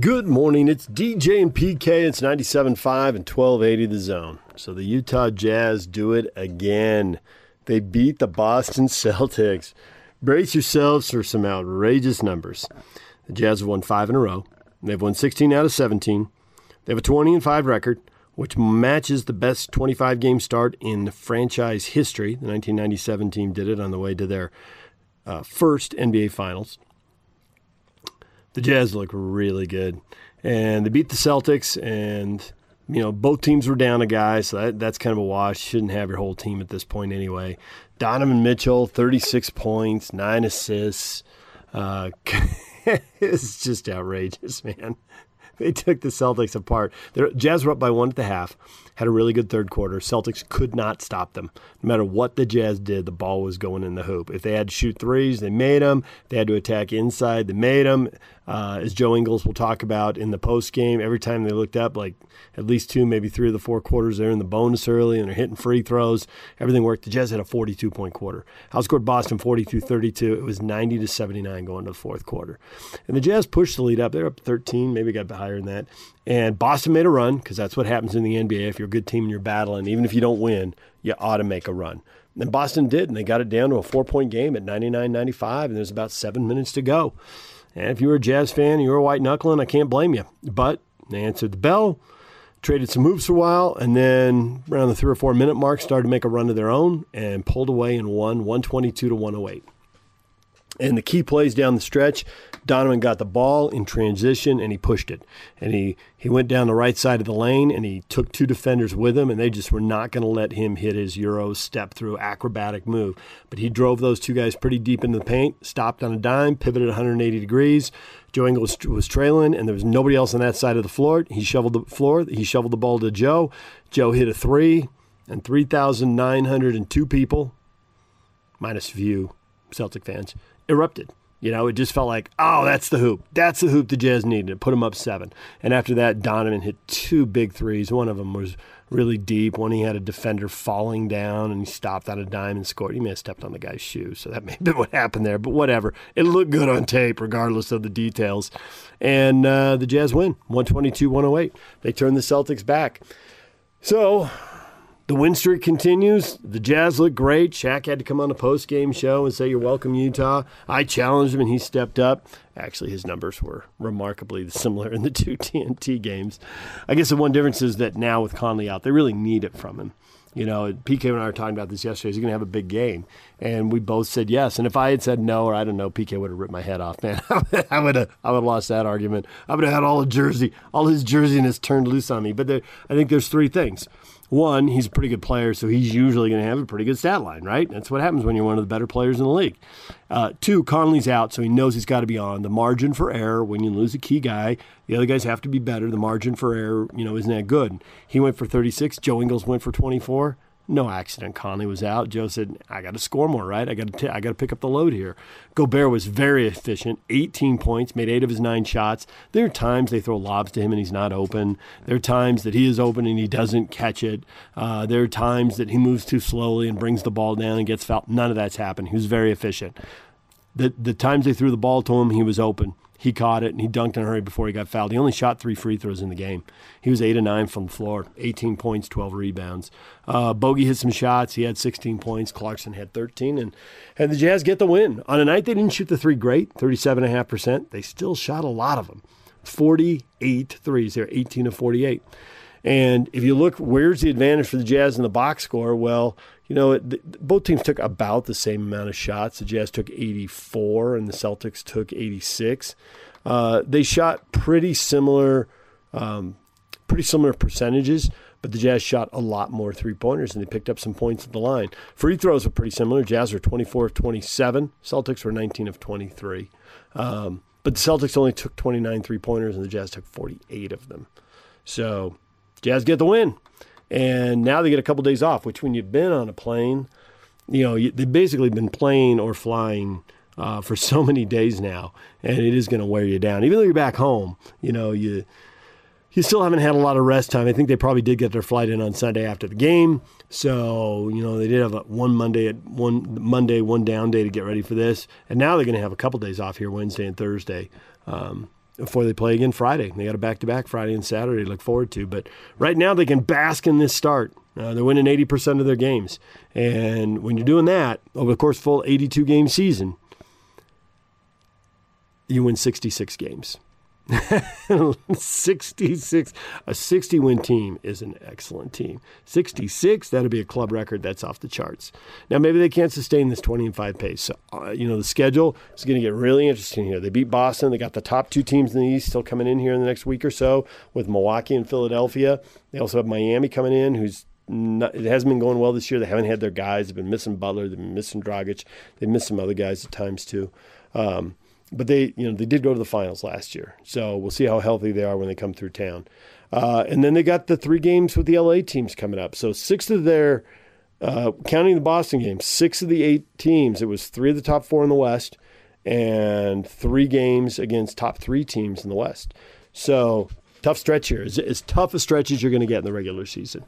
Good morning. It's DJ and PK. It's 97.5 and 1280 the zone. So the Utah Jazz do it again. They beat the Boston Celtics. Brace yourselves for some outrageous numbers. The Jazz have won five in a row. They've won 16 out of 17. They have a 20 and 5 record, which matches the best 25 game start in franchise history. The 1997 team did it on the way to their uh, first NBA Finals the Jazz look really good, and they beat the Celtics. And you know both teams were down a guy, so that, that's kind of a wash. Shouldn't have your whole team at this point anyway. Donovan Mitchell, thirty six points, nine assists. Uh, it's just outrageous, man. They took the Celtics apart. The Jazz were up by one at the half had a really good third quarter. Celtics could not stop them. No matter what the Jazz did, the ball was going in the hoop. If they had to shoot threes, they made them. They had to attack inside, they made them. Uh, as Joe Ingles will talk about in the post game, every time they looked up, like at least two, maybe three of the four quarters, they're in the bonus early and they're hitting free throws. Everything worked. The Jazz had a 42 point quarter. Outscored Boston 42 32. It was 90 to 79 going to the fourth quarter. And the Jazz pushed the lead up. They're up 13, maybe got higher than that. And Boston made a run because that's what happens in the NBA. If you're a good team and you're battling, even if you don't win, you ought to make a run. And Boston did, and they got it down to a four point game at 99 95, and there's about seven minutes to go. And if you were a Jazz fan you were white knuckling, I can't blame you. But they answered the bell, traded some moves for a while, and then around the three or four minute mark, started to make a run of their own and pulled away and won 122 to 108. And the key plays down the stretch, Donovan got the ball in transition and he pushed it. And he, he went down the right side of the lane and he took two defenders with him, and they just were not going to let him hit his Euro step through acrobatic move. But he drove those two guys pretty deep into the paint, stopped on a dime, pivoted 180 degrees. Joe Ingles was trailing, and there was nobody else on that side of the floor. He shoveled the floor. He shoveled the ball to Joe. Joe hit a three, and 3,902 people, minus few Celtic fans, erupted. You know, it just felt like, oh, that's the hoop. That's the hoop the Jazz needed. It put them up seven. And after that, Donovan hit two big threes. One of them was really deep. One he had a defender falling down and he stopped on a dime and scored. He may have stepped on the guy's shoe, so that may have been what happened there. But whatever. It looked good on tape, regardless of the details. And uh, the Jazz win 122 108. They turn the Celtics back. So the win streak continues. The Jazz look great. Shaq had to come on the post game show and say, You're welcome, Utah. I challenged him and he stepped up. Actually, his numbers were remarkably similar in the two TNT games. I guess the one difference is that now with Conley out, they really need it from him. You know, PK and I were talking about this yesterday. He's going to have a big game. And we both said yes. And if I had said no, or I don't know, PK would have ripped my head off, man. I would have, I would have lost that argument. I would have had all the jersey, all his jerseyness turned loose on me. But there, I think there's three things one, he's a pretty good player, so he's usually going to have a pretty good stat line, right? That's what happens when you're one of the better players in the league. Uh, two, Conley's out, so he knows he's got to be on. The margin for error when you lose a key guy, the other guys have to be better. The margin for error, you know, isn't that good. He went for 36. Joe Ingles went for 24. No accident. Conley was out. Joe said, "I got to score more, right? I got to I got to pick up the load here." Gobert was very efficient. 18 points, made eight of his nine shots. There are times they throw lobs to him and he's not open. There are times that he is open and he doesn't catch it. Uh, there are times that he moves too slowly and brings the ball down and gets fouled. None of that's happened. He was very efficient. The the times they threw the ball to him, he was open. He caught it and he dunked in a hurry before he got fouled. He only shot three free throws in the game. He was eight and nine from the floor, 18 points, 12 rebounds. Uh, Bogey hit some shots. He had 16 points. Clarkson had 13, and and the Jazz get the win on a night they didn't shoot the three great, 37.5 percent. They still shot a lot of them, 48 threes. They're 18 of 48. And if you look, where's the advantage for the Jazz in the box score? Well, you know, it, both teams took about the same amount of shots. The Jazz took 84 and the Celtics took 86. Uh, they shot pretty similar, um, pretty similar percentages, but the Jazz shot a lot more three pointers and they picked up some points at the line. Free throws were pretty similar. Jazz were 24 of 27. Celtics were 19 of 23. Um, but the Celtics only took 29 three pointers and the Jazz took 48 of them. So, Jazz get the win and now they get a couple days off. Which, when you've been on a plane, you know they've basically been playing or flying uh, for so many days now, and it is going to wear you down. Even though you're back home, you know you you still haven't had a lot of rest time. I think they probably did get their flight in on Sunday after the game, so you know they did have a, one Monday at one Monday one down day to get ready for this, and now they're going to have a couple days off here Wednesday and Thursday. Um, before they play again Friday. They got a back to back Friday and Saturday to look forward to. But right now they can bask in this start. Uh, they're winning 80% of their games. And when you're doing that, over the course of full 82 game season, you win 66 games. 66 a 60 win team is an excellent team 66 that'll be a club record that's off the charts now maybe they can't sustain this 20 and 5 pace so uh, you know the schedule is going to get really interesting here they beat boston they got the top two teams in the east still coming in here in the next week or so with milwaukee and philadelphia they also have miami coming in who's not, it hasn't been going well this year. They haven't had their guys. They've been missing Butler. They've been missing Dragic. They've missed some other guys at times too. Um, but they, you know, they did go to the finals last year. So we'll see how healthy they are when they come through town. Uh, and then they got the three games with the LA teams coming up. So six of their, uh, counting the Boston game, six of the eight teams. It was three of the top four in the West, and three games against top three teams in the West. So tough stretch here. As, as tough a stretch as you're going to get in the regular season.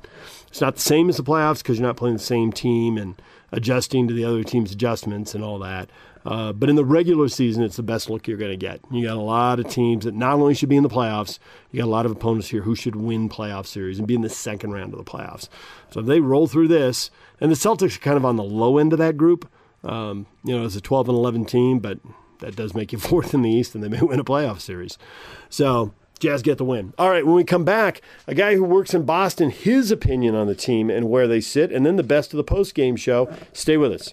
It's not the same as the playoffs because you're not playing the same team and adjusting to the other team's adjustments and all that. Uh, but in the regular season, it's the best look you're going to get. You got a lot of teams that not only should be in the playoffs, you got a lot of opponents here who should win playoff series and be in the second round of the playoffs. So if they roll through this, and the Celtics are kind of on the low end of that group, um, you know, it's a 12 and 11 team, but that does make you fourth in the East, and they may win a playoff series. So Jazz get the win. All right, when we come back, a guy who works in Boston, his opinion on the team and where they sit, and then the best of the post game show. Stay with us.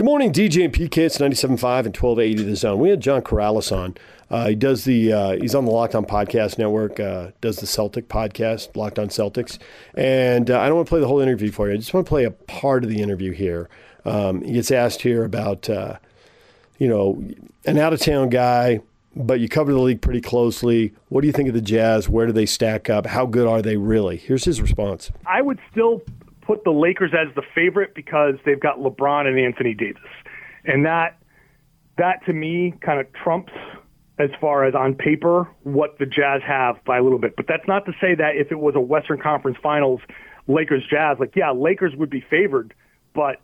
Good morning, DJ and PK. It's 97.5 and 1280 The Zone. We had John Karalis on. Uh, he does the uh, he's on the Locked On Podcast Network. Uh, does the Celtic podcast, Locked On Celtics. And uh, I don't want to play the whole interview for you. I just want to play a part of the interview here. Um, he gets asked here about uh, you know an out of town guy, but you cover the league pretty closely. What do you think of the Jazz? Where do they stack up? How good are they really? Here's his response. I would still put the Lakers as the favorite because they've got LeBron and Anthony Davis, and that that to me kind of trumps as far as on paper what the Jazz have by a little bit. But that's not to say that if it was a Western Conference Finals, Lakers Jazz, like yeah, Lakers would be favored, but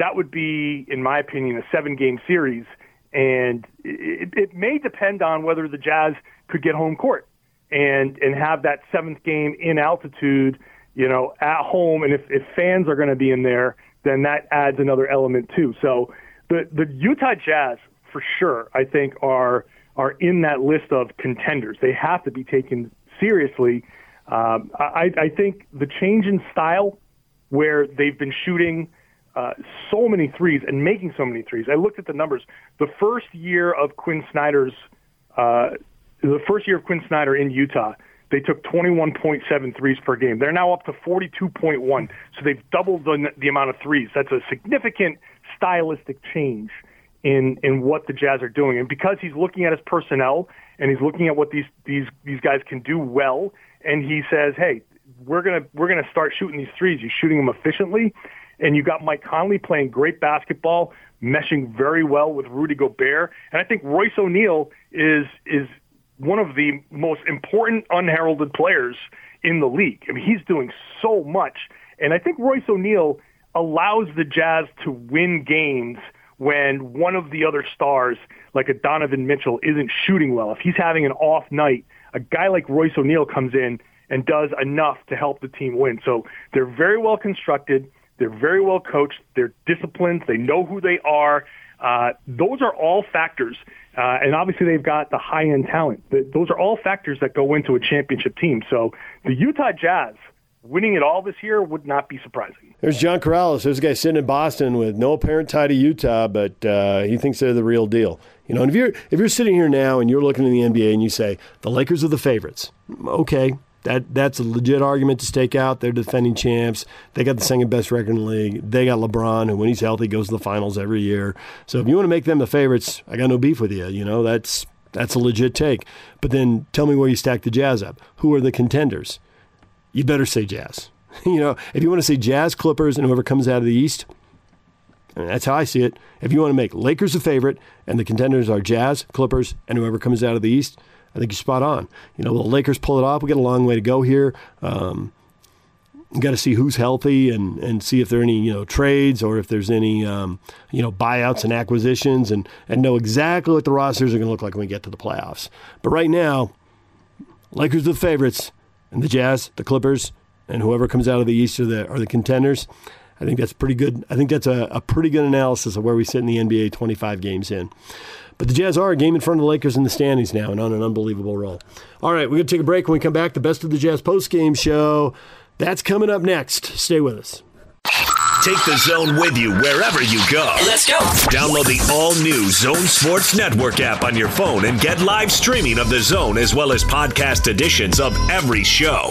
that would be, in my opinion, a seven game series, and it, it may depend on whether the Jazz could get home court and and have that seventh game in altitude you know, at home, and if, if fans are going to be in there, then that adds another element too. So the the Utah Jazz, for sure, I think are are in that list of contenders. They have to be taken seriously. Um, I, I think the change in style, where they've been shooting uh, so many threes and making so many threes. I looked at the numbers. The first year of Quinn Snyder's, uh, the first year of Quinn Snyder in Utah, they took 21.7 threes per game. They're now up to 42.1. So they've doubled the, the amount of threes. That's a significant stylistic change in in what the Jazz are doing. And because he's looking at his personnel and he's looking at what these these these guys can do well, and he says, "Hey, we're gonna we're gonna start shooting these threes. You're shooting them efficiently." And you got Mike Conley playing great basketball, meshing very well with Rudy Gobert, and I think Royce O'Neale is is one of the most important unheralded players in the league. I mean, he's doing so much. And I think Royce O'Neale allows the Jazz to win games when one of the other stars, like a Donovan Mitchell, isn't shooting well. If he's having an off night, a guy like Royce O'Neale comes in and does enough to help the team win. So they're very well constructed. They're very well coached. They're disciplined. They know who they are. Uh, those are all factors uh, and obviously, they've got the high end talent. Those are all factors that go into a championship team. So the Utah Jazz winning it all this year would not be surprising. There's John Karalis. There's a guy sitting in Boston with no apparent tie to Utah, but uh, he thinks they're the real deal. You know, and if you're if you're sitting here now and you're looking in the NBA and you say the Lakers are the favorites, okay, That that's a legit argument to stake out. They're defending champs. They got the second best record in the league. They got LeBron, who when he's healthy goes to the finals every year. So if you want to make them the favorites, I got no beef with you. You know that's that's a legit take. But then tell me where you stack the Jazz up. Who are the contenders? You better say Jazz. you know, if you want to say Jazz, Clippers, and whoever comes out of the East, and that's how I see it. If you want to make Lakers a favorite and the contenders are Jazz, Clippers, and whoever comes out of the East, I think you're spot on. You know, the Lakers pull it off? We got a long way to go here. Um, got to see who's healthy and, and see if there are any you know trades or if there's any um, you know buyouts and acquisitions and and know exactly what the rosters are going to look like when we get to the playoffs. But right now, Lakers are the favorites, and the Jazz, the Clippers, and whoever comes out of the East are the are the contenders. I think that's pretty good. I think that's a, a pretty good analysis of where we sit in the NBA 25 games in. But the Jazz are a game in front of the Lakers in the standings now and on an unbelievable roll. All right, we're going to take a break. When we come back, the best of the Jazz post game show. That's coming up next. Stay with us. Take the zone with you wherever you go. Let's go. Download the all new Zone Sports Network app on your phone and get live streaming of the zone as well as podcast editions of every show.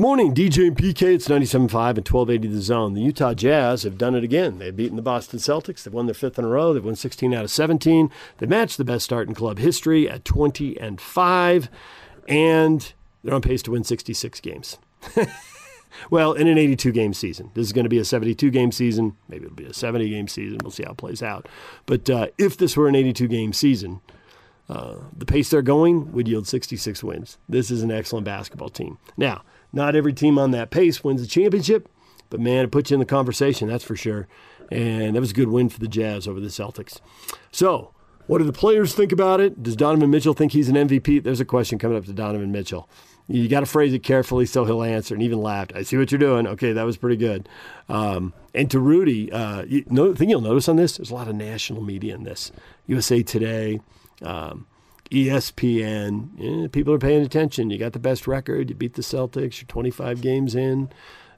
Good morning, DJ and PK. It's 97.5 and 1280 The Zone. The Utah Jazz have done it again. They've beaten the Boston Celtics. They've won their fifth in a row. They've won 16 out of 17. They matched the best start in club history at 20 and 5. And they're on pace to win 66 games. well, in an 82 game season. This is going to be a 72 game season. Maybe it'll be a 70 game season. We'll see how it plays out. But uh, if this were an 82 game season, uh, the pace they're going would yield 66 wins. This is an excellent basketball team. Now, not every team on that pace wins the championship, but man, it puts you in the conversation, that's for sure. And that was a good win for the Jazz over the Celtics. So, what do the players think about it? Does Donovan Mitchell think he's an MVP? There's a question coming up to Donovan Mitchell. You got to phrase it carefully so he'll answer and even laughed. I see what you're doing. Okay, that was pretty good. Um, and to Rudy, uh, you thing you'll notice on this, there's a lot of national media in this. USA Today, um, ESPN. Eh, people are paying attention. You got the best record. You beat the Celtics. You're 25 games in.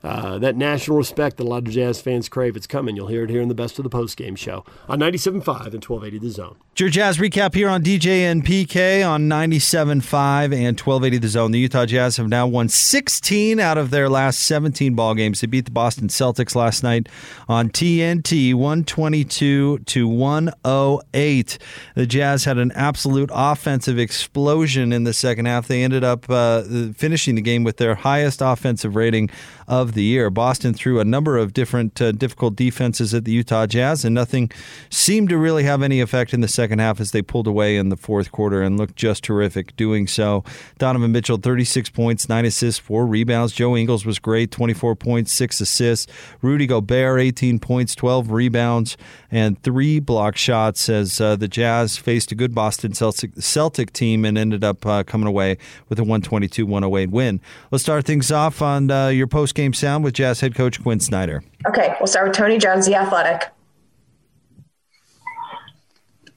Uh, that national respect that a lot of Jazz fans crave, it's coming. You'll hear it here in the best of the post game show on 97.5 and 1280 The Zone. Your Jazz recap here on DJ and PK on 97.5 and 1280 The Zone. The Utah Jazz have now won 16 out of their last 17 ball games. They beat the Boston Celtics last night on TNT 122 to 108. The Jazz had an absolute offensive explosion in the second half. They ended up uh, finishing the game with their highest offensive rating of the year. Boston threw a number of different uh, difficult defenses at the Utah Jazz, and nothing seemed to really have any effect in the second half as they pulled away in the fourth quarter and looked just terrific doing so. Donovan Mitchell, 36 points, 9 assists, 4 rebounds. Joe Ingles was great, 24 points, 6 assists. Rudy Gobert, 18 points, 12 rebounds, and 3 block shots as uh, the Jazz faced a good Boston Celtic, team and ended up uh, coming away with a 122 108 win. Let's start things off on uh, your post game sound with Jazz head coach Quinn Snyder. Okay, we'll start with Tony Jones, the athletic.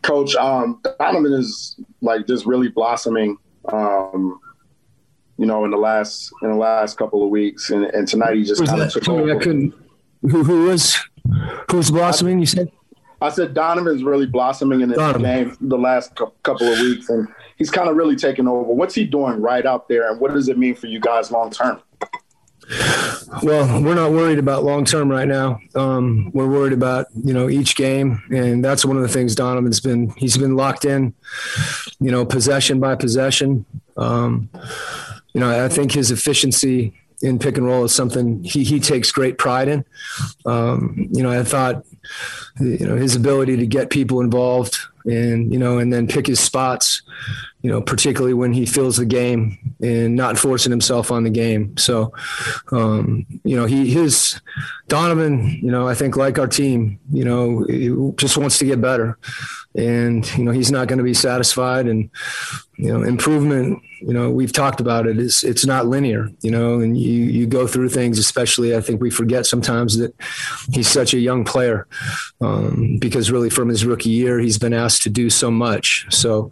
Coach, um, Donovan is like just really blossoming. Um, you know, in the last in the last couple of weeks, and, and tonight he just kind of took over. I couldn't. Who who was who's blossoming? You said. I said Donovan's really blossoming in the Donovan. game the last cou- couple of weeks, and he's kind of really taken over. What's he doing right out there, and what does it mean for you guys long term? Well, we're not worried about long term right now. Um, we're worried about you know each game, and that's one of the things Donovan's been. He's been locked in, you know, possession by possession. Um, you know, I think his efficiency in pick and roll is something he he takes great pride in. Um, you know, I thought, you know, his ability to get people involved and you know, and then pick his spots. You know, particularly when he feels the game and not forcing himself on the game. So, um, you know, he his Donovan. You know, I think like our team, you know, just wants to get better, and you know, he's not going to be satisfied. And you know, improvement you know we've talked about it it's it's not linear you know and you you go through things especially i think we forget sometimes that he's such a young player um, because really from his rookie year he's been asked to do so much so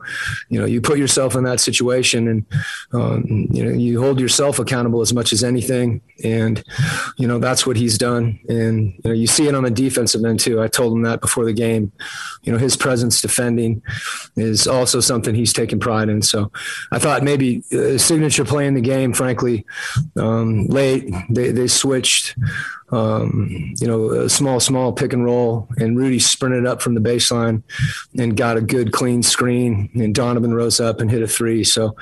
you know you put yourself in that situation and um, you know you hold yourself accountable as much as anything and you know that's what he's done and you know you see it on the defensive end too i told him that before the game you know his presence defending is also something he's taken pride in so i thought maybe a signature play in the game, frankly. Um, late, they, they switched, um, you know, a small, small pick and roll, and Rudy sprinted up from the baseline and got a good, clean screen, and Donovan rose up and hit a three. So,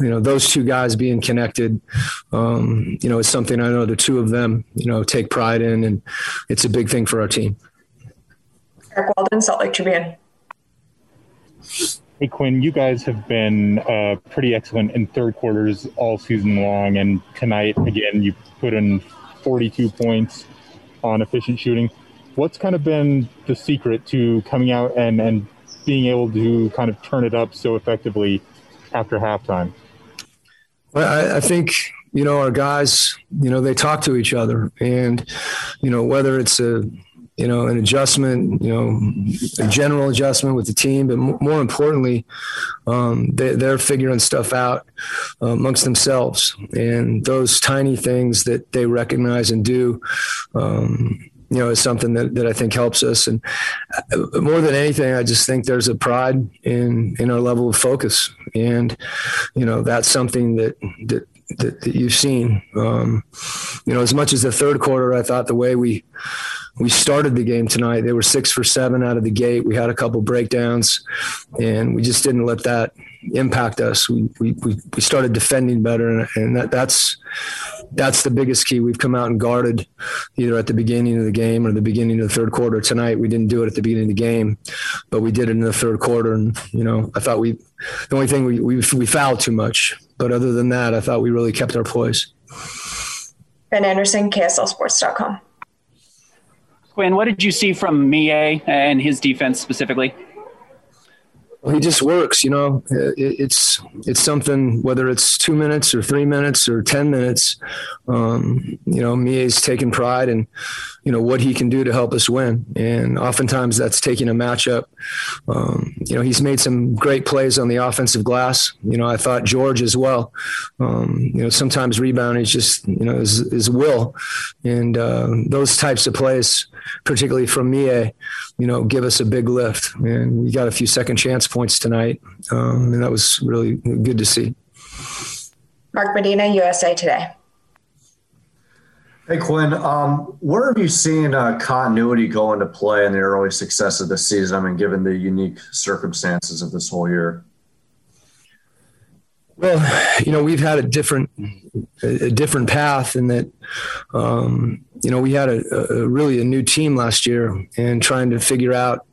you know, those two guys being connected, um, you know, is something I know the two of them, you know, take pride in, and it's a big thing for our team. Eric Walden, Salt Lake Tribune. Hey, Quinn, you guys have been uh, pretty excellent in third quarters all season long. And tonight, again, you put in 42 points on efficient shooting. What's kind of been the secret to coming out and, and being able to kind of turn it up so effectively after halftime? Well, I, I think you know our guys you know they talk to each other and you know whether it's a you know, an adjustment, you know, a general adjustment with the team, but more importantly, um, they, are figuring stuff out uh, amongst themselves, and those tiny things that they recognize and do. Um, you know, is something that, that I think helps us. And uh, more than anything, I just think there's a pride in, in our level of focus. And, you know, that's something that, that, that, that you've seen. Um, you know, as much as the third quarter, I thought the way we, we started the game tonight. They were six for seven out of the gate. We had a couple breakdowns, and we just didn't let that impact us. We we we, started defending better, and, and that that's that's the biggest key. We've come out and guarded either at the beginning of the game or the beginning of the third quarter. Tonight we didn't do it at the beginning of the game, but we did it in the third quarter. And you know, I thought we the only thing we we, we fouled too much, but other than that, I thought we really kept our poise. Ben Anderson, KSLSports.com. Quinn, what did you see from Miye and his defense specifically? He just works, you know. it's it's something whether it's two minutes or three minutes or ten minutes. Um, you know, Miye's taking pride in you know what he can do to help us win, and oftentimes that's taking a matchup. Um, you know, he's made some great plays on the offensive glass. You know, I thought George as well. Um, you know, sometimes rebounding is just you know is, is will, and uh, those types of plays, particularly from Miye, you know, give us a big lift. And we got a few second chance points tonight, um, and that was really good to see. Mark Medina, USA Today. Hey Quinn, um, where have you seen uh, continuity go into play in the early success of the season? I mean, given the unique circumstances of this whole year. Well, you know, we've had a different a different path in that um, you know, we had a, a, really a new team last year and trying to figure out,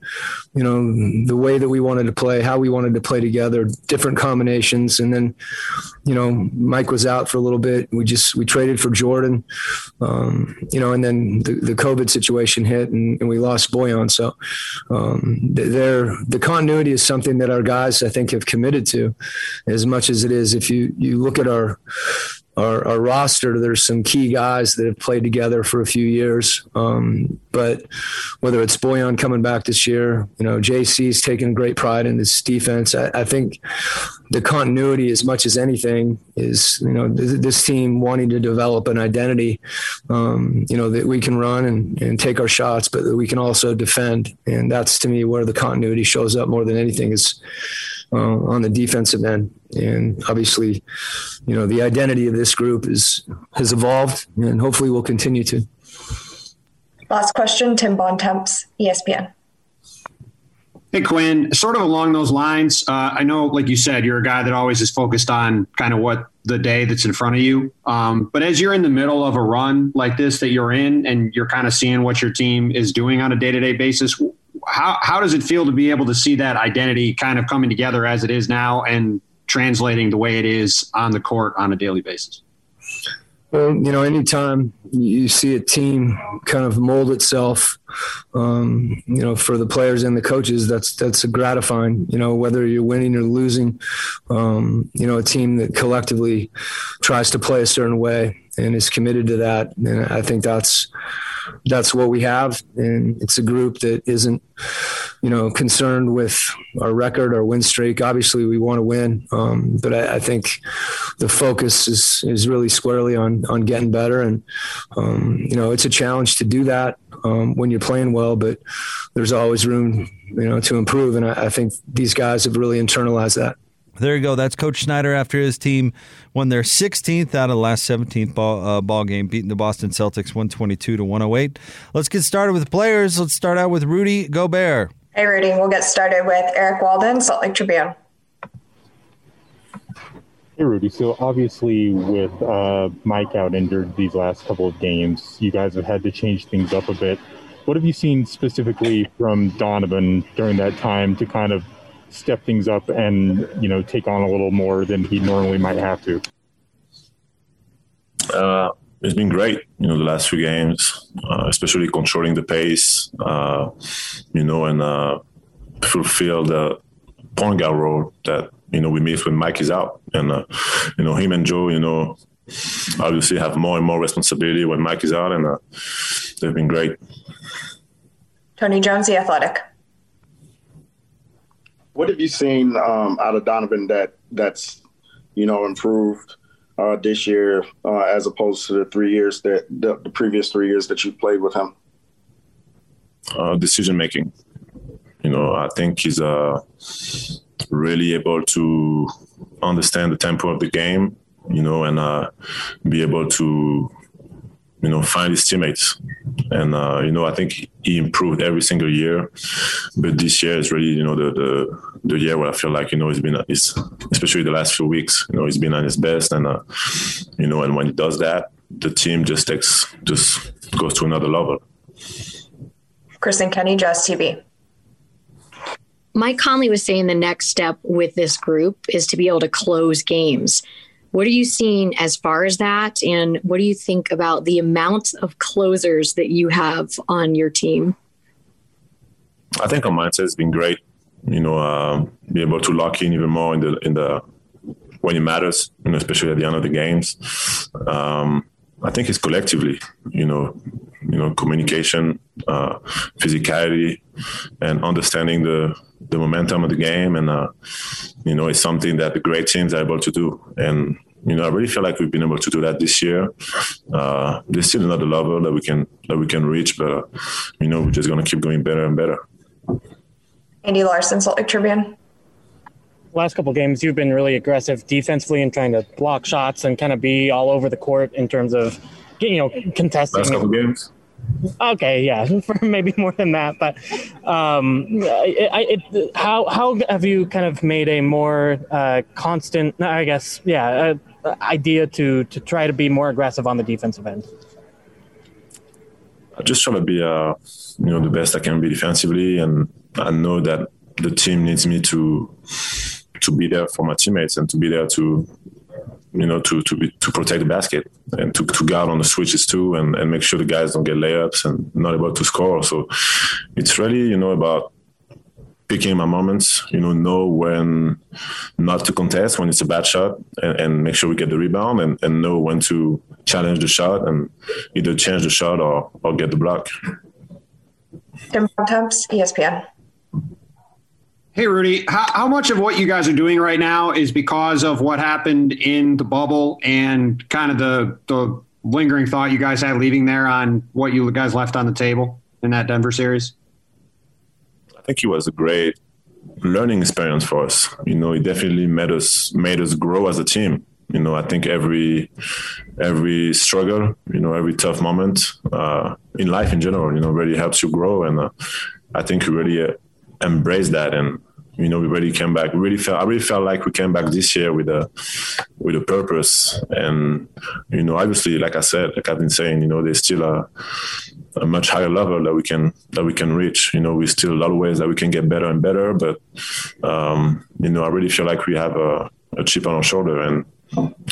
you know, the way that we wanted to play, how we wanted to play together, different combinations. And then, you know, Mike was out for a little bit. We just, we traded for Jordan, um, you know, and then the, the COVID situation hit and, and we lost Bojan. So um, there, the continuity is something that our guys, I think, have committed to as much as it is. If you, you look at our, our, our, roster, there's some key guys that have played together for a few years. Um, but whether it's Bojan coming back this year, you know, JC's taking great pride in his defense. I, I think the continuity, as much as anything, is you know th- this team wanting to develop an identity. Um, you know that we can run and, and take our shots, but that we can also defend, and that's to me where the continuity shows up more than anything is uh, on the defensive end. And obviously, you know, the identity of this group is has evolved, and hopefully will continue to. Last question, Tim Bontemps, ESPN. Hey, Quinn, sort of along those lines, uh, I know, like you said, you're a guy that always is focused on kind of what the day that's in front of you. Um, but as you're in the middle of a run like this that you're in and you're kind of seeing what your team is doing on a day to day basis, how how does it feel to be able to see that identity kind of coming together as it is now and translating the way it is on the court on a daily basis? Well, you know, anytime you see a team kind of mold itself, um, you know, for the players and the coaches, that's that's gratifying. You know, whether you're winning or losing, um, you know, a team that collectively tries to play a certain way and is committed to that, and I think that's that's what we have, and it's a group that isn't, you know, concerned with our record, our win streak. Obviously, we want to win, um, but I, I, think the focus is is really squarely on on getting better, and um, you know, it's a challenge to do that um, when you're playing well, but there's always room, you know, to improve, and I, I think these guys have really internalized that. There you go. That's Coach Snyder after his team won their 16th out of the last 17th ball, uh, ball game, beating the Boston Celtics 122 to 108. Let's get started with players. Let's start out with Rudy Gobert. Hey, Rudy. We'll get started with Eric Walden, Salt Lake Tribune. Hey, Rudy. So obviously, with uh, Mike out injured these last couple of games, you guys have had to change things up a bit. What have you seen specifically from Donovan during that time to kind of step things up and you know take on a little more than he normally might have to? Uh, it's been great, you know, the last few games, uh, especially controlling the pace, uh, you know, and uh, fulfill the point guard role that you know we miss when Mike is out, and uh, you know him and Joe, you know, obviously have more and more responsibility when Mike is out, and uh, they've been great. Tony Jones, the Athletic. What have you seen um, out of Donovan that that's you know improved uh, this year uh, as opposed to the three years that the, the, previous three years that you played with him? Uh, decision making. You know, I think he's uh, really able to understand the tempo of the game. You know, and uh, be able to you know, find his teammates. And uh, you know, I think he improved every single year. But this year is really, you know, the the, the year where I feel like you know he's been, he's, especially the last few weeks, you know, he's been at his best. And uh, you know, and when he does that, the team just takes just goes to another level. Kristen Kenney, Jazz TV. Mike Conley was saying the next step with this group is to be able to close games. What are you seeing as far as that? And what do you think about the amount of closers that you have on your team? I think our mindset has been great. You know, uh, be able to lock in even more in the in the when it matters, you know, especially at the end of the games. Um, I think it's collectively, you know, you know, communication, uh, physicality, and understanding the the momentum of the game, and uh, you know, it's something that the great teams are able to do. And you know, I really feel like we've been able to do that this year. Uh, there's still another level that we can that we can reach, but uh, you know, we're just gonna keep going better and better. Andy Larsen, Salt Lake Tribune. Last couple games, you've been really aggressive defensively and trying to block shots and kind of be all over the court in terms of, you know, contesting. Last couple games. Okay, yeah, for maybe more than that, but um, it, it, how how have you kind of made a more uh, constant, I guess, yeah, uh, idea to to try to be more aggressive on the defensive end? I just try to be, uh, you know, the best I can be defensively, and I know that the team needs me to to be there for my teammates and to be there to you know, to to be, to protect the basket and to, to guard on the switches too, and, and make sure the guys don't get layups and not able to score. So it's really you know about picking my moments. You know, know when not to contest when it's a bad shot, and, and make sure we get the rebound, and, and know when to challenge the shot and either change the shot or or get the block. Tim Bontemps, ESPN. Hey, Rudy, how, how, much of what you guys are doing right now is because of what happened in the bubble and kind of the, the lingering thought you guys had leaving there on what you guys left on the table in that Denver series? I think it was a great learning experience for us. You know, it definitely made us made us grow as a team. You know, I think every every struggle, you know, every tough moment uh, in life in general, you know, really helps you grow. And uh, I think really embrace that and you know, we really came back. We really felt I really felt like we came back this year with a with a purpose. And you know, obviously, like I said, like I've been saying, you know, there's still a a much higher level that we can that we can reach. You know, we still a lot of ways that we can get better and better. But um, you know, I really feel like we have a, a chip on our shoulder, and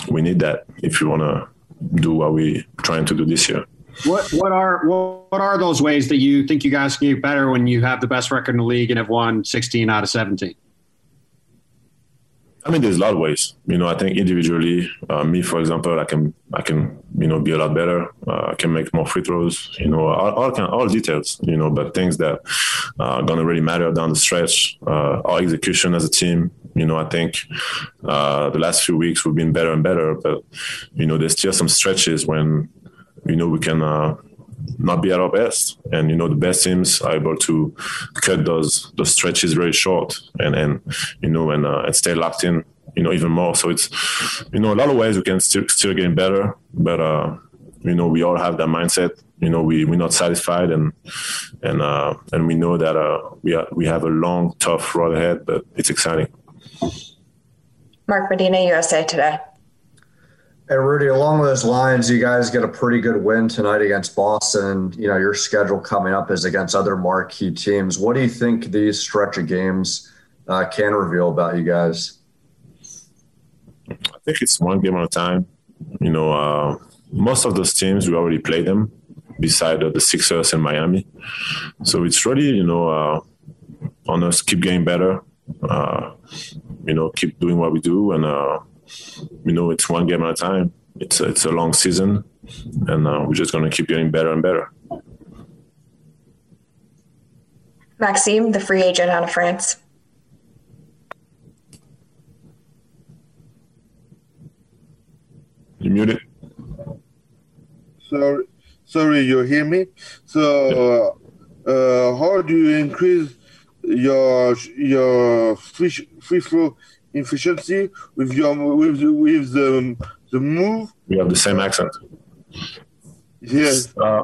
we need that if we want to do what we're trying to do this year. What what are what are those ways that you think you guys can get better when you have the best record in the league and have won 16 out of 17? I mean, there's a lot of ways. You know, I think individually, uh, me, for example, I can, I can, you know, be a lot better. Uh, I can make more free throws. You know, all, all, kind, all details. You know, but things that are gonna really matter down the stretch. Uh, our execution as a team. You know, I think uh, the last few weeks we've been better and better. But you know, there's still some stretches when, you know, we can uh, not be at our best. And you know, the best teams are able to cut those those stretches very short and and you know and uh, and stay locked in. You know, even more. So it's you know a lot of ways we can still still better, but uh, you know we all have that mindset. You know, we we're not satisfied, and and uh, and we know that uh, we are, we have a long, tough road ahead, but it's exciting. Mark Medina, USA Today. And Rudy, along those lines, you guys get a pretty good win tonight against Boston. You know, your schedule coming up is against other marquee teams. What do you think these stretch of games uh, can reveal about you guys? I think it's one game at a time. You know, uh, most of those teams we already played them, beside uh, the Sixers and Miami. So it's really, you know, uh, on us keep getting better. Uh, you know, keep doing what we do and uh, you know, it's one game at a time. It's a, it's a long season, and uh, we're just going to keep getting better and better. Maxime, the free agent out of France. You muted. Sorry, sorry, you hear me? So, uh, how do you increase your your free free throw efficiency with your with the, with the the move? We have the same accent. Yes. Uh,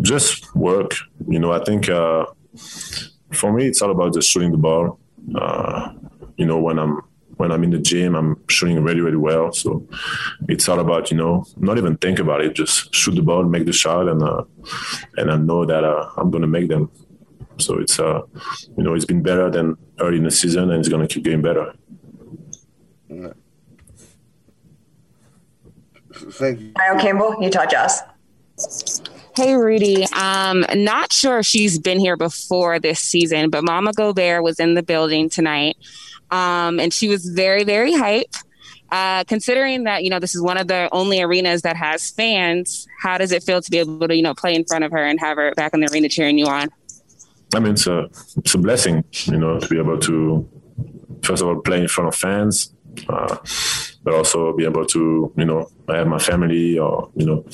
just work. You know, I think uh, for me, it's all about just shooting the ball. Uh, you know, when I'm when I'm in the gym, I'm shooting really, really well. So it's all about you know not even think about it, just shoot the ball, make the shot, and uh, and I know that uh, I'm gonna make them. So it's uh, you know, it's been better than early in the season, and it's gonna keep getting better. Thank you. Kyle Campbell, Utah Jazz. Hey, Rudy. Um, not sure if she's been here before this season, but Mama Gobert was in the building tonight. Um, and she was very, very hype. Uh, considering that, you know, this is one of the only arenas that has fans, how does it feel to be able to, you know, play in front of her and have her back in the arena cheering you on? I mean, it's a, it's a blessing, you know, to be able to, first of all, play in front of fans, uh, but also be able to, you know, have my family or, you know,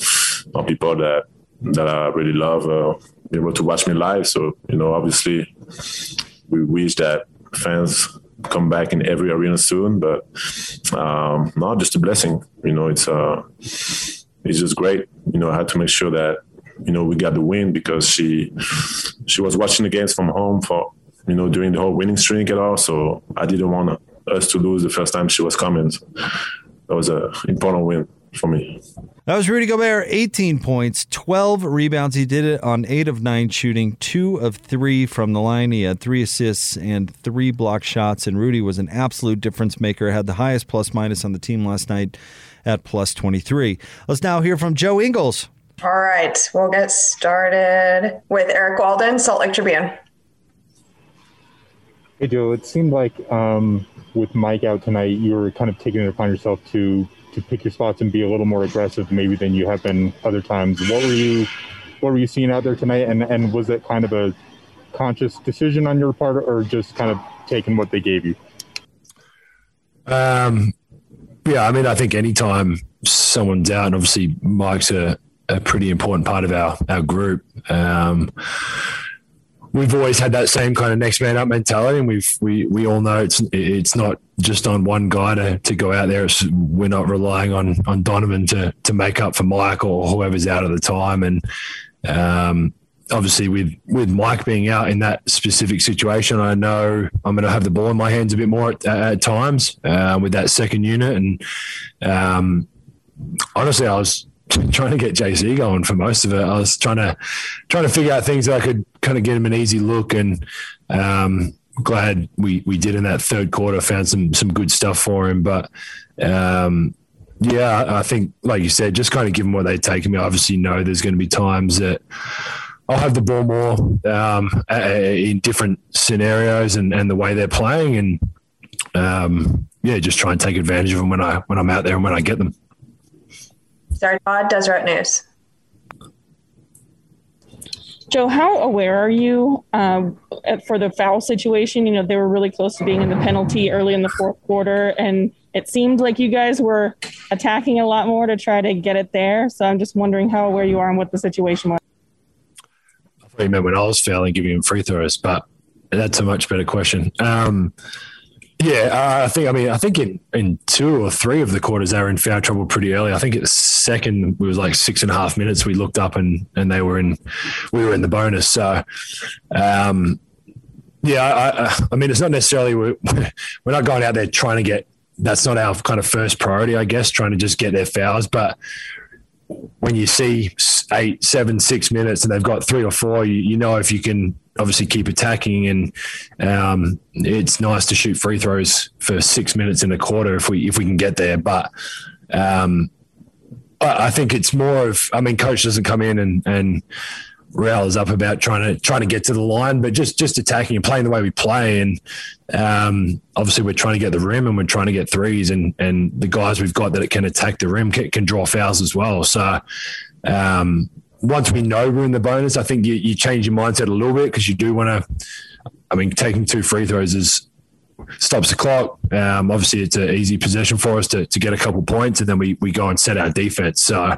or people that, that I really love, uh, be able to watch me live. So, you know, obviously we wish that fans come back in every arena soon, but um, not just a blessing. You know, it's uh, it's just great. You know, I had to make sure that you know we got the win because she she was watching the games from home for you know during the whole winning streak at all. So I didn't want us to lose the first time she was coming. So that was an important win for me. That was Rudy Gobert, 18 points, 12 rebounds. He did it on 8 of 9 shooting, 2 of 3 from the line. He had 3 assists and 3 block shots. And Rudy was an absolute difference maker, had the highest plus minus on the team last night at plus 23. Let's now hear from Joe Ingles. All right, we'll get started with Eric Walden, Salt Lake Tribune. Hey, Joe, it seemed like um, with Mike out tonight, you were kind of taking it upon yourself to to pick your spots and be a little more aggressive maybe than you have been other times. What were you what were you seeing out there tonight and and was it kind of a conscious decision on your part or just kind of taking what they gave you? Um yeah, I mean I think anytime someone's out and obviously Mike's a, a pretty important part of our our group. Um we've always had that same kind of next man up mentality, and we've we we all know it's it's not just on one guy to, to go out there. It's, we're not relying on on Donovan to to make up for Mike or whoever's out at the time, and um, obviously with with Mike being out in that specific situation, I know I'm going to have the ball in my hands a bit more at, at times uh, with that second unit. And um, honestly, I was trying to get JC going for most of it. I was trying to trying to figure out things that I could kind of get him an easy look, and um, glad we we did in that third quarter. Found some some good stuff for him, but. Um, yeah, I think, like you said, just kind of give them what they take. I mean, obviously, know there's going to be times that I'll have the ball more um, in different scenarios and, and the way they're playing, and um, yeah, just try and take advantage of them when I when I'm out there and when I get them. Sarah Todd, Deseret News. Joe, how aware are you um, for the foul situation? You know, they were really close to being in the penalty early in the fourth quarter, and it seemed like you guys were attacking a lot more to try to get it there. So I'm just wondering how aware you are and what the situation was I thought you meant when I was fouling, giving him free throws, but that's a much better question. Um, yeah, uh, I think. I mean, I think in, in two or three of the quarters they were in foul trouble pretty early. I think at second it was like six and a half minutes. We looked up and and they were in, we were in the bonus. So, um, yeah, I, I mean, it's not necessarily we're, we're not going out there trying to get. That's not our kind of first priority, I guess, trying to just get their fouls. But when you see eight, seven, six minutes and they've got three or four, you, you know if you can obviously keep attacking and um, it's nice to shoot free throws for six minutes in a quarter if we if we can get there. But um, I think it's more of I mean, coach doesn't come in and and rails up about trying to trying to get to the line, but just just attacking and playing the way we play. And um, obviously, we're trying to get the rim and we're trying to get threes, and and the guys we've got that can attack the rim can, can draw fouls as well. So. Um, once we know we're in the bonus, I think you, you change your mindset a little bit because you do want to. I mean, taking two free throws is stops the clock. Um, obviously, it's an easy possession for us to, to get a couple points, and then we, we go and set our defense. So,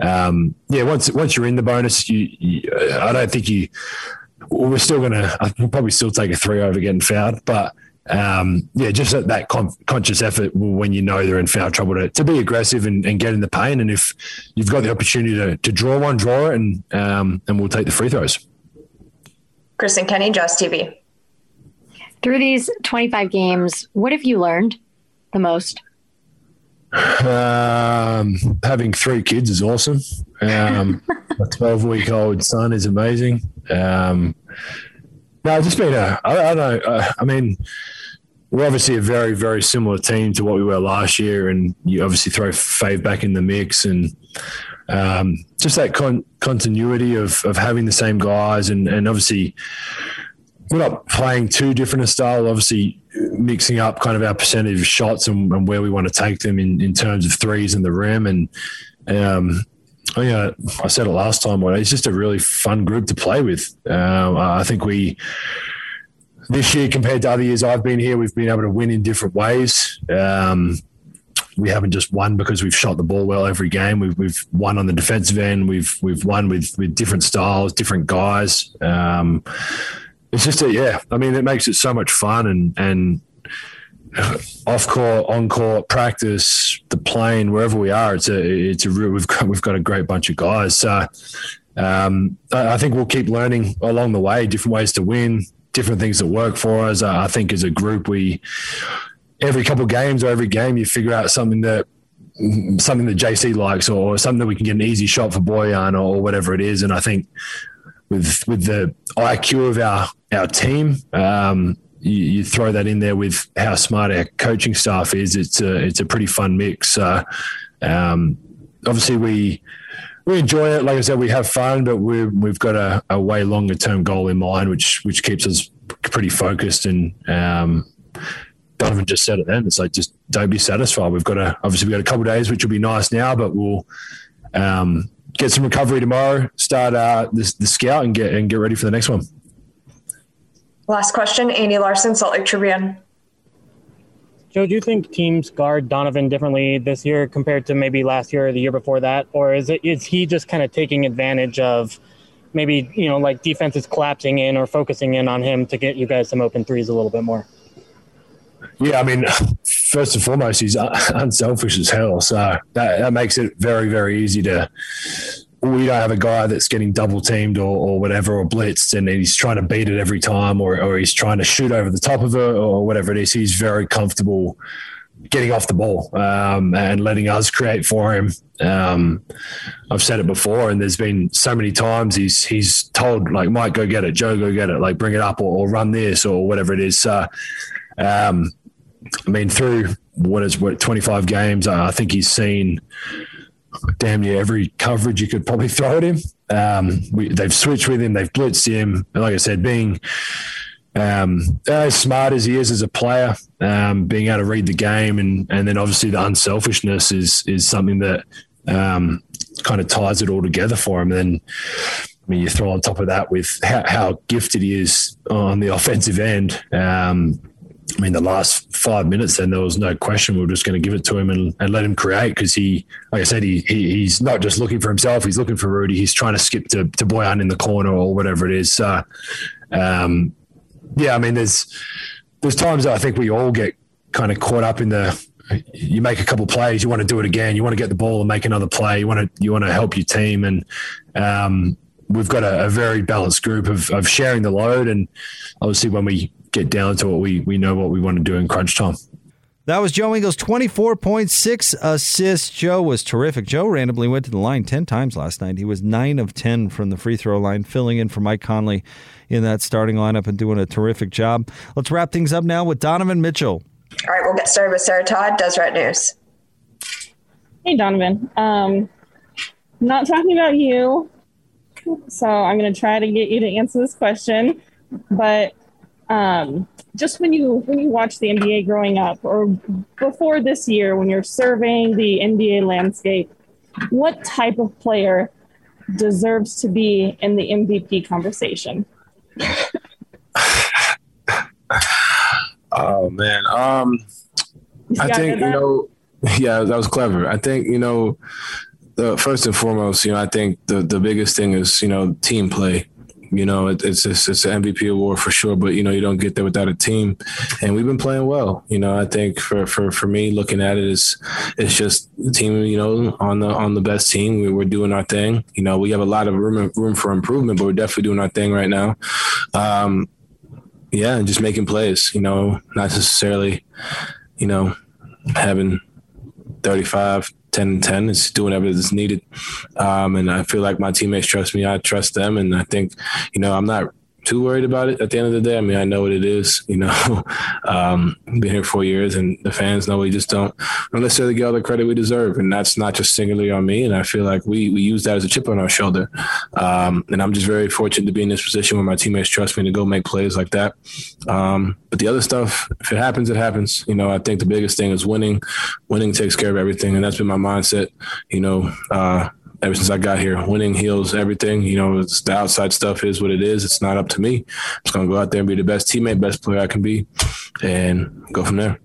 um, yeah, once once you're in the bonus, you, you I don't think you. We're still gonna. We'll probably still take a three over getting fouled, but um, yeah, just that con- conscious effort when you know they're in foul trouble to, to be aggressive and, and, get in the pain. And if you've got the opportunity to, to draw one, draw it, and um, and we'll take the free throws. Chris and Kenny, Jazz TV. Through these 25 games, what have you learned the most? Um, having three kids is awesome. Um, a 12 week old son is amazing. Um, no, it's just been a, I, I don't know. Uh, I mean, we're obviously a very, very similar team to what we were last year. And you obviously throw Fave back in the mix and um, just that con- continuity of, of having the same guys and, and obviously we're not playing too different a style. Obviously, mixing up kind of our percentage of shots and, and where we want to take them in, in terms of threes in the rim. And um, I, uh, I said it last time. but It's just a really fun group to play with. Um, I think we this year compared to other years I've been here, we've been able to win in different ways. Um, we haven't just won because we've shot the ball well every game. We've, we've won on the defensive end. We've we've won with with different styles, different guys. Um, it's just a yeah. I mean, it makes it so much fun and and off court, on court, practice, the plane, wherever we are. It's a it's a real, we've got we've got a great bunch of guys. So um, I think we'll keep learning along the way, different ways to win, different things that work for us. I think as a group, we every couple of games or every game, you figure out something that something that JC likes or something that we can get an easy shot for Bojan or whatever it is. And I think with with the IQ of our our team. Um, you, you, throw that in there with how smart our coaching staff is. It's a it's a pretty fun mix. Uh, um, obviously, we we enjoy it. Like I said, we have fun, but we we've got a, a, way longer term goal in mind, which which keeps us pretty focused. And um, Donovan just said it then. It's like just don't be satisfied. We've got a obviously we've got a couple days, which will be nice now, but we'll um, get some recovery tomorrow. Start uh, the, the scout and get and get ready for the next one. Last question, Andy Larsen, Salt Lake Tribune. Joe, do you think teams guard Donovan differently this year compared to maybe last year or the year before that, or is it is he just kind of taking advantage of maybe you know like defenses collapsing in or focusing in on him to get you guys some open threes a little bit more? Yeah, I mean, first and foremost, he's unselfish as hell, so that that makes it very very easy to we don't have a guy that's getting double teamed or, or whatever or blitzed and he's trying to beat it every time or, or he's trying to shoot over the top of it or whatever it is. He's very comfortable getting off the ball um, and letting us create for him. Um, I've said it before, and there's been so many times he's he's told like Mike, go get it, Joe, go get it, like bring it up or, or run this or whatever it is. Um, I mean, through what is what 25 games, I think he's seen damn near every coverage you could probably throw at him. Um, we, they've switched with him, they've blitzed him. And like I said, being um, as smart as he is as a player, um, being able to read the game, and and then obviously the unselfishness is is something that um, kind of ties it all together for him. And then, I mean, you throw on top of that with how, how gifted he is on the offensive end. Um, I mean, the last five minutes, then there was no question we were just going to give it to him and, and let him create because he, like I said, he, he, he's not just looking for himself; he's looking for Rudy. He's trying to skip to to Bojan in the corner or whatever it is. So, um, yeah, I mean, there's there's times that I think we all get kind of caught up in the. You make a couple plays, you want to do it again. You want to get the ball and make another play. You want to you want to help your team, and um, we've got a, a, very balanced group of, of sharing the load. And obviously, when we get down to what we we know what we want to do in crunch time. That was Joe Ingles, 24.6 assists. Joe was terrific. Joe randomly went to the line 10 times last night. He was 9 of 10 from the free throw line, filling in for Mike Conley in that starting lineup and doing a terrific job. Let's wrap things up now with Donovan Mitchell. All right, we'll get started with Sarah Todd, Deseret News. Hey, Donovan. Um, not talking about you, so I'm going to try to get you to answer this question. But um, just when you when you watch the NBA growing up, or before this year, when you're surveying the NBA landscape, what type of player deserves to be in the MVP conversation? oh man, um, I think you know, yeah, that was clever. I think you know, the, first and foremost, you know, I think the the biggest thing is you know team play. You know, it, it's it's, it's an MVP award for sure, but you know, you don't get there without a team. And we've been playing well. You know, I think for for for me, looking at it is it's just the team. You know, on the on the best team, we, we're doing our thing. You know, we have a lot of room room for improvement, but we're definitely doing our thing right now. Um, yeah, and just making plays. You know, not necessarily, you know, having 35, 10 and 10 is doing whatever is needed. Um, and I feel like my teammates trust me. I trust them. And I think, you know, I'm not too worried about it at the end of the day. I mean, I know what it is, you know, um, been here four years and the fans know we just don't, don't necessarily get all the credit we deserve. And that's not just singularly on me. And I feel like we, we use that as a chip on our shoulder. Um, and I'm just very fortunate to be in this position where my teammates trust me to go make plays like that. Um, but the other stuff, if it happens, it happens. You know, I think the biggest thing is winning. Winning takes care of everything. And that's been my mindset, you know, uh, ever since I got here. Winning heals everything. You know, it's the outside stuff is what it is. It's not up to me. I'm just gonna go out there and be the best teammate, best player I can be, and go from there.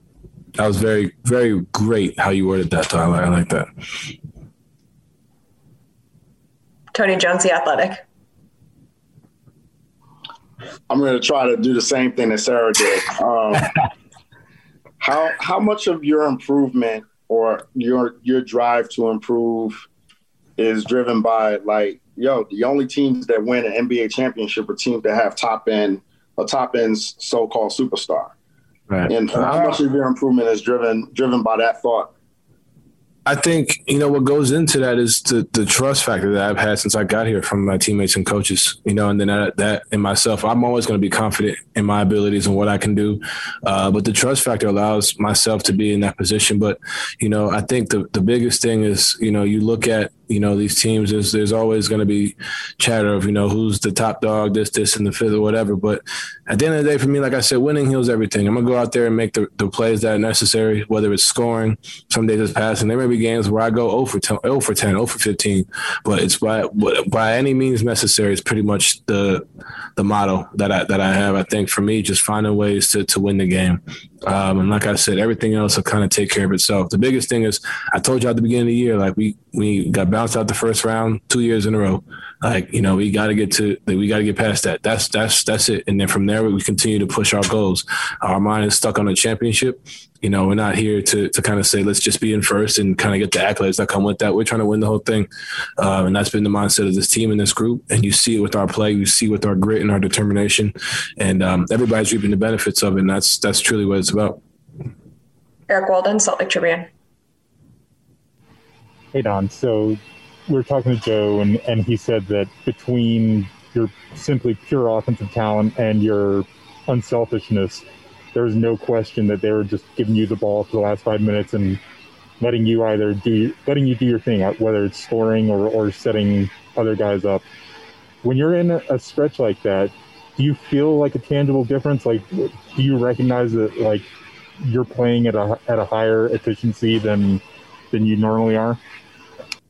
That was very, very great how you worded that, Tyler. I like that. Tony Jones, the Athletic. I'm going to try to do the same thing that Sarah did. Um, how how much of your improvement or your your drive to improve is driven by like, yo, the only teams that win an NBA championship are teams that have top end a top end so called superstar. Right. And how much of your improvement is driven driven by that thought? I think you know what goes into that is the the trust factor that I've had since I got here from my teammates and coaches. You know, and then that, that in myself, I'm always going to be confident in my abilities and what I can do. Uh, but the trust factor allows myself to be in that position. But you know, I think the the biggest thing is you know you look at you know these teams there's there's always going to be chatter of you know who's the top dog this this and the fifth or whatever. But at the end of the day for me like i said winning heals everything. I'm going to go out there and make the, the plays that are necessary whether it's scoring some days it's passing. There may be games where i go 0 for 10 0 for 10 0 for 15 but it's by by any means necessary it's pretty much the the motto that i that i have. I think for me just finding ways to to win the game um, and like I said, everything else will kind of take care of itself. The biggest thing is I told you at the beginning of the year, like we we got bounced out the first round two years in a row. Like you know, we got to get to we got to get past that. That's that's that's it. And then from there, we continue to push our goals. Our mind is stuck on a championship. You know, we're not here to to kind of say let's just be in first and kind of get the accolades that come with that. We're trying to win the whole thing, um, and that's been the mindset of this team and this group. And you see it with our play, you see with our grit and our determination, and um, everybody's reaping the benefits of it. And that's that's truly what it's about. Eric Walden, Salt Lake Tribune. Hey Don, so we are talking to Joe, and, and he said that between your simply pure offensive talent and your unselfishness, there's no question that they were just giving you the ball for the last five minutes and letting you either do letting you do your thing, uh, whether it's scoring or, or setting other guys up. When you're in a stretch like that, do you feel like a tangible difference? Like, do you recognize that like you're playing at a at a higher efficiency than than you normally are?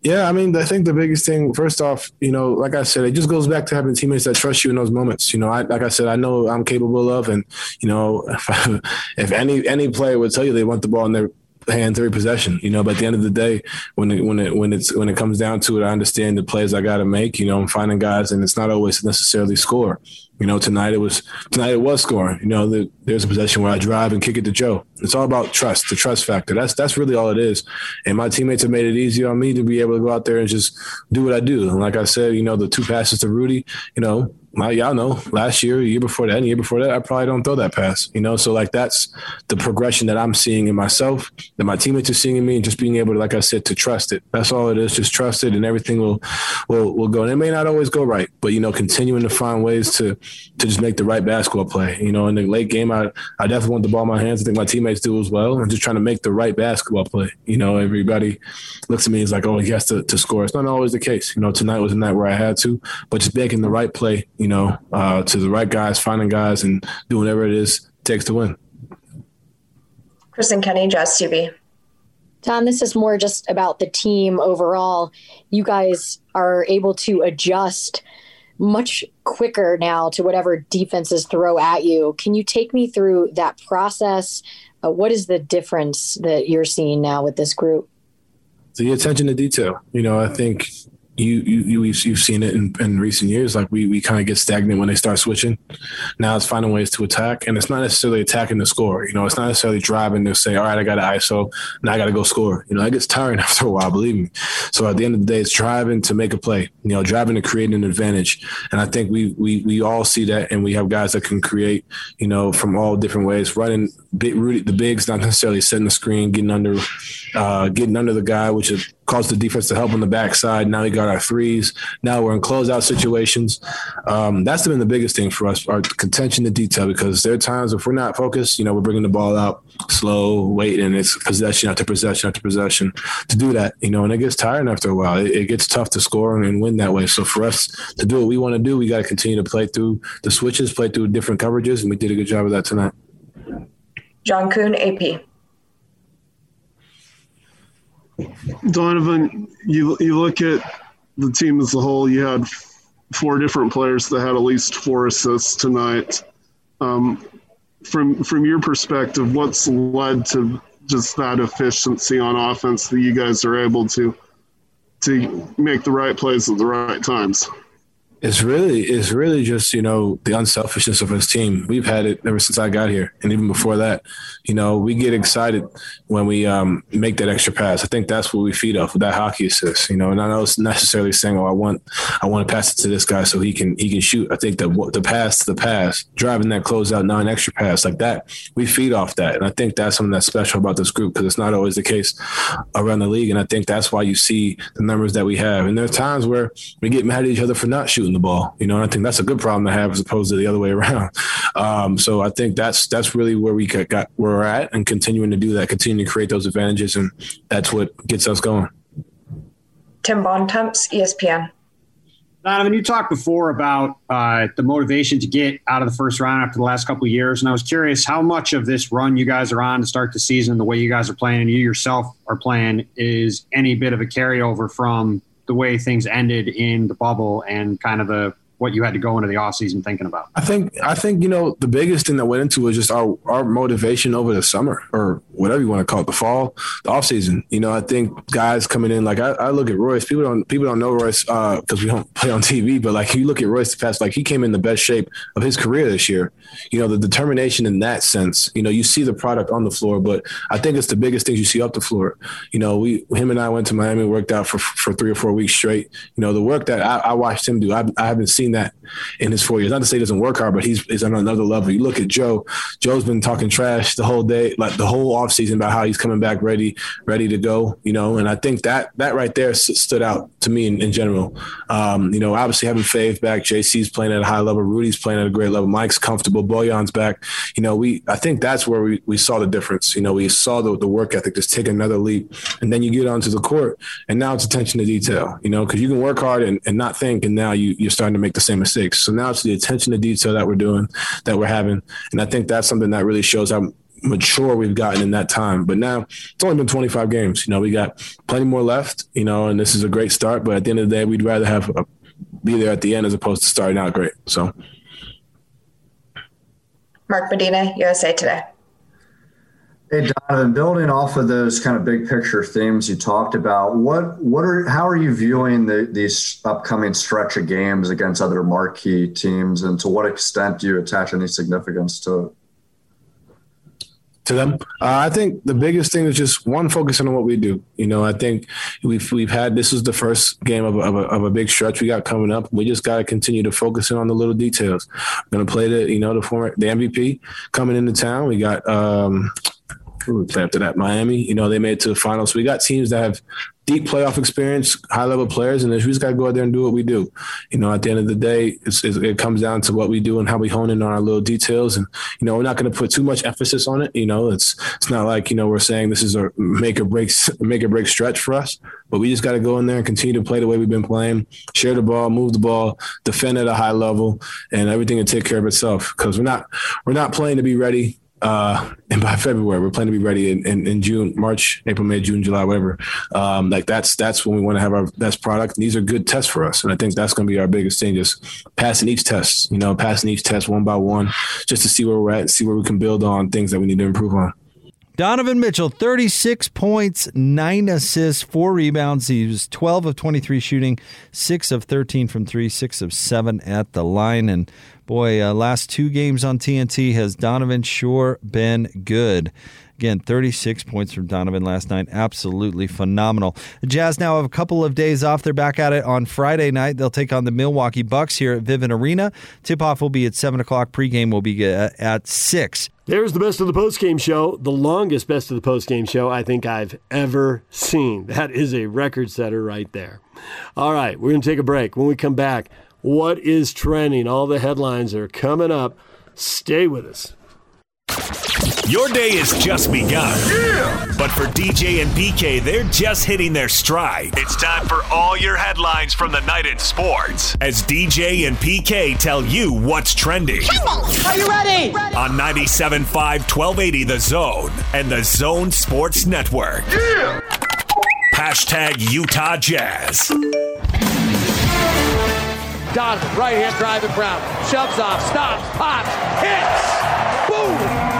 Yeah, I mean, I think the biggest thing, first off, you know, like I said, it just goes back to having teammates that trust you in those moments. You know, I, like I said, I know I'm capable of, and you know, if, I, if any any player would tell you they want the ball in their hands every possession, you know. But at the end of the day, when it when it when it's when it comes down to it, I understand the plays I got to make. You know, I'm finding guys, and it's not always necessarily score. You know, tonight it was tonight it was scoring. You know, the, there's a possession where I drive and kick it to Joe. It's all about trust, the trust factor. That's that's really all it is. And my teammates have made it easy on me to be able to go out there and just do what I do. And like I said, you know, the two passes to Rudy, you know, my, y'all know last year, year before that, and year before that, I probably don't throw that pass, you know? So like that's the progression that I'm seeing in myself, that my teammates are seeing in me and just being able to, like I said, to trust it. That's all it is. Just trust it and everything will, will, will go. And it may not always go right, but you know, continuing to find ways to, to just make the right basketball play, you know, in the late game, I, I definitely want the ball in my hands. I think my teammates do as well. I'm just trying to make the right basketball play. You know, everybody looks at me as like, oh, he has to, to score. It's not always the case. You know, tonight was a night where I had to, but just making the right play, you know, uh, to the right guys, finding guys, and doing whatever it is it takes to win. Kristen Kenney, Jazz TV. Don, this is more just about the team overall. You guys are able to adjust much quicker now to whatever defenses throw at you. Can you take me through that process? Uh, what is the difference that you're seeing now with this group? The attention to detail. You know, I think you you, you you've seen it in, in recent years. Like we we kind of get stagnant when they start switching. Now it's finding ways to attack, and it's not necessarily attacking the score. You know, it's not necessarily driving to say, all right, I got an ISO, now I got to go score. You know, it gets tiring after a while, believe me. So at the end of the day, it's driving to make a play. You know, driving to create an advantage, and I think we we we all see that, and we have guys that can create. You know, from all different ways, running big, the bigs, not necessarily setting the screen, getting under, uh, getting under the guy, which is caused the defense to help on the backside. Now we got our threes. Now we're in closeout situations. Um, that's been the biggest thing for us, our contention to detail, because there are times if we're not focused, you know, we're bringing the ball out slow, waiting, it's possession after possession after possession to do that, you know, and it gets tiring after a while. It, it gets tough to score and win that way. So for us to do what we want to do, we got to continue to play through the switches, play through different coverages, and we did a good job of that tonight. John Kuhn, AP. Donovan, you you look at the team as a whole. You had four different players that had at least four assists tonight. Um, from from your perspective, what's led to just that efficiency on offense that you guys are able to to make the right plays at the right times? It's really, it's really just you know the unselfishness of his team. We've had it ever since I got here, and even before that. You know, we get excited when we um, make that extra pass. I think that's what we feed off that hockey assist. You know, and I know it's necessarily saying, "Oh, I want, I want to pass it to this guy so he can he can shoot." I think that the pass to the pass, driving that closeout nine extra pass like that, we feed off that, and I think that's something that's special about this group because it's not always the case around the league, and I think that's why you see the numbers that we have. And there are times where we get mad at each other for not shooting the ball. You know, and I think that's a good problem to have as opposed to the other way around. Um, so I think that's that's really where we got where we're at, and continuing to do that, continuing to create those advantages, and that's what gets us going. Tim Bontemps, ESPN. Donovan, you talked before about uh, the motivation to get out of the first round after the last couple of years, and I was curious how much of this run you guys are on to start the season, the way you guys are playing, and you yourself are playing, is any bit of a carryover from the way things ended in the bubble and kind of the what you had to go into the offseason thinking about? I think I think you know the biggest thing that went into was just our our motivation over the summer or whatever you want to call it, the fall, the off season. You know, I think guys coming in like I, I look at Royce. People don't people don't know Royce because uh, we don't play on TV, but like you look at Royce the past, like he came in the best shape of his career this year. You know, the determination in that sense. You know, you see the product on the floor, but I think it's the biggest things you see up the floor. You know, we him and I went to Miami, worked out for for three or four weeks straight. You know, the work that I, I watched him do, I, I haven't seen that in his four years. Not to say he doesn't work hard, but he's, he's on another level. You look at Joe. Joe's been talking trash the whole day, like the whole offseason about how he's coming back ready, ready to go. You know, and I think that that right there stood out to me in, in general. Um, you know, obviously having Fave back, JC's playing at a high level, Rudy's playing at a great level, Mike's comfortable, Bojan's back. You know, we I think that's where we, we saw the difference. You know, we saw the, the work ethic just take another leap, and then you get onto the court, and now it's attention to detail. You know, because you can work hard and, and not think, and now you you're starting to make the same mistakes. So now it's the attention to detail that we're doing, that we're having, and I think that's something that really shows how mature we've gotten in that time. But now it's only been 25 games. You know, we got plenty more left. You know, and this is a great start. But at the end of the day, we'd rather have a, be there at the end as opposed to starting out great. So. Mark Medina, USA Today. Hey Donovan, building off of those kind of big picture themes you talked about, what what are how are you viewing the, these upcoming stretch of games against other marquee teams, and to what extent do you attach any significance to to them. Uh, I think the biggest thing is just one focusing on what we do. You know, I think we've we've had this is the first game of a, of a, of a big stretch we got coming up. We just got to continue to focus in on the little details. We're gonna play the you know the former the MVP coming into town. We got um, who play after that? Miami. You know, they made it to the finals. So we got teams that have deep playoff experience, high level players, and we just got to go out there and do what we do. You know, at the end of the day, it's, it comes down to what we do and how we hone in on our little details. And you know, we're not going to put too much emphasis on it. You know, it's it's not like you know we're saying this is a make or break make or break stretch for us, but we just got to go in there and continue to play the way we've been playing, share the ball, move the ball, defend at a high level, and everything will take care of itself. Because we're not we're not playing to be ready uh, and by February, we're planning to be ready in, in, in, June, March, April, May, June, July, whatever. Um, like that's that's when we want to have our best product. And these are good tests for us, and I think that's going to be our biggest thing: just passing each test. You know, passing each test one by one, just to see where we're at, see where we can build on things that we need to improve on. Donovan Mitchell, 36 points, nine assists, four rebounds. He was 12 of 23 shooting, six of 13 from three, six of seven at the line. And boy, uh, last two games on TNT has Donovan sure been good. Again, 36 points from Donovan last night. Absolutely phenomenal. The Jazz now have a couple of days off. They're back at it on Friday night. They'll take on the Milwaukee Bucks here at Vivint Arena. Tip off will be at 7 o'clock. Pregame will be at 6. There's the best of the postgame show, the longest best of the postgame show I think I've ever seen. That is a record setter right there. All right, we're going to take a break. When we come back, what is trending? All the headlines are coming up. Stay with us. Your day has just begun. Yeah! But for DJ and PK, they're just hitting their stride. It's time for all your headlines from the night in sports as DJ and PK tell you what's trending. Are you ready? On 97.5 1280 The Zone and The Zone Sports Network. Yeah! Hashtag Utah Jazz. Donovan, right hand driving Brown. Shoves off, stops, pops, hits. Boom!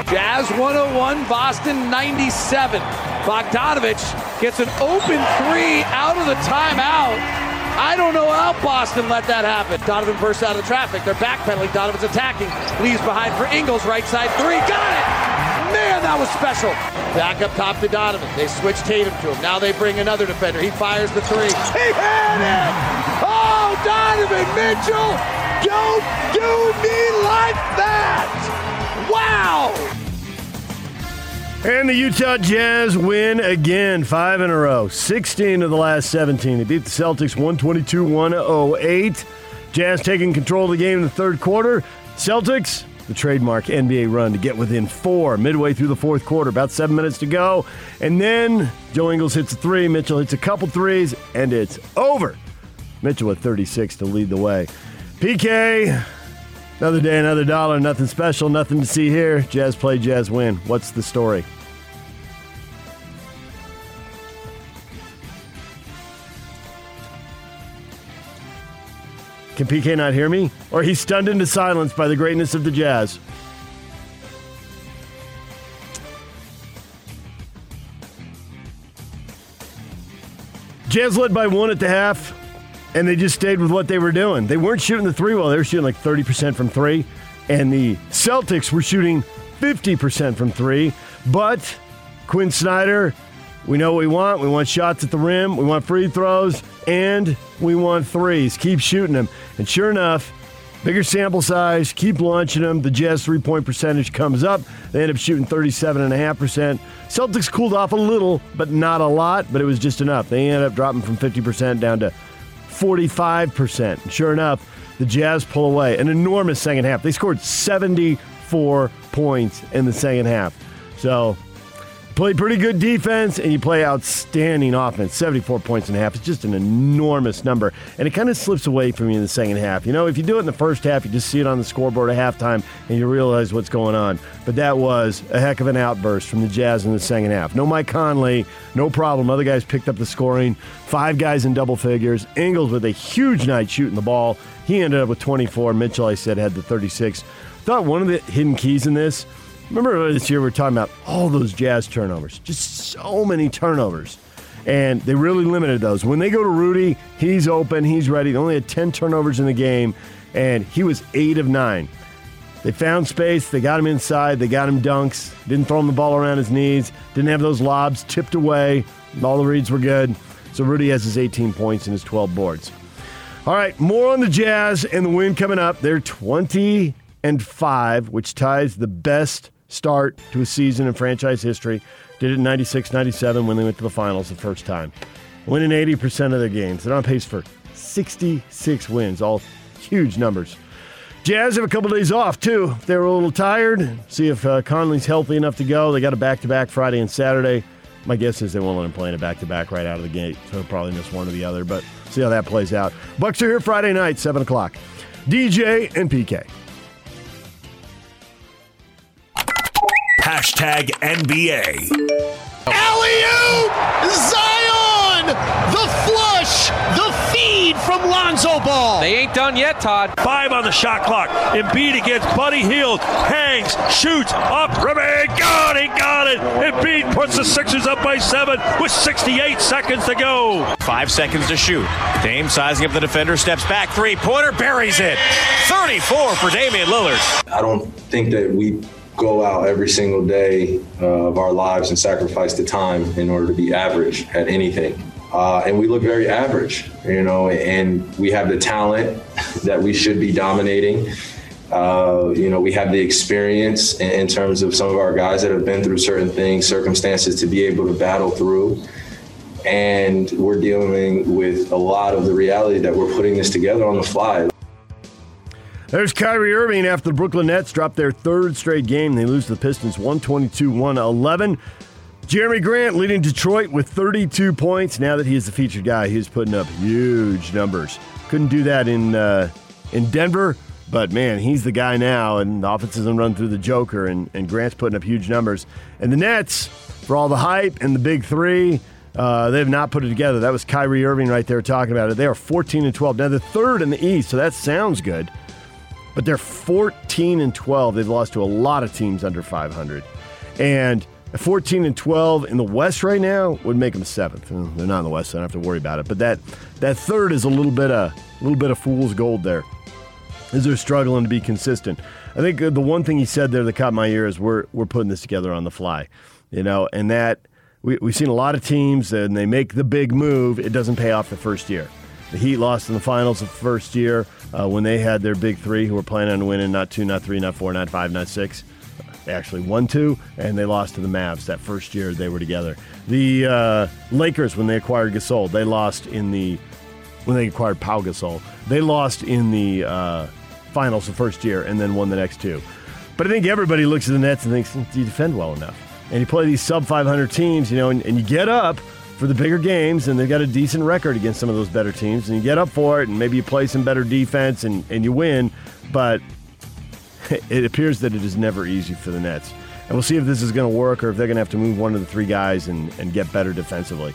Jazz 101, Boston 97. Bogdanovich gets an open three out of the timeout. I don't know how Boston let that happen. Donovan bursts out of the traffic. They're backpedaling. Donovan's attacking. Leaves behind for Ingles. Right side three. Got it! Man, that was special. Back up top to Donovan. They switch Tatum to him. Now they bring another defender. He fires the three. He had it! Donovan Mitchell! Don't do me like that! Wow! And the Utah Jazz win again, five in a row, 16 of the last 17. They beat the Celtics 122 108. Jazz taking control of the game in the third quarter. Celtics, the trademark NBA run to get within four midway through the fourth quarter, about seven minutes to go. And then Joe Ingles hits a three, Mitchell hits a couple threes, and it's over. Mitchell with 36 to lead the way. PK, another day, another dollar, nothing special, nothing to see here. Jazz play, Jazz win. What's the story? Can PK not hear me? Or he's stunned into silence by the greatness of the Jazz? Jazz led by one at the half and they just stayed with what they were doing. They weren't shooting the three well; they were shooting like thirty percent from three, and the Celtics were shooting fifty percent from three. But Quin Snyder, we know what we want. We want shots at the rim. We want free throws, and we want threes. Keep shooting them, and sure enough. Bigger sample size, keep launching them. The Jazz three point percentage comes up. They end up shooting 37.5%. Celtics cooled off a little, but not a lot, but it was just enough. They ended up dropping from 50% down to 45%. Sure enough, the Jazz pull away. An enormous second half. They scored 74 points in the second half. So play pretty good defense and you play outstanding offense. 74 points and a half it's just an enormous number and it kind of slips away from you in the second half. You know if you do it in the first half you just see it on the scoreboard at halftime and you realize what's going on. But that was a heck of an outburst from the jazz in the second half. No mike conley no problem. Other guys picked up the scoring. Five guys in double figures. Ingles with a huge night shooting the ball. He ended up with 24 mitchell i said had the 36 thought one of the hidden keys in this Remember this year we are talking about all those Jazz turnovers, just so many turnovers. And they really limited those. When they go to Rudy, he's open, he's ready. They only had 10 turnovers in the game, and he was 8 of 9. They found space, they got him inside, they got him dunks, didn't throw him the ball around his knees, didn't have those lobs tipped away. All the reads were good. So Rudy has his 18 points and his 12 boards. All right, more on the Jazz and the win coming up. They're 20 and 5, which ties the best start to a season in franchise history. Did it in 96 97 when they went to the finals the first time. Winning 80% of their games. They're on pace for 66 wins, all huge numbers. Jazz have a couple days off, too. They were a little tired. See if uh, Conley's healthy enough to go. They got a back to back Friday and Saturday. My guess is they won't let him play in a back to back right out of the gate, so he'll probably miss one or the other, but see how that plays out. Bucks are here Friday night, 7 o'clock. DJ and PK. Hashtag NBA. Alley Zion! The flush! The feed from Lonzo Ball! They ain't done yet, Todd. Five on the shot clock. Embiid against Buddy Hield. Hangs, shoots, up, Remy, got it, got it. Embiid puts the Sixers up by seven with 68 seconds to go. Five seconds to shoot. Dame sizing up the defender, steps back, three pointer, buries it. 34 for Damian Lillard. I don't think that we go out every single day uh, of our lives and sacrifice the time in order to be average at anything. Uh, and we look very average, you know, and we have the talent that we should be dominating. Uh, you know, we have the experience in, in, terms of some of our guys that have been through certain things, circumstances to be able to battle through. And we're dealing with a lot of the reality that we're putting this together on the fly. There's Kyrie Irving after the Brooklyn Nets drop their third straight game. They lose to the Pistons 122 111. Jerami Grant leading Detroit with 32 points. Now that he is the featured guy, he's putting up huge numbers. Couldn't do that in uh, in Denver, but man, he's the guy now, and the offense doesn't run through the Joker, and, and Grant's putting up huge numbers. And the Nets, for all the hype and the big three, uh, they have not put it together. That was Kyrie Irving right there talking about it. They are 14 and 12. Now they're third in the East, so that sounds good but they're 14 and 12. They've lost to a lot of teams under 500. And 14 and 12 in the West right now would make them seventh. They're not in the West, so I don't have to worry about it. But that that third is a little bit of a little bit of fool's gold there, as they're struggling to be consistent. I think uh, the one thing he said there that caught my ear is we're we're putting this together on the fly, you know, and that we, we've seen a lot of teams and they make the big move, it doesn't pay off the first year. The Heat lost in the finals the first year uh, when they had their big three who were planning on winning not two, not three, not four, not five, not six. They actually won two, and they lost to the Mavs that first year they were together. The uh, Lakers, when they acquired Gasol, they lost in the when they acquired Pau Gasol, they lost in the uh, finals the first year and then won the next two. But I think everybody looks at the Nets and thinks you defend well enough, and you play these sub 500 teams, you know, and, and you get up for the bigger games, and they've got a decent record against some of those better teams. And you get up for it, and maybe you play some better defense, and, and you win. But it appears that it is never easy for the Nets. And we'll see if this is going to work or if they're going to have to move one of the three guys and, and get better defensively.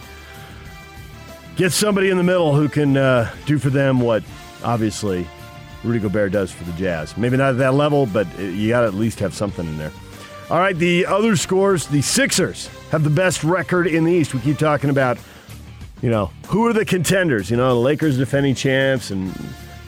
Get somebody in the middle who can uh, do for them what obviously Rudy Gobert does for the Jazz. Maybe not at that level, but you got to at least have something in there. All right, the other scores the Sixers have the best record in the East. We keep talking about you know, who are the contenders? You know, the Lakers defending champs, and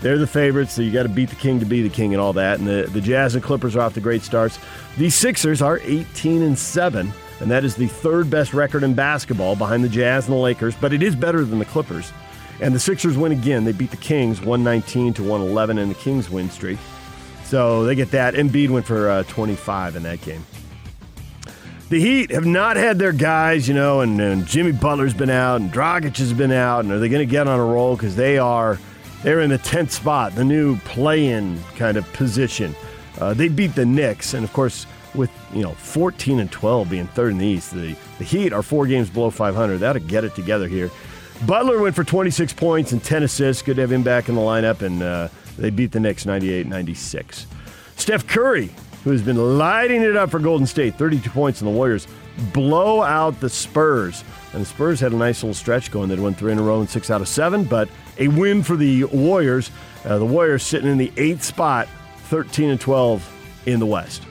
they're the favorites, so you got to beat the king to be the king and all that. And the, the Jazz and Clippers are off to great starts. The Sixers are 18 and 7, and that is the third best record in basketball behind the Jazz and the Lakers, but it is better than the Clippers. And the Sixers win again. They beat the Kings 119 to 111 in the Kings win streak. So they get that. Embiid went for uh, 25 in that game. The Heat have not had their guys, you know, and, and Jimmy Butler's been out, and Dragic has been out, and are they going to get on a roll? Because they are, they're in the tenth spot, the new play-in kind of position. Uh, they beat the Knicks, and of course, with you know 14 and 12 being third in the East, the the Heat are four games below 500. That'll get it together here. Butler went for 26 points and 10 assists. Good to have him back in the lineup, and uh, they beat the Knicks 98-96. Steph Curry who has been lighting it up for Golden State. 32 points, and the Warriors blow out the Spurs. And the Spurs had a nice little stretch going. They'd won three in a row and six out of seven, but a win for the Warriors. Uh, the Warriors sitting in the eighth spot, 13 and 12 in the West.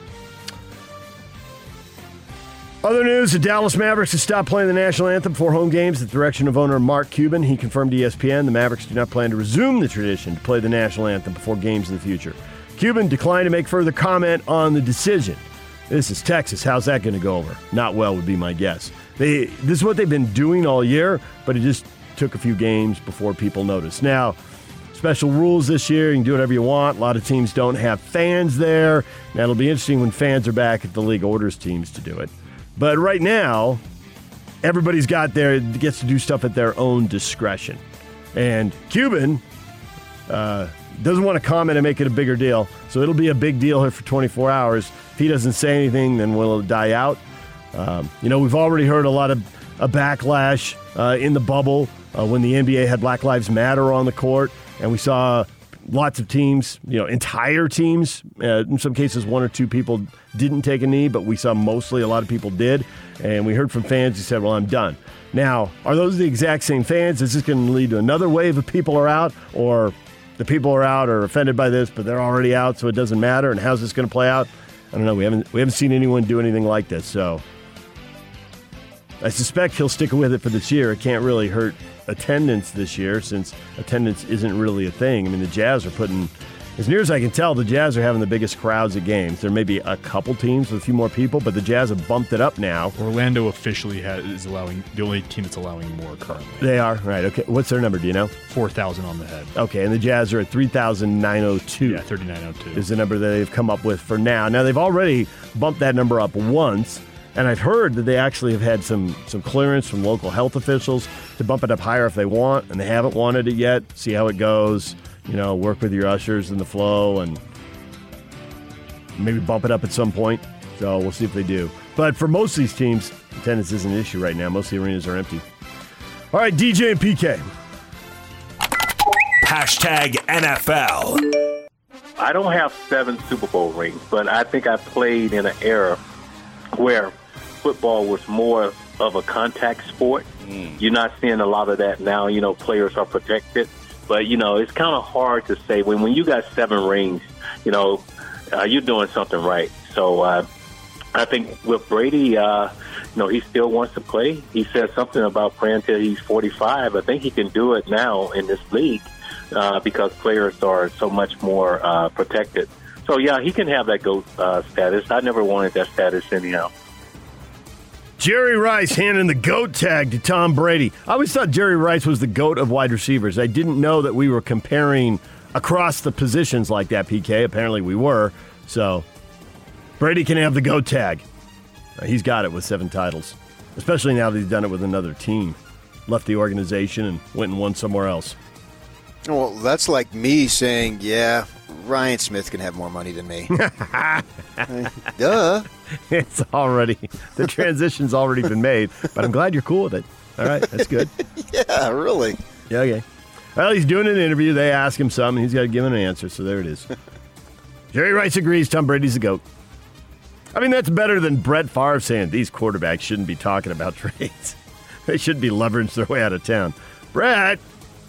Other news: The Dallas Mavericks have stopped playing the national anthem for home games at the direction of owner Mark Cuban. He confirmed to ESPN the Mavericks do not plan to resume the tradition to play the national anthem before games in the future. Cuban declined to make further comment on the decision. This is Texas. How's that going to go over? Not well, would be my guess. They, this is what they've been doing all year, but it just took a few games before people noticed. Now, special rules this year. You can do whatever you want. A lot of teams don't have fans there. Now, it'll be interesting when fans are back if the league orders teams to do it. But right now, everybody's got their gets to do stuff at their own discretion. And Cuban, uh, doesn't want to comment and make it a bigger deal. So it'll be a big deal here for 24 hours. If he doesn't say anything, then will it die out? Um, you know, we've already heard a lot of a backlash uh, in the bubble uh, when the NBA had Black Lives Matter on the court, and we saw lots of teams, you know, entire teams. Uh, in some cases, one or two people didn't take a knee, but we saw mostly a lot of people did. And we heard from fans who said, "Well, I'm done." Now, are those the exact same fans? Is this going to lead to another wave of people are out, or the people are out or offended by this, but they're already out, so it doesn't matter. And how's this going to play out? I don't know. We haven't we haven't seen anyone do anything like this, so I suspect he'll stick with it for this year. It can't really hurt attendance this year since attendance isn't really a thing. I mean, the Jazz are putting as near as I can tell, the Jazz are having the biggest crowds at games. There may be a couple teams with a few more people, but the Jazz have bumped it up now. Orlando officially has, is allowing the only team that's allowing more currently. They are right. Okay, what's their number? Do you know? Four thousand on the head. Okay, and the Jazz are at three thousand nine hundred two. Yeah, thirty nine hundred oh two is the number that they've come up with for now. Now they've already bumped that number up once. And I've heard that they actually have had some some clearance from local health officials to bump it up higher if they want, and they haven't wanted it yet. See how it goes. You know, work with your ushers in the flow and maybe bump it up at some point. So we'll see if they do. But for most of these teams, attendance isn't an issue right now. Most of the arenas are empty. All right, DJ and PK. Hashtag NFL. I don't have seven Super Bowl rings, but I think I played in an era where football was more of a contact sport. Mm. You're not seeing a lot of that now. You know, players are protected, but you know, it's kind of hard to say when when you got seven rings. You know, uh, you're doing something right. So uh, I think with Brady, uh, you know, he still wants to play. He said something about playing till he's 45. I think he can do it now in this league uh, because players are so much more uh, protected. So yeah, he can have that GOAT uh, status. I never wanted that status anyhow. Jerry Rice handing the GOAT tag to Tom Brady. I always thought Jerry Rice was the GOAT of wide receivers. I didn't know that we were comparing across the positions like that, PK. Apparently we were. So Brady can have the GOAT tag. Uh, he's got it with seven titles, especially now that he's done it with another team. Left the organization and went and won somewhere else. Well, that's like me saying, yeah, Ryan Smith can have more money than me. Duh. It's already, the transition's already been made, but I'm glad you're cool with it. All right, that's good. yeah, really. Yeah, okay. Well, he's doing an interview. They ask him something. He's got to give an answer, so there it is. Jerry Rice agrees Tom Brady's the GOAT. I mean, that's better than Brett Favre saying these quarterbacks shouldn't be talking about trades. they should be leveraged their way out of town. Brett,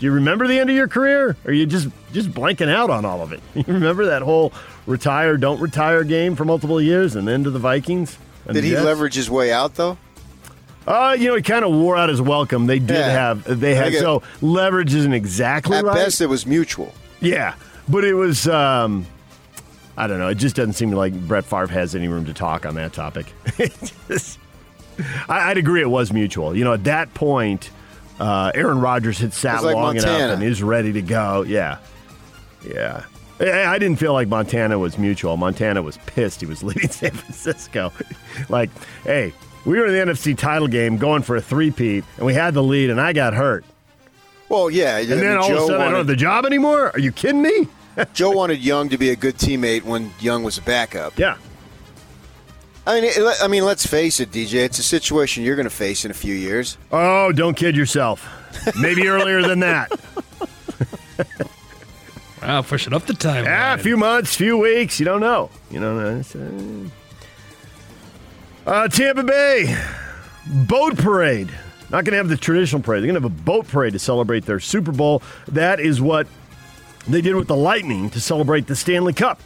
do you remember the end of your career? Or are you just just blanking out on all of it? You remember that whole retire, don't retire game for multiple years and then to the Vikings? Did he Jets? leverage his way out though? Uh, you know, he kind of wore out his welcome. They did Yeah. have they had so leverage isn't exactly At right. best, it was mutual. Yeah, but it was. Um, I don't know. It just doesn't seem like Brett Favre has any room to talk on that topic. Just- I, I'd agree it was mutual. You know, at that point, uh, Aaron Rodgers had sat like long enough and is ready to go. Yeah, yeah. I I didn't feel like Montana was mutual. Montana was pissed he was leaving San Francisco. like, hey, we were in the NFC title game going for a three-peat, and we had the lead, and I got hurt. Well, yeah. And then all of a sudden, I don't have the job anymore? Are you kidding me? Joe wanted Young to be a good teammate when Young was a backup. Yeah. I mean, it, I mean, let's face it, DJ. It's a situation you're going to face in a few years. Oh, don't kid yourself. Maybe earlier than that. Wow, pushing up the time. Yeah, a few months, few weeks. You don't know. You don't know. It's, uh, uh, Tampa Bay boat parade. Not going to have the traditional parade. They're going to have a boat parade to celebrate their Super Bowl. That is what they did with the Lightning to celebrate the Stanley Cup.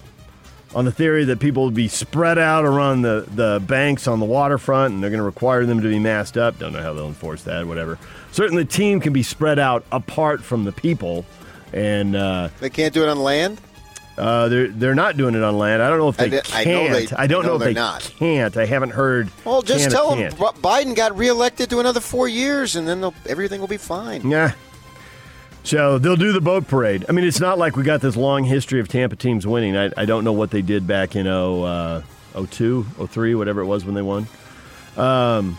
On the theory that people would be spread out around the, the banks on the waterfront and they're going to require them to be masked up. Don't know how they'll enforce that, whatever. Certainly, the team can be spread out apart from the people. And uh, They can't do it on land. uh, they're they're not doing it on land. I don't know if they I can't. know they- I don't know know if they're not. can't. I haven't heard. Well, just tell them can't. Biden got reelected to another four years, and then everything will be fine. Yeah. So they'll do the boat parade. I mean, it's not like we got this long history of Tampa teams winning. I, I don't know what they did back in oh, uh, 02, 03, whatever it was when they won. Um,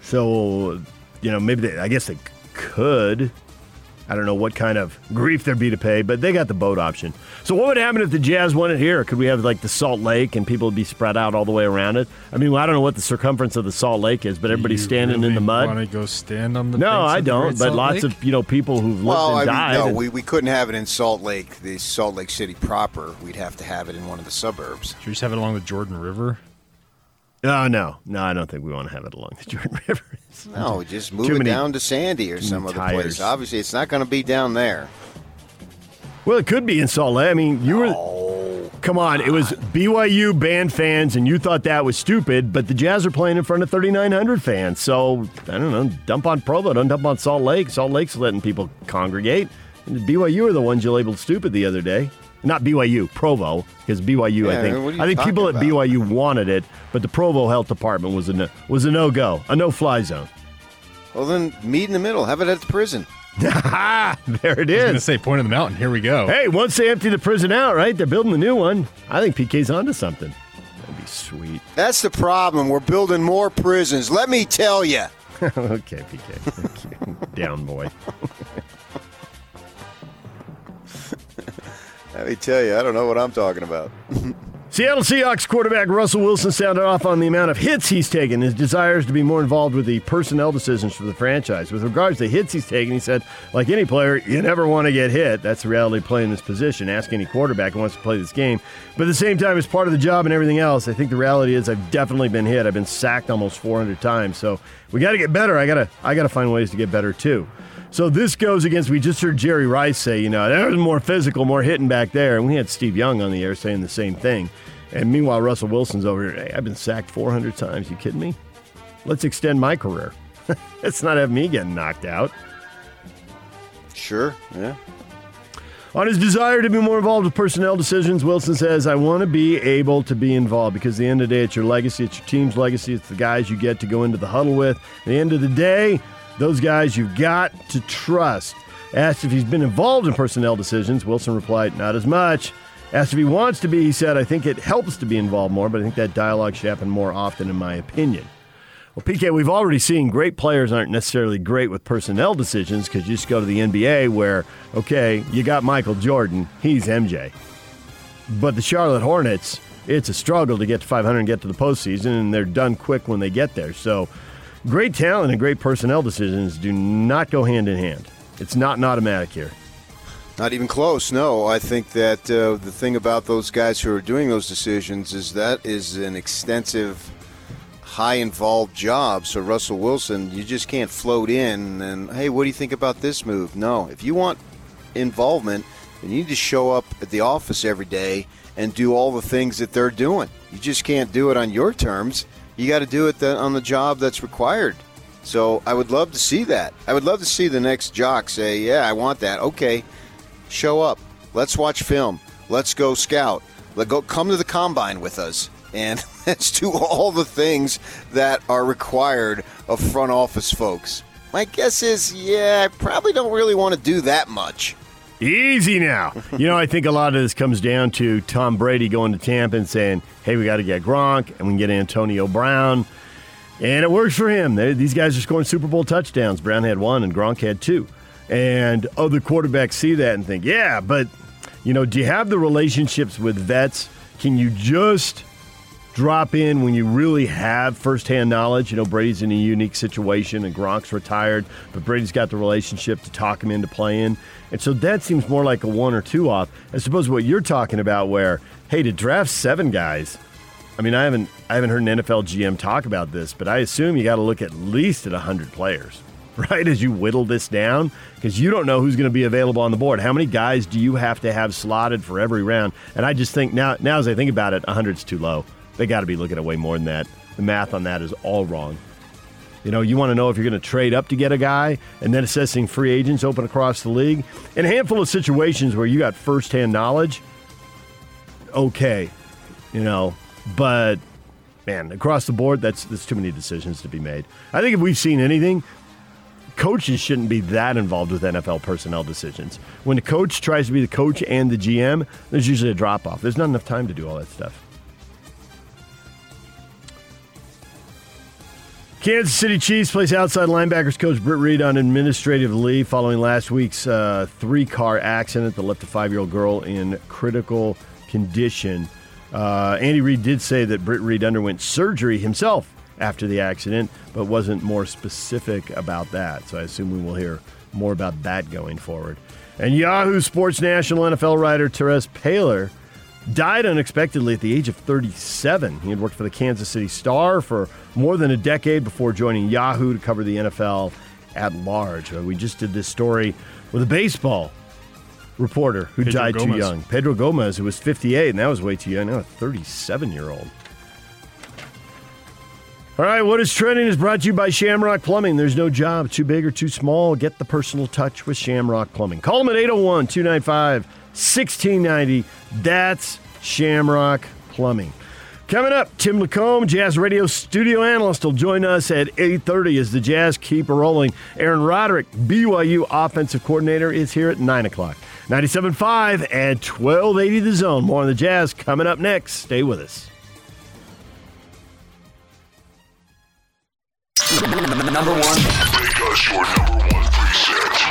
so, you know, maybe they, I guess they could. I don't know what kind of grief there'd be to pay, but they got the boat option. So, what would happen if the Jazz won it here? Could we have like the Salt Lake and people would be spread out all the way around it? I mean, I don't know what the circumference of the Salt Lake is, but everybody's standing in the mud. Want to go stand on the? No, I don't. But Salt lots Lake? of you know people who've lived Well, I and mean, died. no, and- we, we couldn't have it in Salt Lake, the Salt Lake City proper. We'd have to have it in one of the suburbs. Should we just have it along the Jordan River? Oh no, no, I don't think we want to have it along the Jordan River. No, just move it down to Sandy or some other place. Obviously, it's not going to be down there. Well, it could be in Salt Lake. I mean, you were. Oh, Come on, it was BYU band fans, and you thought that was stupid. But the Jazz are playing in front of 3,900 fans, so I don't know. Dump on Provo, don't dump on Salt Lake. Salt Lake's letting people congregate. And BYU are the ones you labeled stupid the other day. Not BYU, Provo, because BYU. Yeah, I think what are you I think people talking at BYU wanted it, but the Provo Health Department was a no, was a no go, a no fly zone. Well, then meet in the middle. Have it at the prison. there it is. I was going to say point of the mountain. Here we go. Hey, once they empty the prison out, right? They're building the new one. I think PK's onto something. That'd be sweet. That's the problem. We're building more prisons. Let me tell you. okay, PK. Down boy. Let me tell you. I don't know what I'm talking about. Seattle Seahawks quarterback Russell Wilson sounded off on the amount of hits he's taken, his desires to be more involved with the personnel decisions for the franchise. With regards to hits he's taken, he said, like any player, you never want to get hit. That's the reality of playing this position. Ask any quarterback who wants to play this game. But at the same time, as part of the job and everything else, I think the reality is I've definitely been hit. I've been sacked almost 400 times. So we got to get better. I got to I got to find ways to get better too. So this goes against. We just heard Jerry Rice say, you know, there was more physical, more hitting back there, and we had Steve Young on the air saying the same thing. And meanwhile, Russell Wilson's over here. Hey, I've been sacked 400 times. You kidding me? Let's extend my career. Let's not have me getting knocked out. Sure. Yeah. On his desire to be more involved with personnel decisions, Wilson says, I want to be able to be involved because at the end of the day, it's your legacy, it's your team's legacy, it's the guys you get to go into the huddle with. At the end of the day, those guys you've got to trust. Asked if he's been involved in personnel decisions, Wilson replied, Not as much. Asked if he wants to be, he said, I think it helps to be involved more, but I think that dialogue should happen more often, in my opinion. Well, PK, we've already seen great players aren't necessarily great with personnel decisions because you just go to the NBA where, okay, you got Michael Jordan, he's MJ. But the Charlotte Hornets, it's a struggle to get to 500 and get to the postseason, and they're done quick when they get there. So, great talent and great personnel decisions do not go hand in hand. It's not an automatic here. Not even close. No, I think that uh, the thing about those guys who are doing those decisions is that is an extensive, high involved job. So Russell Wilson, you just can't float in and hey, what do you think about this move? No, if you want involvement, then you need to show up at the office every day and do all the things that they're doing. You just can't do it on your terms. You got to do it on the job that's required. So I would love to see that. I would love to see the next jock say, "Yeah, I want that." Okay, show up. Let's watch film. Let's go scout. Let go. Come to the combine with us, and let's do all the things that are required of front office folks. My guess is, yeah, I probably don't really want to do that much. Easy now. you know, I think a lot of this comes down to Tom Brady going to Tampa and saying, hey, we got to get Gronk and we can get Antonio Brown. And it works for him. They, these guys are scoring Super Bowl touchdowns. Brown had one and Gronk had two. And other quarterbacks see that and think, yeah, but, you know, do you have the relationships with vets? Can you just drop in when you really have firsthand knowledge. You know, Brady's in a unique situation and Gronk's retired, but Brady's got the relationship to talk him into playing. And so that seems more like a one or two off, as opposed to what you're talking about, where, hey, to draft seven guys, I mean, I haven't I haven't heard an NFL GM talk about this, but I assume you got to look at least at 100 players, right? As you whittle this down, because you don't know who's going to be available on the board. How many guys do you have to have slotted for every round? And I just think now, now as I think about it, 100's too low. They got to be looking at way more than that. The math on that is all wrong. You know, you want to know if you're going to trade up to get a guy and then assessing free agents open across the league. In a handful of situations where you got firsthand knowledge, okay, you know, but man, across the board, that's that's too many decisions to be made. I think if we've seen anything, coaches shouldn't be that involved with NFL personnel decisions. When the coach tries to be the coach and the GM, there's usually a drop off. There's not enough time to do all that stuff. Kansas City Chiefs place outside linebackers coach Britt Reid on administrative leave following last week's uh, three car accident that left a five year old girl in critical condition. Uh, Andy Reid did say that Britt Reid underwent surgery himself after the accident, but wasn't more specific about that. So I assume we will hear more about that going forward. And Yahoo Sports National NFL writer Terez Paylor died unexpectedly at the age of 37. He had worked for the Kansas City Star for more than a decade before joining Yahoo to cover the NFL at large. We just did this story with a baseball reporter who Pedro died Gomez. too young. Pedro Gomez, who was 58, and that was way too young. Now a 37 year old. All right, what is trending is brought to you by Shamrock Plumbing. There's no job too big or too small. Get the personal touch with Shamrock Plumbing. Call them at 801 295 1690. That's Shamrock Plumbing. Coming up, Tim Lacombe, Jazz Radio studio analyst, will join us at 8.30 as the Jazz keep rolling. Aaron Roderick, BYU offensive coordinator, is here at 9 o'clock. 97.5 and 1280 The Zone. More on the Jazz coming up next. Stay with us. Number one. Make us your number one preset.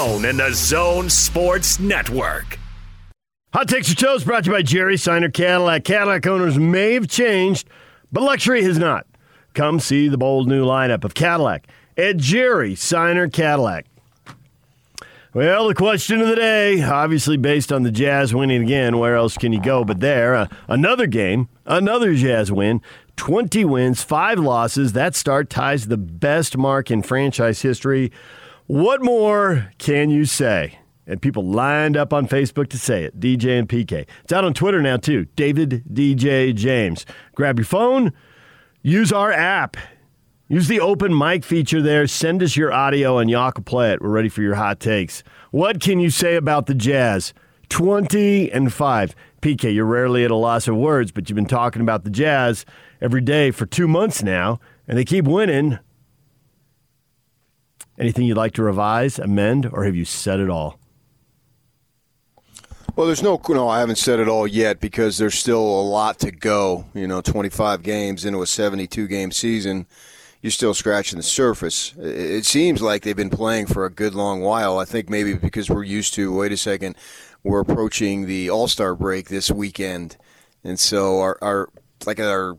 and the Zone Sports Network. Hot Takes or Toast brought to you by Jerry Seiner Cadillac. Cadillac owners may have changed, but luxury has not. Come see the bold new lineup of Cadillac at Jerry Seiner Cadillac. Well, the question of the day, obviously based on the Jazz winning again, where else can you go but there? Uh, another game, another Jazz win, 20 wins, five losses. That start ties the best mark in franchise history. What more can you say? And people lined up on Facebook to say it. DJ and PK. It's out on Twitter now, too. David DJ James. Grab your phone, use our app. Use the open mic feature there. Send us your audio and y'all can play it. We're ready for your hot takes. What can you say about the Jazz? 20 and 5. PK, you're rarely at a loss of words, but you've been talking about the Jazz every day for two months now, and they keep winning. Anything you'd like to revise, amend, or have you said it all? Well, there's no, no, I haven't said it all yet because there's still a lot to go. You know, 25 games into a 72 game season, you're still scratching the surface. It seems like they've been playing for a good long while. I think maybe because we're used to, wait a second, we're approaching the All Star break this weekend. And so our, our, like our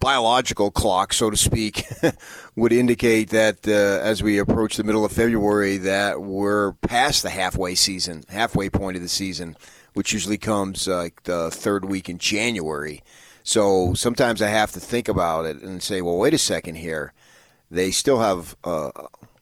biological clock, so to speak, would indicate that uh, as we approach the middle of February, that we're past the halfway season, halfway point of the season, which usually comes uh, like the third week in January. So sometimes I have to think about it and say, well, wait a second here. They still have uh,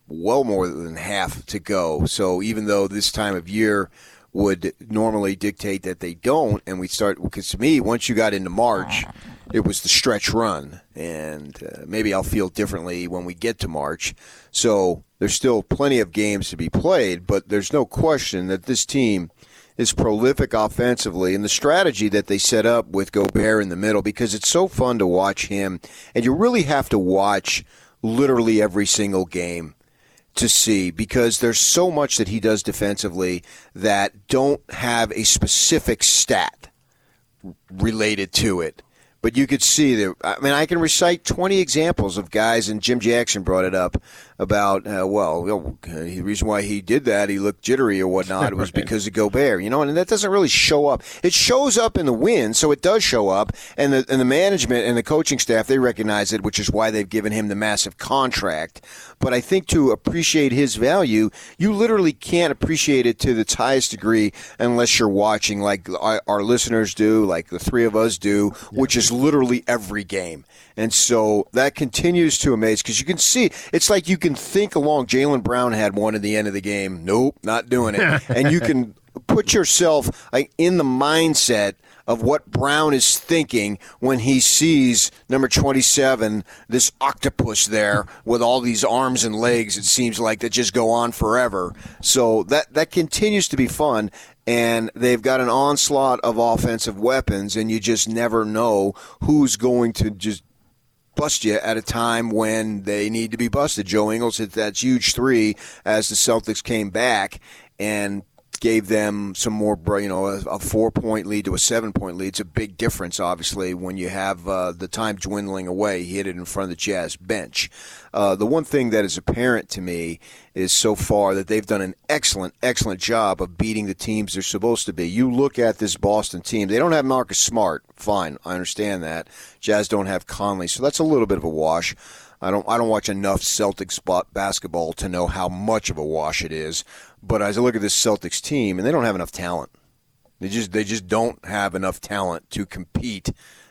well more than half to go. So even though this time of year would normally dictate that they don't, and we start because to me, once you got into March, it was the stretch run, and uh, maybe I'll feel differently when we get to March. So there's still plenty of games to be played, but there's no question that this team is prolific offensively and the strategy that they set up with Gobert in the middle because it's so fun to watch him and you really have to watch literally every single game to see because there's so much that he does defensively that don't have a specific stat related to it but you could see that. I mean, I can recite 20 examples of guys, and Jim Jackson brought it up about, uh, well, the reason why he did that, he looked jittery or whatnot, was because of Gobert, you know, and that doesn't really show up. It shows up in the win, so it does show up, and the, and the management and the coaching staff, they recognize it, which is why they've given him the massive contract. But I think to appreciate his value, you literally can't appreciate it to its highest degree unless you're watching like our, our listeners do, like the three of us do, which is literally every game. And so that continues to amaze because you can see it's like you can think along. Jaylen Brown had one at the end of the game. Nope, not doing it. and you can put yourself in the mindset of what Brown is thinking when he sees number 27, this octopus there with all these arms and legs, it seems like that just go on forever. So that, that continues to be fun. And they've got an onslaught of offensive weapons, and you just never know who's going to just bust you at a time when they need to be busted. Joe Ingles hit that huge three as the Celtics came back, and gave them some more, you know, a, a four point lead to a seven point lead. It's a big difference, obviously, when you have uh, the time dwindling away. He hit it in front of the Jazz bench. Uh, the one thing that is apparent to me is so far that they've done an excellent, excellent job of beating the teams they're supposed to be. You look at this Boston team, they don't have Marcus Smart. Fine, I understand that. Jazz don't have Conley, so that's a little bit of a wash. I don't I don't watch enough Celtics basketball to know how much of a wash it is. But as I look at this Celtics team, and they don't have enough talent. They just they just don't have enough talent to compete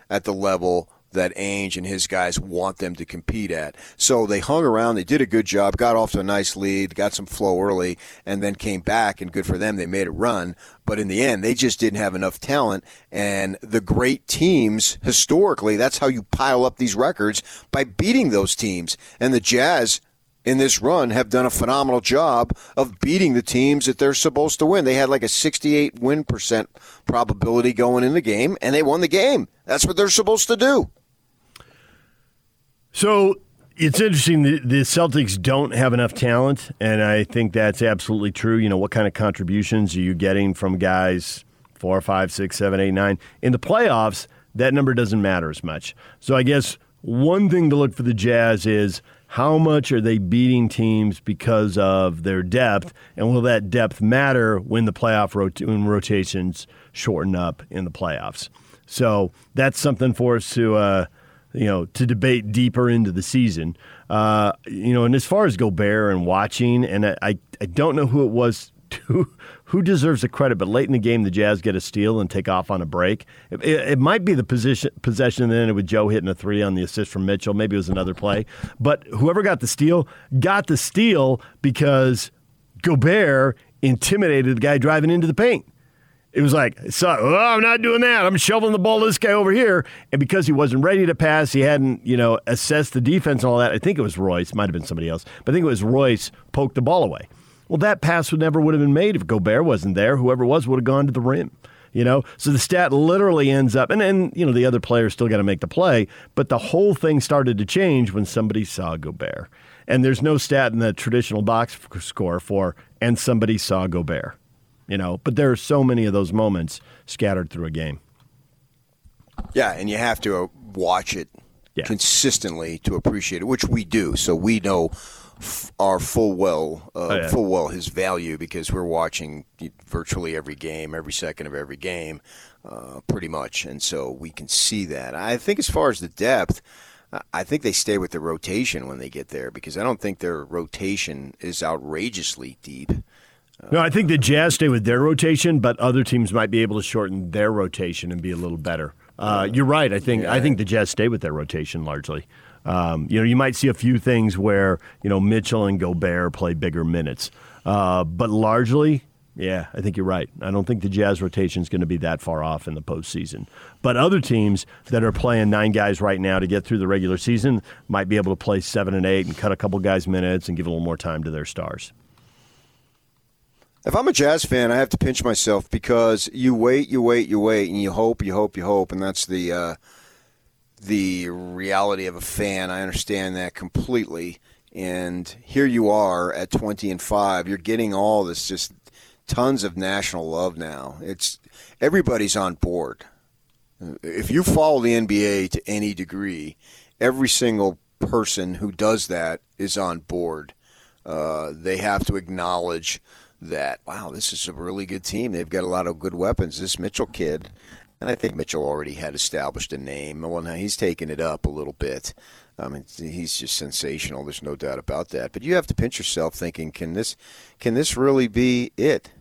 at the level that Ainge and his guys want them to compete at. So they hung around, they did a good job, got off to a nice lead, got some flow early, and then came back, and good for them, they made a run. But in the end, they just didn't have enough talent. And the great teams, historically, that's how you pile up these records by beating those teams. And the Jazz in this run have done a phenomenal job of beating the teams that they're supposed to win. They had like a 68 win percent probability going in the game, and they won the game. That's what they're supposed to do. So it's interesting. The, the Celtics don't have enough talent, and I think that's absolutely true. You know, what kind of contributions are you getting from guys four, five, six, seven, eight, nine? In the playoffs, that number doesn't matter as much. So I guess one thing to look for the Jazz is how much are they beating teams because of their depth, and will that depth matter when the playoff rot- when rotations shorten up in the playoffs? So that's something for us to. Uh, you know, to debate deeper into the season. Uh, you know, and as far as Gobert and watching, and I, I don't know who it was who, who deserves the credit, but late in the game, the Jazz get a steal and take off on a break. It, it, it might be the position possession then it with Joe hitting a three on the assist from Mitchell. Maybe it was another play, but whoever got the steal got the steal because Gobert intimidated the guy driving into the paint. It was like, so, oh, I'm not doing that. I'm shoveling the ball to this guy over here. And because he wasn't ready to pass, he hadn't, you know, assessed the defense and all that. I think it was Royce. Might have been somebody else. But I think it was Royce poked the ball away. Well, that pass would never would have been made if Gobert wasn't there. Whoever was would have gone to the rim. You know, so the stat literally ends up, and then you know the other players still got to make the play, but the whole thing started to change when somebody saw Gobert, and there's no stat in the traditional box score for and somebody saw Gobert you know, but there are so many of those moments scattered through a game. Yeah, and you have to uh, watch it yeah. consistently to appreciate it, which we do. So we know f- our full well, uh, Oh, yeah. full well his value because we're watching virtually every game, every second of every game, uh, pretty much, and so we can see that. I think as far as the depth. I- I think they stay with the rotation when they get there because I don't think their rotation is outrageously deep. No, I think the Jazz stay with their rotation, but other teams might be able to shorten their rotation and be a little better. Uh, you're right. I think I think the Jazz stay with their rotation largely. Um, you know, you might see a few things where you know Mitchell and Gobert play bigger minutes, uh, but largely, yeah, I think you're right. I don't think the Jazz rotation is going to be that far off in the postseason. But other teams that are playing nine guys right now to get through the regular season might be able to play seven and eight and cut a couple guys minutes and give a little more time to their stars. If I'm a Jazz fan, I have to pinch myself because you wait, you wait, you wait, and you hope, you hope, you hope, and that's the uh, the reality of a fan. I understand that completely. And here you are at 20 and five. You're getting all this, just tons of national love now. It's everybody's on board. If you follow the NBA to any degree, every single person who does that is on board. Uh, they have to acknowledge that wow, this is a really good team. They've got a lot of good weapons. This Mitchell kid, and I think Mitchell already had established a name. Well, now he's taken it up a little bit. I mean, he's just sensational. There's no doubt about that. But you have to pinch yourself, thinking, can this, can this really be it?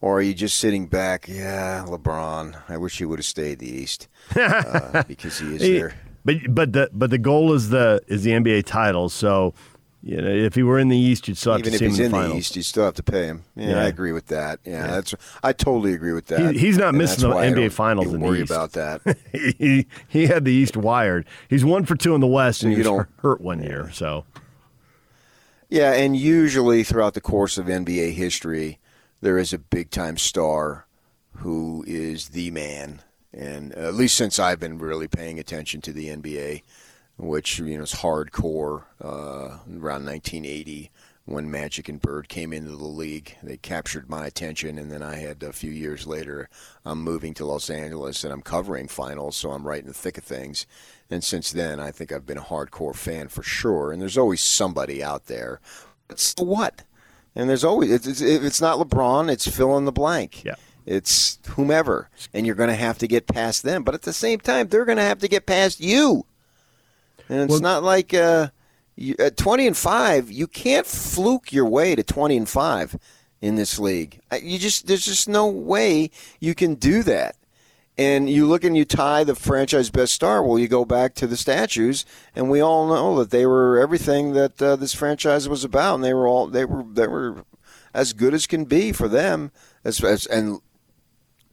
Or are you just sitting back? Yeah, LeBron. I wish he would have stayed the East uh, because he is He- there. But but the but the goal is the is the NBA title. So you know if he were in the East, you'd still have Even to see him Even if he's in in the the. East, you still have to pay him. Yeah, Yeah. I agree with that. Yeah, that's I totally agree with that. He, he's not And missing the NBA finals in the worry East. about that. he he had the East wired. He's one for two in the West, and You he was don't- hurt one year. So Yeah, and usually throughout the course of NBA history, there is a big time star who is the man. And at least since I've been really paying attention to the NBA, which you know is hardcore uh, around 1980 when Magic and Bird came into the league, they captured my attention. And then I had a few years later, I'm moving to Los Angeles and I'm covering finals, so I'm right in the thick of things. And since then, I think I've been a hardcore fan for sure. And there's always somebody out there. But so what? And there's always it's, it's, it's not LeBron, it's fill in the blank. Yeah. It's whomever, and you're going to have to get past them. But at the same time, they're going to have to get past you. And it's Well- not like uh, you, at 20 and five, you can't fluke your way to 20 and five in this league. You just there's just no way you can do that. And you look and you tie the franchise best star. Well, you go back to the statues, and we all know that they were everything that uh, this franchise was about, and they were all they were they were as good as can be for them. As, as and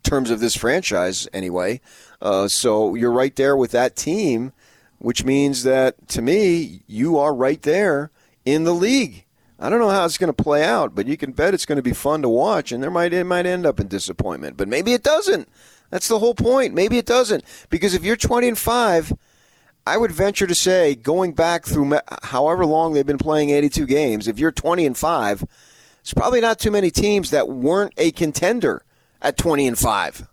terms of this franchise, anyway. Uh, so you're right there with that team, which means that to me, you are right there in the league. I don't know how it's going to play out, but you can bet it's going to be fun to watch, and there might it might end up in disappointment, but maybe it doesn't. That's the whole point. Maybe it doesn't because if you're 20 and five, I would venture to say, going back through however long they've been playing 82 games, if you're 20 and five, it's probably not too many teams that weren't a contender at 20 and five.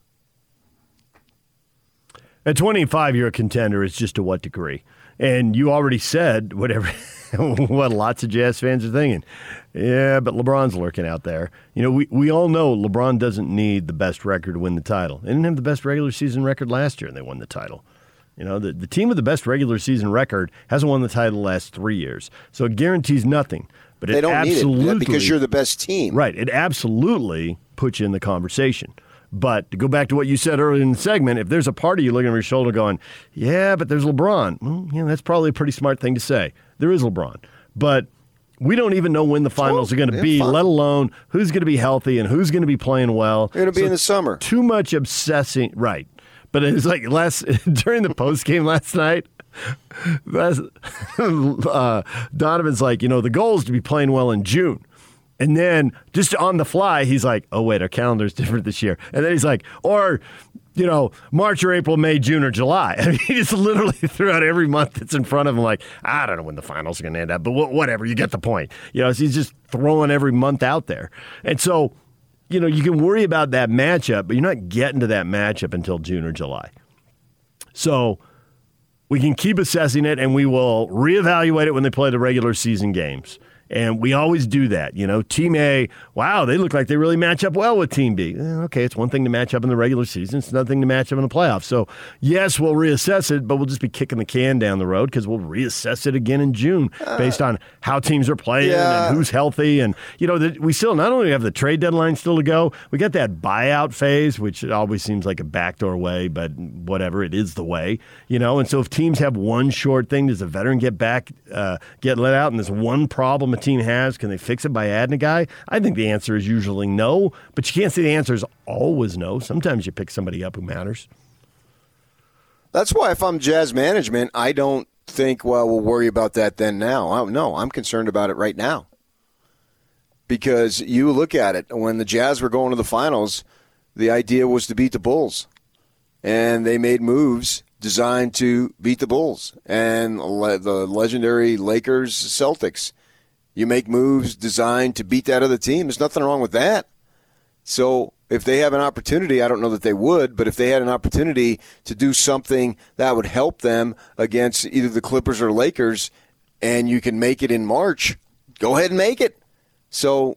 At 25, you're a contender. It's just to what degree? And you already said whatever what lots of Jazz fans are thinking. Yeah, but LeBron's lurking out there. You know, we, we all know LeBron doesn't need the best record to win the title. They didn't have the best regular season record last year, and they won the title. You know, the, the team with the best regular season record hasn't won the title the last three years. So it guarantees nothing. But They it don't need it absolutely, because you're the best team. Right. It absolutely puts you in the conversation. But to go back to what you said earlier in the segment, if there's a party of you looking over your shoulder going, yeah, but there's LeBron, well, yeah, that's probably a pretty smart thing to say. There is LeBron. But we don't even know when the finals are going to be, fine. let alone who's going to be healthy and who's going to be playing well. Going to be So in the summer. Too much obsessing. Right. But it's like last during the post game last night. That's, uh, Donovan's like, you know, the goal is to be playing well in June. And then just on the fly, he's like, oh, wait, our calendar's different this year. And then he's like, or, you know, March or April, May, June, or July. Mean, he just literally threw out every month that's in front of him, like, I don't know when the finals are going to end up, but wh- whatever, you get the point. You know, so he's just throwing every month out there. And so, you know, you can worry about that matchup, but you're not getting to that matchup until June or July. So we can keep assessing it, and we will reevaluate it when they play the regular season games. And we always do that. You know, Team A, wow, they look like they really match up well with Team B. Eh, okay, it's one thing to match up in the regular season, it's another thing to match up in the playoffs. So, yes, we'll reassess it, but we'll just be kicking the can down the road because we'll reassess it again in June based on how teams are playing yeah. and who's healthy. And, you know, the, we still not only have the trade deadline still to go, we got that buyout phase, which always seems like a backdoor way, but whatever, it is the way, you know. And so if teams have one short thing, does a veteran get back, uh, get let out, and there's one problem a team has, can they fix it by adding a guy? I think the answer is usually no, but you can't say the answer is always no. Sometimes you pick somebody up who matters. That's why if I'm Jazz management, I don't think, well, we'll worry about that then now. No, I'm concerned about it right now. Because you look at it, when the Jazz were going to the finals, the idea was to beat the Bulls. And they made moves designed to beat the Bulls and le- the legendary Lakers Celtics. You make moves designed to beat that other team. There's nothing wrong with that. So if they have an opportunity, I don't know that they would, but if they had an opportunity to do something that would help them against either the Clippers or Lakers, and you can make it in March, go ahead and make it. So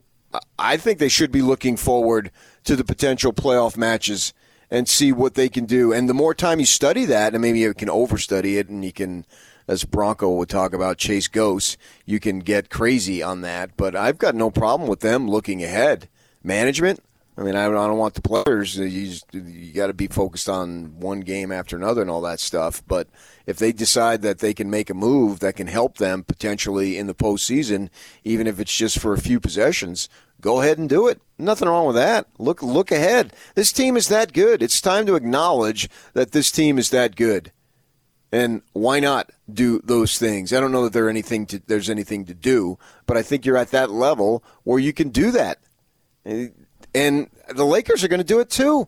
I think they should be looking forward to the potential playoff matches and see what they can do. And the more time you study that, and maybe you can overstudy it, and you can, as Bronco would talk about, chase ghosts, you can get crazy on that. But I've got no problem with them looking ahead. Management, I mean, I don't want the players. Uh, you, you got to be focused on one game after another and all that stuff. But if they decide that they can make a move that can help them potentially in the postseason, even if it's just for a few possessions, go ahead and do it. Nothing wrong with that. Look, look ahead. This team is that good. It's time to acknowledge that this team is that good. And why not do those things? I don't know that there anything to, there's anything to do, but I think you're at that level where you can do that and the Lakers are going to do it too.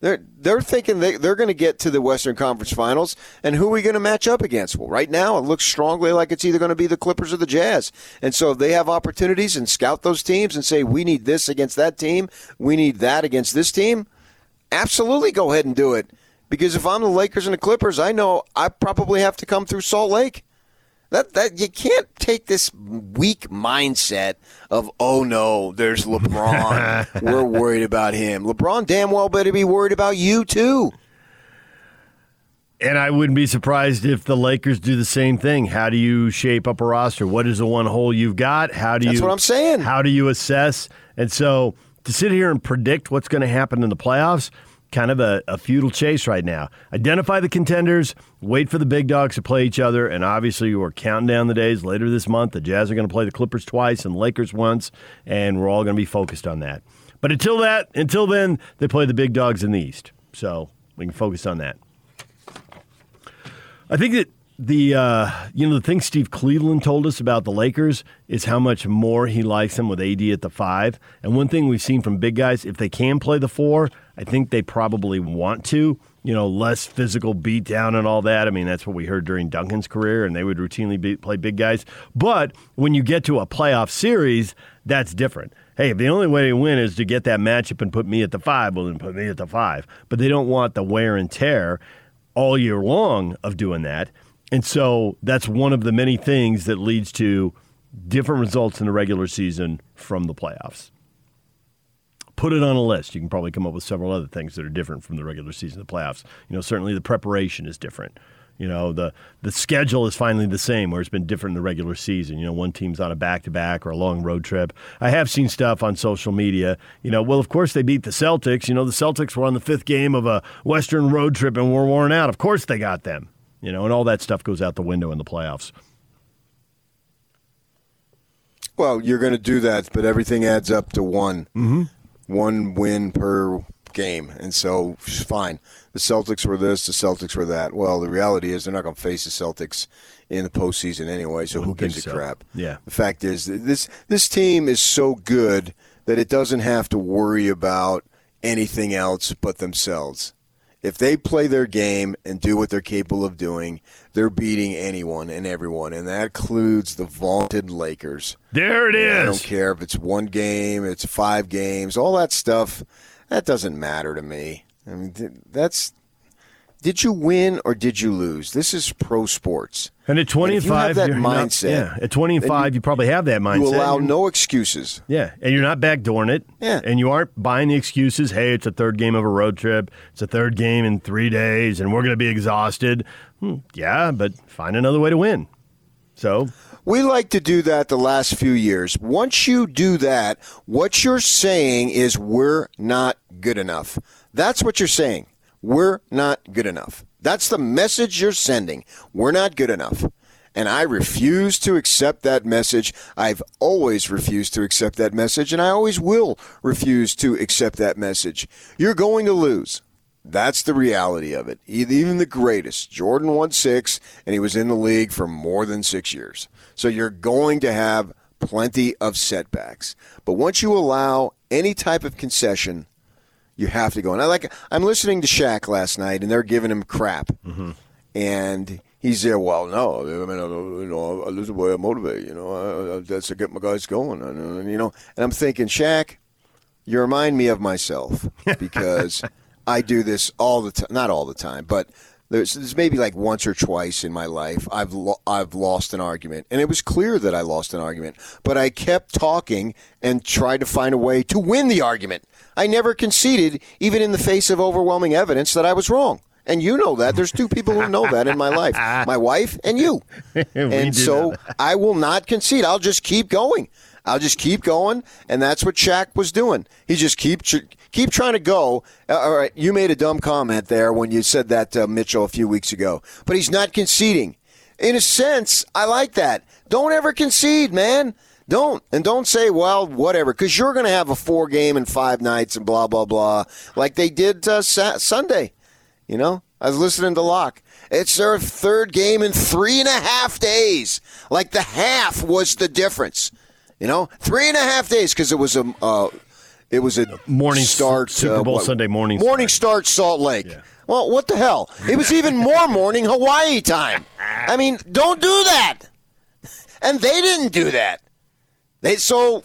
They're they're thinking they, they're going to get to the Western Conference Finals, and who are we going to match up against? Well, right now it looks strongly like it's either going to be the Clippers or the Jazz. And so if they have opportunities and scout those teams and say we need this against that team, we need that against this team, absolutely go ahead and do it. Because if I'm the Lakers and the Clippers, I know I probably have to come through Salt Lake. That that you can't take this weak mindset of oh no, there's LeBron. We're worried about him. LeBron damn well better be worried about you too. And I wouldn't be surprised if the Lakers do the same thing. How do you shape up a roster? What is the one hole you've got? How do That's you That's what I'm saying. How do you assess? And so to sit here and predict what's going to happen in the playoffs, kind of a, a futile chase right now. Identify the contenders, wait for the big dogs to play each other, and obviously we're counting down the days later this month. The Jazz are going to play the Clippers twice and Lakers once, and we're all going to be focused on that. But until that, until then, they play the big dogs in the East, so we can focus on that. I think that the uh, you know the thing Steve Cleveland told us about the Lakers is how much more he likes them with AD at the five. And one thing we've seen from big guys, if they can play the four, I think they probably want to. You know, less physical beatdown and all that. I mean, that's what we heard during Duncan's career, and they would routinely be, play big guys. But when you get to a playoff series, that's different. Hey, if the only way to win is to get that matchup and put me at the five, well, then put me at the five. But they don't want the wear and tear all year long of doing that. And so that's one of the many things that leads to different results in the regular season from the playoffs. Put it on a list. You can probably come up with several other things that are different from the regular season to the playoffs. You know, certainly the preparation is different. You know, the the schedule is finally the same, where it's been different in the regular season. You know, one team's on a back to back or a long road trip. I have seen stuff on social media. You know, well, of course they beat the Celtics. You know, the Celtics were on the fifth game of a Western road trip and were worn out. Of course they got them. You know, and all that stuff goes out the window in the playoffs. Well, you're going to do that, but everything adds up to one. Mm-hmm. One win per game. And so, fine. The Celtics were this, the Celtics were that. Well, the reality is they're not going to face the Celtics in the postseason anyway, so who gives a so. crap? Yeah. The fact is, this, this team is so good that it doesn't have to worry about anything else but themselves. If they play their game and do what they're capable of doing, they're beating anyone and everyone, and that includes the vaunted Lakers. There it I is. don't care if it's one game, it's five games, all that stuff. That doesn't matter to me. I mean, that's Did you win or did you lose? This is pro sports. And at if you 25, have that you're not- mindset. yeah, at 25, then you, probably have that mindset. You allow no excuses. Yeah, and you're not backdooring it. Yeah. And you aren't buying the excuses, hey, it's a third game of a road trip, it's a third game in three days, and we're going to be exhausted. Hmm, yeah, but find another way to win. So, We like to do that the last few years. Once you do that, what you're saying is we're not good enough. That's what you're saying. We're not good enough. That's the message you're sending. We're not good enough. And I refuse to accept that message. I've always refused to accept that message, and I always will refuse to accept that message. You're going to lose. That's the reality of it. Even the greatest, Jordan won six, and he was in the league for more than six years. So you're going to have plenty of setbacks. But once you allow any type of concession, you have to go. And I like. I'm listening to Shaq last night, and they're giving him crap, mm-hmm. and he's there. Well, no, I mean, I- you know, is the way I motivate. You know, I, I, that's to get my guys going. And, and, you know, and I'm thinking, Shaq, you remind me of myself because I do this all the time. Not all the time, but there's, there's maybe like once or twice in my life I've lo- I've lost an argument, and it was clear that I lost an argument. But I kept talking and tried to find a way to win the argument. I never conceded, even in the face of overwhelming evidence that I was wrong. And you know that. There's two people who know that in my life my wife and you. And so I will not concede. I'll just keep going. I'll just keep going, and that's what Shaq was doing. He just keep keep trying to go. Uh, all right, you made a dumb comment there when you said that to Mitchell a few weeks ago, but he's not conceding. In a sense, I like that. Don't ever concede, man. Don't and don't say, well, whatever, because you're going to have a four game and five nights and blah blah blah, like they did uh, sa- Sunday. You know, I was listening to Locke. It's their third game in three and a half days. Like the half was the difference. You know, three and a half days because it was a uh, it was a Morning start Super uh, Bowl what- Sunday morning morning start Salt Lake. Well, what the hell? It was even more morning Hawaii time. I mean, don't do that. And they didn't do that. They so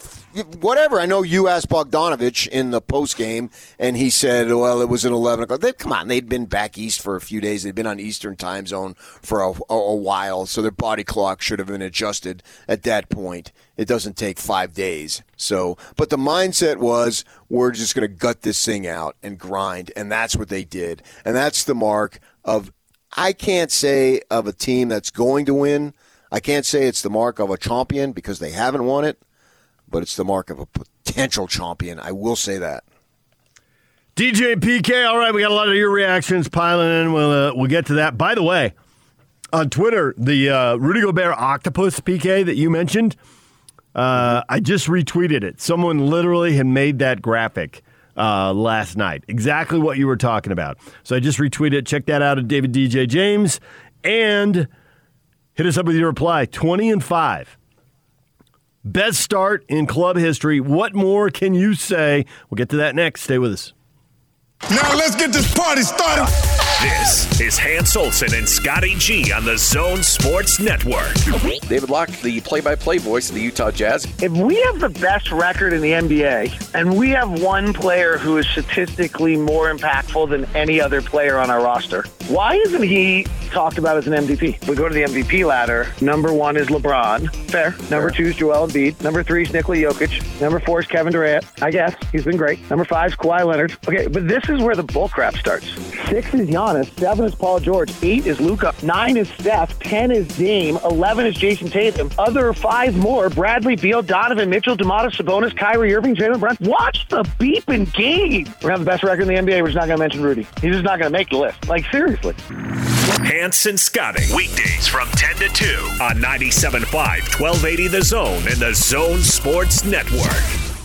whatever. I know you asked Bogdanovic in the post game, and he said, "Well, it was at eleven o'clock." They, come on, they'd been back east for a few days. They'd been on Eastern time zone for a, a, a while, so their body clock should have been adjusted at that point. It doesn't take five days. So, but the mindset was, we're just going to gut this thing out and grind, and that's what they did, and that's the mark of. I can't say of a team that's going to win. I can't say it's the mark of a champion because they haven't won it, but it's the mark of a potential champion. I will say that. DJ PK. All right, we got a lot of your reactions piling in. We'll uh, we'll get to that. By the way, on Twitter, the uh, Rudy Gobert octopus PK that you mentioned, uh, I just retweeted it. Someone literally had made that graphic uh, last night. Exactly what you were talking about. So I just retweeted it. Check that out at David DJ James and hit us up with your reply. Twenty and five. Best start in club history. What more can you say? We'll get to that next. Stay with us. Now let's get this party started. This is Hans Olsen and Scotty G on the Zone Sports Network. David Locke, the play-by-play voice of the Utah Jazz. If we have the best record in the NBA and we have one player who is statistically more impactful than any other player on our roster, why isn't he talked about as an MVP? We go to the MVP ladder. Number one is LeBron. Fair. Number two is Joel Embiid. Number three is Nikola Jokic. Number four is Kevin Durant. I guess he's been great. Number five is Kawhi Leonard. Okay, but this is where the bullcrap starts. Six is Giannis. Seven is Paul George. Eight is Luka. Nine is Steph. Ten is Dame. Eleven is Jayson Tatum. Other five more: Bradley Beal, Donovan Mitchell, Domantas Sabonis, Kyrie Irving, Jaylen Brown. Watch the beeping game. We have the best record in the NBA. We're just not going to mention Rudy. He's just not going to make the list. Like seriously. Hanson Scotting. Weekdays from 10 to 2 on 97.5, 1280 The Zone and the Zone Sports Network.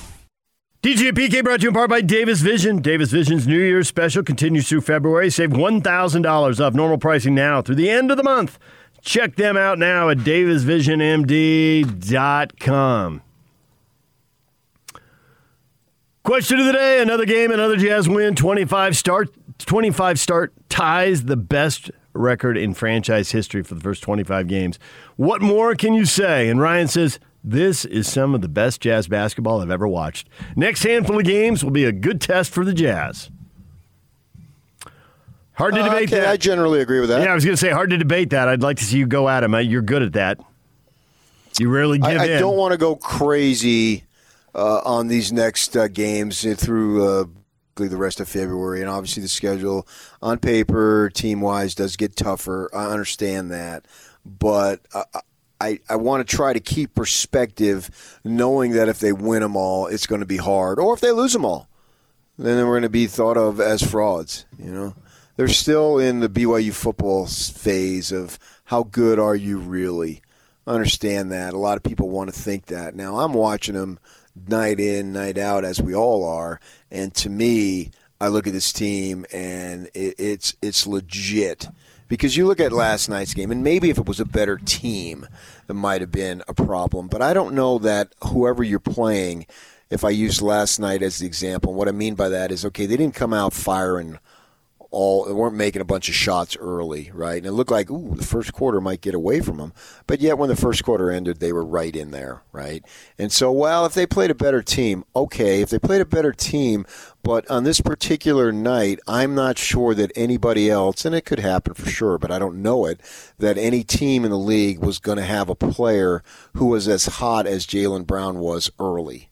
DJ and PK brought to you in part by Davis Vision. Davis Vision's New Year's special continues through February. Save $1,000 off normal pricing now through the end of the month. Check them out now at davisvisionmd.com. Question of the day: Another game, another Jazz win. Twenty-five start, twenty-five start ties the best record in franchise history for the first twenty-five games. What more can you say? And Ryan says this is some of the best Jazz basketball I've ever watched. Next handful of games will be a good test for the Jazz. Hard to Uh, debate okay, that. I generally agree with that. Yeah, I was going to say hard to debate that. I'd like to see you go at him. You're good at that. You rarely give I, I in. don't want to go crazy uh, on these next uh, games through uh, the rest of February, and obviously the schedule on paper, team wise, does get tougher. I understand that, but uh, I I want to try to keep perspective, knowing that if they win them all, it's going to be hard, or if they lose them all, then we're going to be thought of as frauds. You know, they're still in the BYU football phase of how good are you really understand that. A lot of people want to think that. Now I'm watching them night in, night out, as we all are, and to me, I look at this team and it, it's it's legit. Because you look at last night's game, and maybe if it was a better team, it might have been a problem. But I don't know that whoever you're playing, if I use last night as the example, what I mean by that is okay, they didn't come out firing all they weren't making a bunch of shots early, right? And it looked like ooh, the first quarter might get away from them, but yet when the first quarter ended, they were right in there, right? And so, well, if they played a better team, okay, if they played a better team, but on this particular night, I'm not sure that anybody else, and it could happen for sure, but I don't know it, that any team in the league was going to have a player who was as hot as Jaylen Brown was early.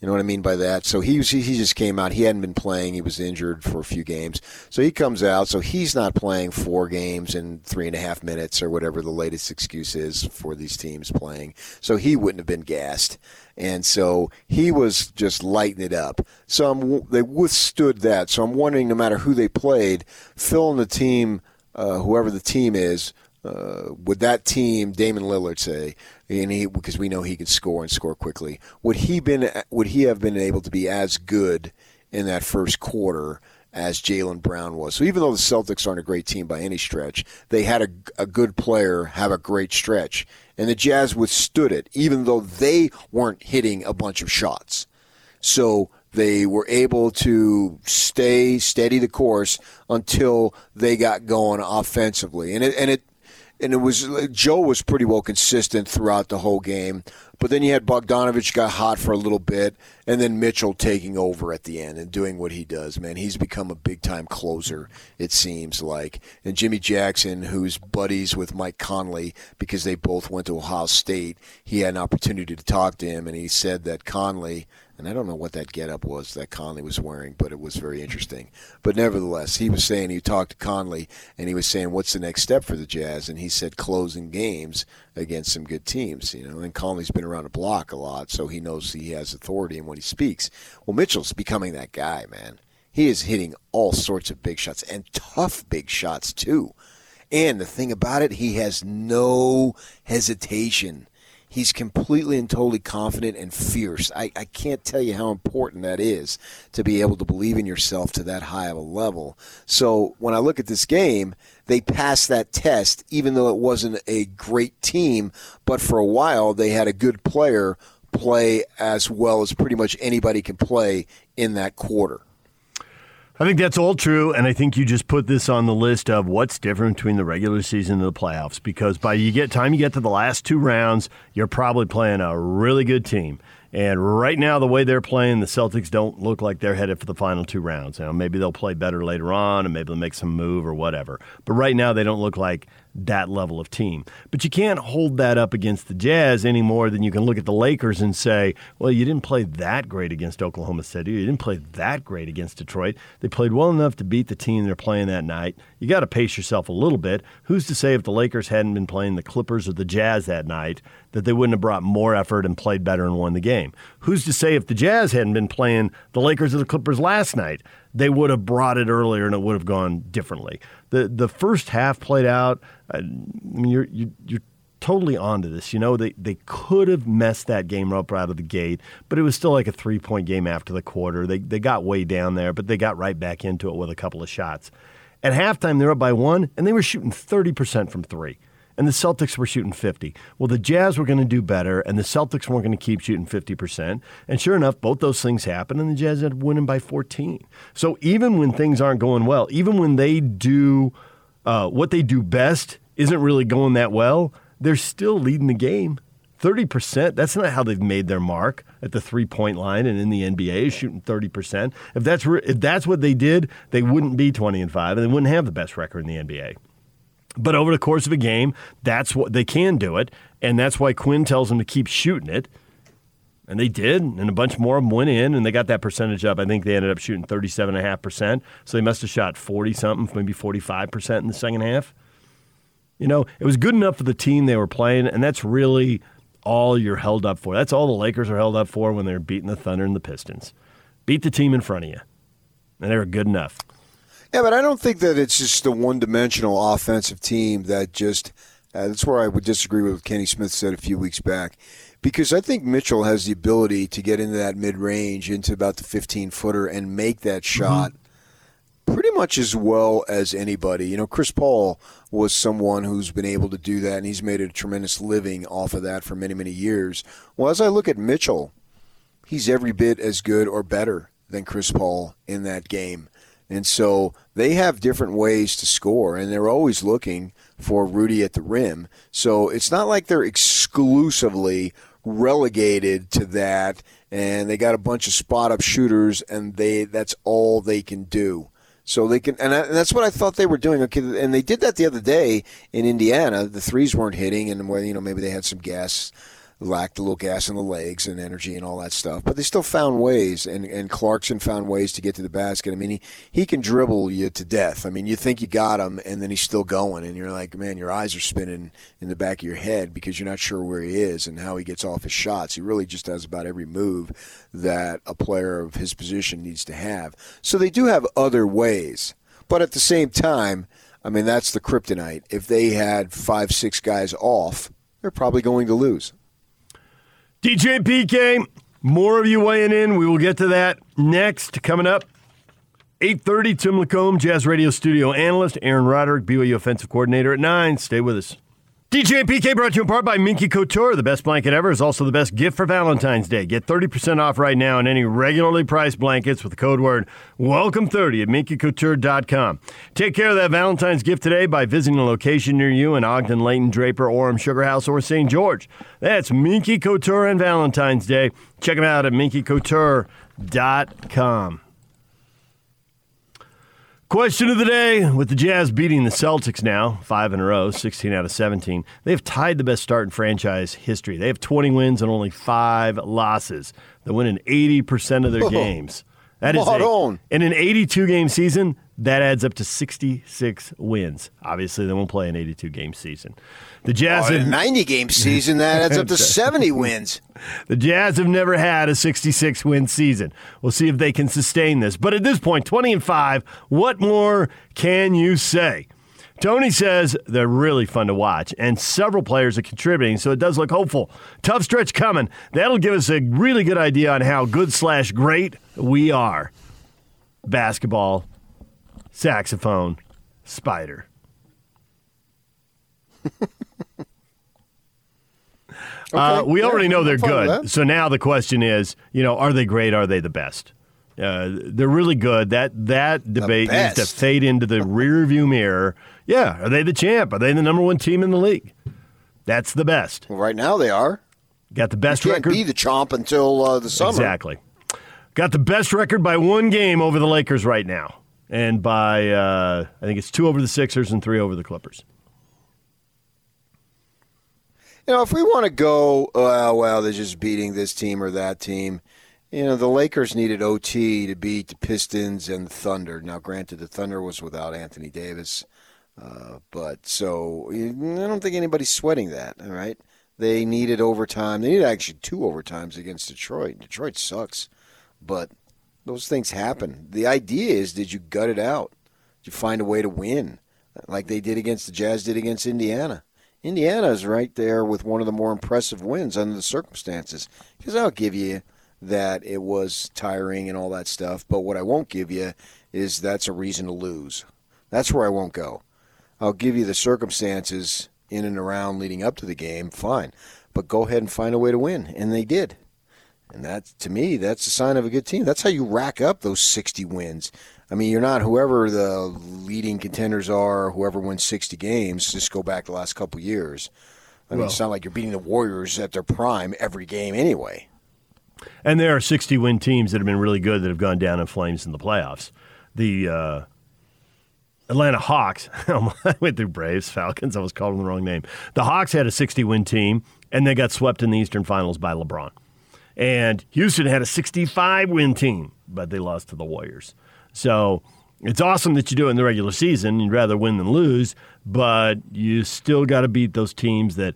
You know what I mean by that? So he was, he just came out. He hadn't been playing. He was injured for a few games. So he comes out. So he's not playing four games in three and a half minutes or whatever the latest excuse is for these teams playing. So he wouldn't have been gassed. And so he was just lighting it up. So I'm, they withstood that. So I'm wondering, no matter who they played, filling the team, uh, whoever the team is, uh, would that team, Damian Lillard, say, and he because we know he can score and score quickly, would he been would he have been able to be as good in that first quarter as Jaylen Brown was? So even though the Celtics aren't a great team by any stretch, they had a, a good player have a great stretch, and the Jazz withstood it, even though they weren't hitting a bunch of shots. So they were able to stay steady the course until they got going offensively, and it and it and it was Joe was pretty well consistent throughout the whole game. But then you had Bogdanovic got hot for a little bit, and then Mitchell taking over at the end and doing what he does. Man, he's become a big time closer. It seems like, and Jimmy Jackson, who's buddies with Mike Conley because they both went to Ohio State, he had an opportunity to talk to him, and he said that Conley and I don't know what that getup was that Conley was wearing, but it was very interesting. But nevertheless, he was saying he talked to Conley and he was saying, "What's the next step for the Jazz?" And he said, "Closing games against some good teams." You know, and Conley's been around the block a lot, so he knows he has authority in when he speaks. Well, Mitchell's becoming that guy, man. He is hitting all sorts of big shots and tough big shots too. And the thing about it, he has no hesitation he's completely and totally confident and fierce. I, I can't tell you how important that is to be able to believe in yourself to that high of a level. So when I look at this game, they passed that test, even though it wasn't a great team, but for a while they had a good player play as well as pretty much anybody can play in that quarter. I think that's all true, and I think you just put this on the list of what's different between the regular season and the playoffs. Because by you get time you get to the last two rounds, you're probably playing a really good team. And right now, the way they're playing, the Celtics don't look like they're headed for the final two rounds. Now, maybe they'll play better later on, and maybe they'll make some move or whatever. But right now, they don't look like that level of team. But you can't hold that up against the Jazz any more than you can look at the Lakers and say, well, you didn't play that great against Oklahoma City. You didn't play that great against Detroit. They played well enough to beat the team they're playing that night. You got to pace yourself a little bit. Who's to say if the Lakers hadn't been playing the Clippers or the Jazz that night that they wouldn't have brought more effort and played better and won the game? Who's to say if the Jazz hadn't been playing the Lakers or the Clippers last night, they would have brought it earlier and it would have gone differently? The the first half played out. Uh, I mean, you're you're, you're totally onto this. You know, they, they could have messed that game up out of the gate, but it was still like a three point game after the quarter. They they got way down there, but they got right back into it with a couple of shots. At halftime, they're up by one, and they were shooting 30% from three. And the Celtics were shooting 50. Well, the Jazz were going to do better, and the Celtics weren't going to keep shooting 50%. And sure enough, both those things happened, and the Jazz ended up winning by 14. So even when things aren't going well, even when they do uh, what they do best isn't really going that well, they're still leading the game 30%, that's not how they've made their mark at the three point line and in the NBA shooting 30%. If that's, re- if that's what they did, they wouldn't be 20 and 5 and they wouldn't have the best record in the NBA. But over the course of a game, that's what they can do it. And that's why Quin tells them to keep shooting it. And they did, and a bunch more of them went in, and they got that percentage up. I think they ended up shooting 37.5%. So they must have shot 40 something, maybe 45% in the second half. You know, it was good enough for the team they were playing, and that's really all you're held up for. That's all the Lakers are held up for when they're beating the Thunder and the Pistons. Beat the team in front of you, and they were good enough. Yeah, but I don't think that it's just a one dimensional offensive team that just. Uh, that's where I would disagree with what Kenny Smith said a few weeks back. Because I think Mitchell has the ability to get into that mid range, into about the 15 footer, and make that shot mm-hmm. pretty much as well as anybody. You know, Chris Paul was someone who's been able to do that, and he's made a tremendous living off of that for many, many years. Well, as I look at Mitchell, he's every bit as good or better than Chris Paul in that game. And so they have different ways to score, and they're always looking for Rudy at the rim. So it's not like they're exclusively relegated to that and they got a bunch of spot up shooters and they that's all they can do. So they can, and, I, and, that's what I thought they were doing. Okay, and they did that the other day in Indiana. The threes weren't hitting, and you know maybe they had some gas lacked a little gas in the legs and energy and all that stuff. But they still found ways, and, and Clarkson found ways to get to the basket. I mean, he, he can dribble you to death. I mean, you think you got him, and then he's still going, and you're like, man, your eyes are spinning in the back of your head because you're not sure where he is and how he gets off his shots. He really just has about every move that a player of his position needs to have. So they do have other ways. But at the same time, I mean, that's the kryptonite. If they had five, six guys off, they're probably going to lose. DJ PK, more of you weighing in. We will get to that next. Coming up, 8.30, Tim LaComb, Jazz Radio Studio analyst, Aaron Roderick, BYU offensive coordinator at 9. Stay with us. DJ and PK brought to you in part by Minky Couture. The best blanket ever is also the best gift for Valentine's Day. Get 30% off right now on any regularly priced blankets with the code word WELCOME30 at minkycouture.com. Take care of that Valentine's gift today by visiting a location near you in Ogden, Layton, Draper, Orem, Sugar House, or St. George. That's Minky Couture and Valentine's Day. Check them out at minkycouture.com. Question of the day with the Jazz beating the Celtics now, five in a row, 16 out of 17. They've tied the best start in franchise history. They have 20 wins and only five losses. They're winning 80% of their games. That is a, in an 82 game season, that adds up to 66 wins. Obviously, they won't play an 82 game season. The Jazz oh, have, a 90 game season that adds up to 70 wins. The Jazz have never had a 66 win season. We'll see if they can sustain this. But at this point, 20 and 5, what more can you say? Tony says they're really fun to watch, and several players are contributing, so it does look hopeful. Tough stretch coming. That'll give us a really good idea on how good slash great we are. Basketball, saxophone, spider. Uh, we already know they're good. So now the question is, you know, are they great? Are they the best? Uh, they're really good. That that debate needs to fade into the rearview mirror. Yeah, are they the champ? Are they the number one team in the league? That's the best. Well, right now they are. Got the best you can't record. Be the chomp until uh, the summer. Exactly. Got the best record by one game over the Lakers right now, and by uh, I think it's two over the Sixers and three over the Clippers. You know, if we want to go, oh, well, they're just beating this team or that team. You know, the Lakers needed OT to beat the Pistons and the Thunder. Now, granted, the Thunder was without Anthony Davis, uh, but so I don't think anybody's sweating that. All right, they needed overtime. They needed actually two overtimes against Detroit. Detroit sucks, but those things happen. The idea is, did you gut it out? Did you find a way to win, like they did against the Jazz, did against Indiana? Indiana is right there with one of the more impressive wins under the circumstances. Because I'll give you that it was tiring and all that stuff, but what I won't give you is that's a reason to lose. That's where I won't go. I'll give you the circumstances in and around leading up to the game, fine. But go ahead and find a way to win. And they did. And that, to me, that's a sign of a good team. That's how you rack up those 60 wins. I mean, you're not whoever the leading contenders are, whoever wins 60 games. Just go back the last couple years. I mean, Well- it's not like you're beating the Warriors at their prime every game anyway. And there are 60 win teams that have been really good that have gone down in flames in the playoffs. The uh, Atlanta Hawks, I went through Braves, Falcons, I was calling them the wrong name. The Hawks had a 60 win team, and they got swept in the Eastern Finals by LeBron. And Houston had a 65 win team, but they lost to the Warriors. So it's awesome that you do it in the regular season. You'd rather win than lose, but you still got to beat those teams that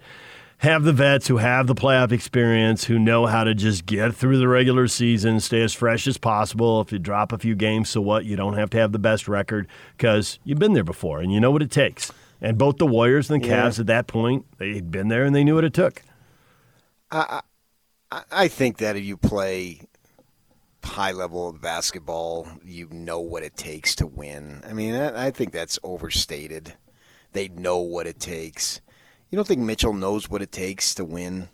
have the vets who have the playoff experience, who know how to just get through the regular season, stay as fresh as possible. If you drop a few games, so what? You don't have to have the best record because you've been there before and you know what it takes. And both the Warriors and the Yeah. Cavs at that point, they'd been there and they knew what it took. I, I, think that if you play high level of basketball, you know what it takes to win. I mean, I think that's overstated. They know what it takes. You don't think Mitchell knows what it takes to win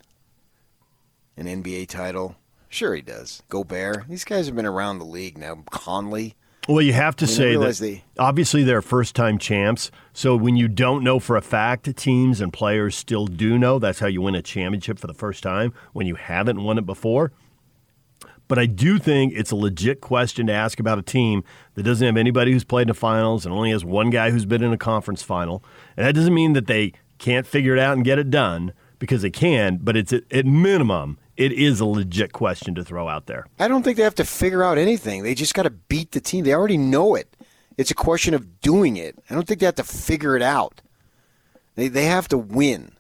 an NBA title? Sure, he does. Gobert. These guys have been around the league now. Conley. Well, you have to I mean, say that they- obviously they're first time champs. So when you don't know for a fact, teams and players still do know. That's how you win a championship for the first time when you haven't won it before. But I do think it's a legit question to ask about a team that doesn't have anybody who's played in the finals and only has one guy who's been in a conference final. And that doesn't mean that they can't figure it out and get it done because they can, but it's at minimum, it is a legit question to throw out there. I don't think they have to figure out anything. They just got to beat the team. They already know it. It's a question of doing it. I don't think they have to figure it out. They they have to win.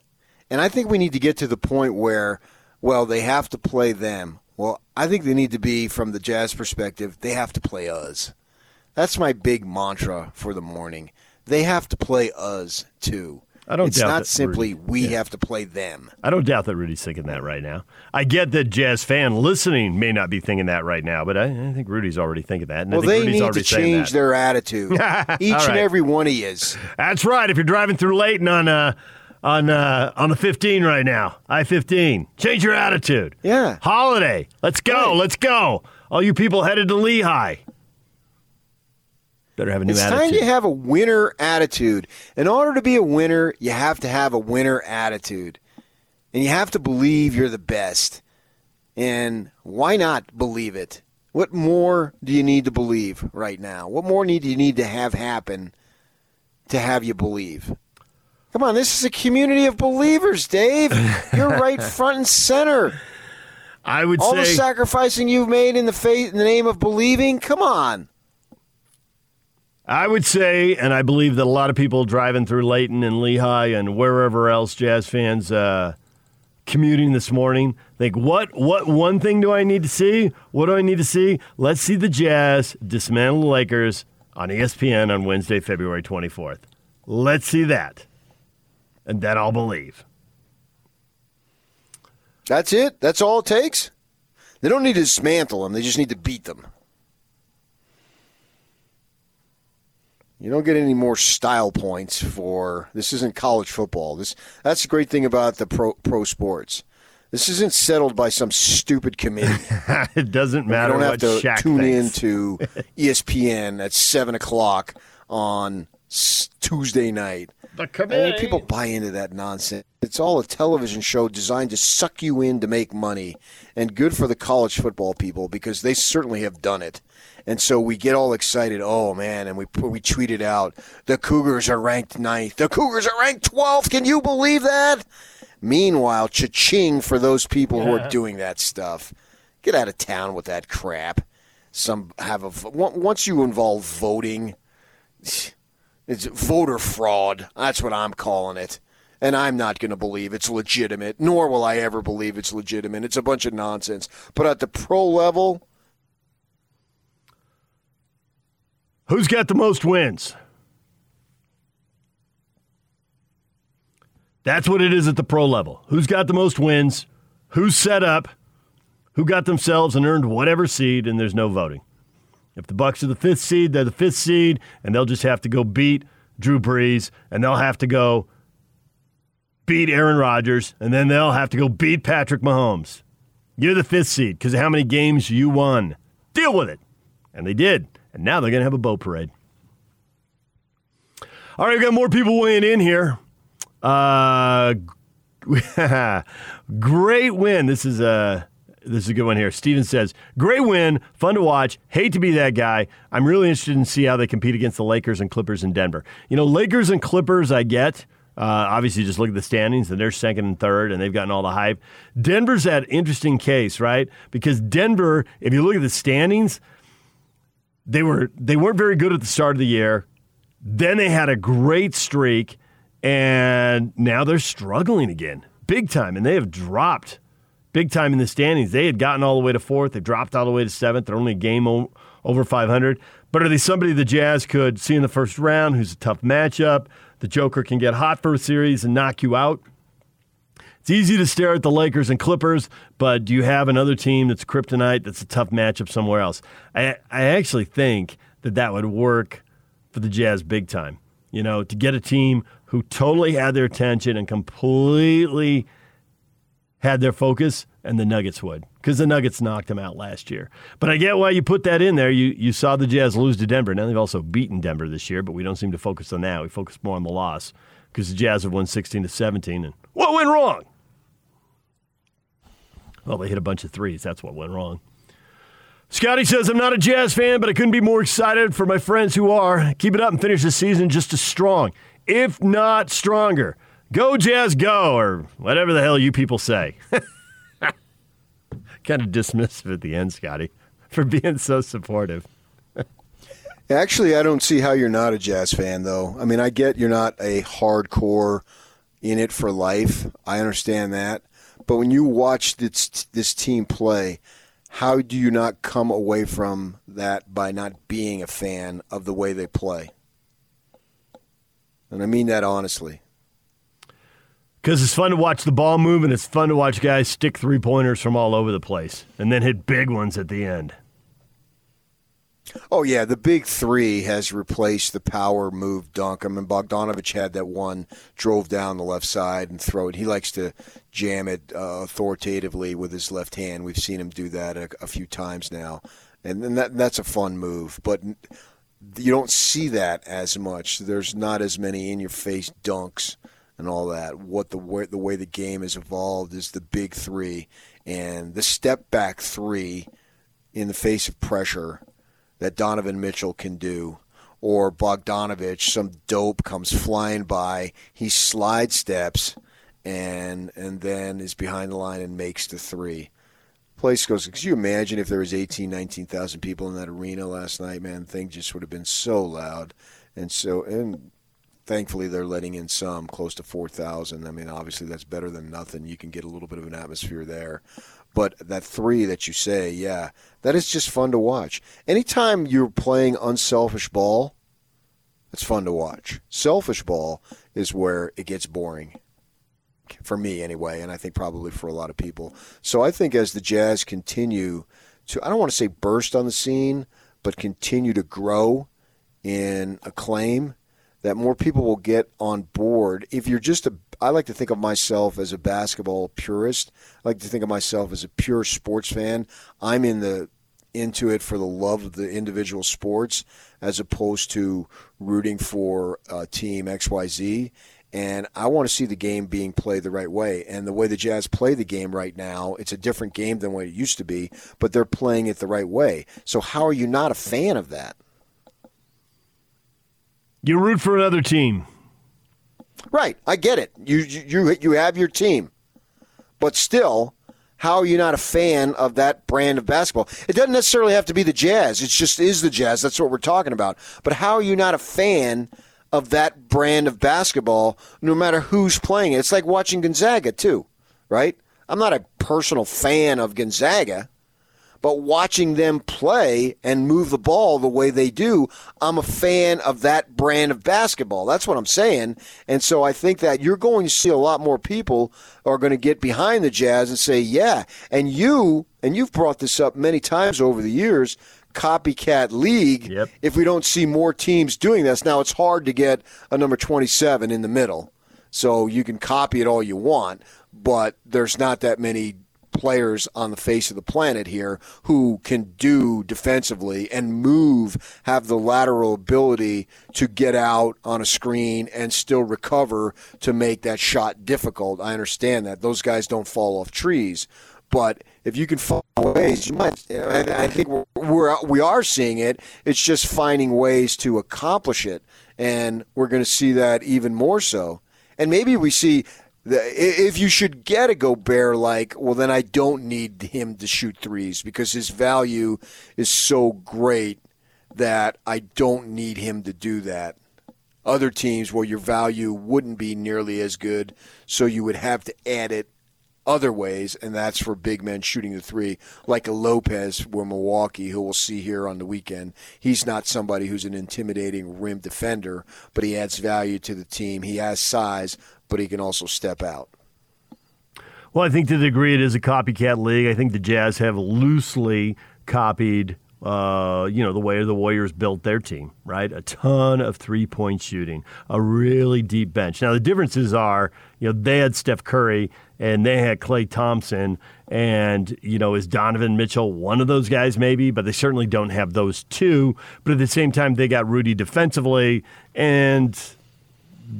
And I think we need to get to the point where well, they have to play them. Well, I think they need to be from the Jazz perspective, they have to play us. That's my big mantra for the morning. They have to play us too. I don't It's not simply Rudy. we Yeah. have to play them. I don't doubt that Rudy's thinking that right now. I get that Jazz fan listening may not be thinking that right now, but I, I think Rudy's already thinking that. Well, they Rudy's need to change their attitude. Each All and every one of yous. That's right. If you're driving through Layton on uh, on uh, on the 15 right now, I-15, change your attitude. Yeah. Holiday. Let's go. Let's go. All you people headed to Lehi. Better have a new It's attitude. time to have a winner attitude. In order to be a winner, you have to have a winner attitude. And you have to believe you're the best. And why not believe it? What more do you need to believe right now? What more need do you need to have happen to have you believe? Come on, this is a community of believers, Dave. You're right front and center. I would All the sacrificing you've made in the faith in the name of believing. Come on. I would say, and I believe that a lot of people driving through Layton and Lehi and wherever else Jazz fans uh, commuting this morning think, what what one thing do I need to see? What do I need to see? Let's see the Jazz dismantle the Lakers on ESPN on Wednesday, February 24th. Let's see that. And then I'll believe. That's it. That's all it takes. They don't need to dismantle them. They just need to beat them. You don't get any more style points for this. Isn't college football. This that's the great thing about the pro pro sports. This isn't settled by some stupid committee. it doesn't You matter don't have what to Shaq tune in to ESPN at seven o'clock on Tuesday night. The I mean, people buy into that nonsense. It's all a television show designed to suck you in to make money, and good for the college football people because they certainly have done it. And so we get all excited. Oh man! And we we tweet it out. The Cougars are ranked ninth. The Cougars are ranked twelfth. Can you believe that? Meanwhile, cha-ching for those people who are doing that stuff. Get out of town with that crap. Some have a once you involve voting. It's voter fraud. That's what I'm calling it. And I'm not going to believe it's legitimate, nor will I ever believe it's legitimate. It's a bunch of nonsense. But at the pro level, Who's got the most wins? That's what it is at the pro level. Who's got the most wins? Who's set up? Who got themselves and earned whatever seed, and there's no voting. If the Bucs are the fifth seed, they're the fifth seed, and they'll just have to go beat Drew Brees, and they'll have to go beat Aaron Rodgers, and then they'll have to go beat Patrick Mahomes. You're the fifth seed because of how many games you won. Deal with it. And they did. Now they're going to have a boat parade. All right, we've got more people weighing in here. Uh, Great win. This is a this is a good one here. Steven says, "Great win, fun to watch. Hate to be that guy. I'm really interested in see how they compete against the Lakers and Clippers in Denver. You know, Lakers and Clippers, I get. Uh, obviously, just look at the standings, and they're second and third, and they've gotten all the hype. Denver's that interesting case, right? Because Denver, if you look at the standings, they were they weren't very good at the start of the year. Then they had a great streak, and now they're struggling again, big time, and they have dropped big time in the standings. They had gotten all the way to fourth. They dropped all the way to seventh. They're only a game o- over 500. But are they somebody the Jazz could see in the first round who's a tough matchup? The Joker can get hot for a series and knock you out. It's easy to stare at the Lakers and Clippers, but do you have another team that's kryptonite that's a tough matchup somewhere else? I, I actually think that that would work for the Jazz big time. You know, to get a team who totally had their attention and completely – had their focus, and the Nuggets would, because the Nuggets knocked them out last year. But I get why you put that in there. You you saw the Jazz lose to Denver. Now they've also beaten Denver this year, but we don't seem to focus on that. We focus more on the loss because the Jazz have won 16 to 17. And what went wrong? Well, they hit a bunch of threes. That's what went wrong. Scotty says, I'm not a Jazz fan, but I couldn't be more excited for my friends who are. Keep it up and finish the season just as strong, if not stronger. Go, Jazz, go, or whatever the hell you people say. kind of dismissive at the end, Scotty, for being so supportive. Actually, I don't see how you're not a Jazz fan, though. I mean, I get you're not a hardcore in it for life. I understand that. But when you watch this, this team play, how do you not come away from that by not being a fan of the way they play? And I mean that honestly. Because it's fun to watch the ball move and it's fun to watch guys stick three pointers from all over the place and then hit big ones at the end. Oh yeah, the big three has replaced the power move dunk. I mean, Bogdanovic had that one, drove down the left side and throw it. He likes to jam it uh, authoritatively with his left hand. We've seen him do that a, a few times now, and, and that that's a fun move. But you don't see that as much. There's not as many in your face dunks and all that. What the way, the way the game has evolved is the big three and the step back three in the face of pressure that Donovan Mitchell can do. Or Bogdanovic, some dope comes flying by, he slide steps and and then is behind the line and makes the three. Place goes. Could you imagine if there was 18, 19,000 people in that arena last night? Man, things just would have been so loud, and so and thankfully they're letting in some close to 4,000. I mean, obviously that's better than nothing. You can get a little bit of an atmosphere there. But that three that you say, yeah, that is just fun to watch. Anytime you're playing unselfish ball, it's fun to watch. Selfish ball is where it gets boring. For me, anyway, and I think probably for a lot of people. So I think as the Jazz continue to, I don't want to say burst on the scene, but continue to grow in acclaim that more people will get on board. If you're just a, I like to think of myself as a basketball purist. I like to think of myself as a pure sports fan. I'm in the into it for the love of the individual sports as opposed to rooting for uh, team XYZ. And I want to see the game being played the right way. And the way the Jazz play the game right now, it's a different game than what it used to be, but they're playing it the right way. So, how are you not a fan of that? You root for another team. Right, I get it. You you you have your team, but still, how are you not a fan of that brand of basketball? It doesn't necessarily have to be the Jazz. It just is the Jazz. That's what we're talking about. But how are you not a fan of that brand of basketball, no matter who's playing it? It's like watching Gonzaga too, right? I'm not a personal fan of Gonzaga but watching them play and move the ball the way they do, I'm a fan of that brand of basketball. That's what I'm saying. And so I think that you're going to see a lot more people are going to get behind the Jazz and say, yeah. And you, and you've brought this up many times over the years, copycat league yep. if we don't see more teams doing this. Now, it's hard to get a number 27 in the middle. So you can copy it all you want, but there's not that many players on the face of the planet here who can do defensively and move, have the lateral ability to get out on a screen and still recover to make that shot difficult. I understand that. Those guys don't fall off trees. But if you can find ways, you might. I think we're, we are seeing it. It's just finding ways to accomplish it, and we're going to see that even more so. And maybe we see if you should get a Gobert like, well, then I don't need him to shoot threes because his value is so great that I don't need him to do that. Other teams where your value wouldn't be nearly as good, so you would have to add it other ways, and that's for big men shooting the three, like a Lopez for Milwaukee, who we'll see here on the weekend. He's not somebody who's an intimidating rim defender, but he adds value to the team. He has size, but he can also step out. Well, I think to the degree it is a copycat league, I think the Jazz have loosely copied uh, you know, the way the Warriors built their team, right? A ton of three point shooting, a really deep bench. Now, the differences are, you know, they had Steph Curry and they had Klay Thompson. And, you know, is Donovan Mitchell one of those guys, maybe? But they certainly don't have those two. But at the same time, they got Rudy defensively, and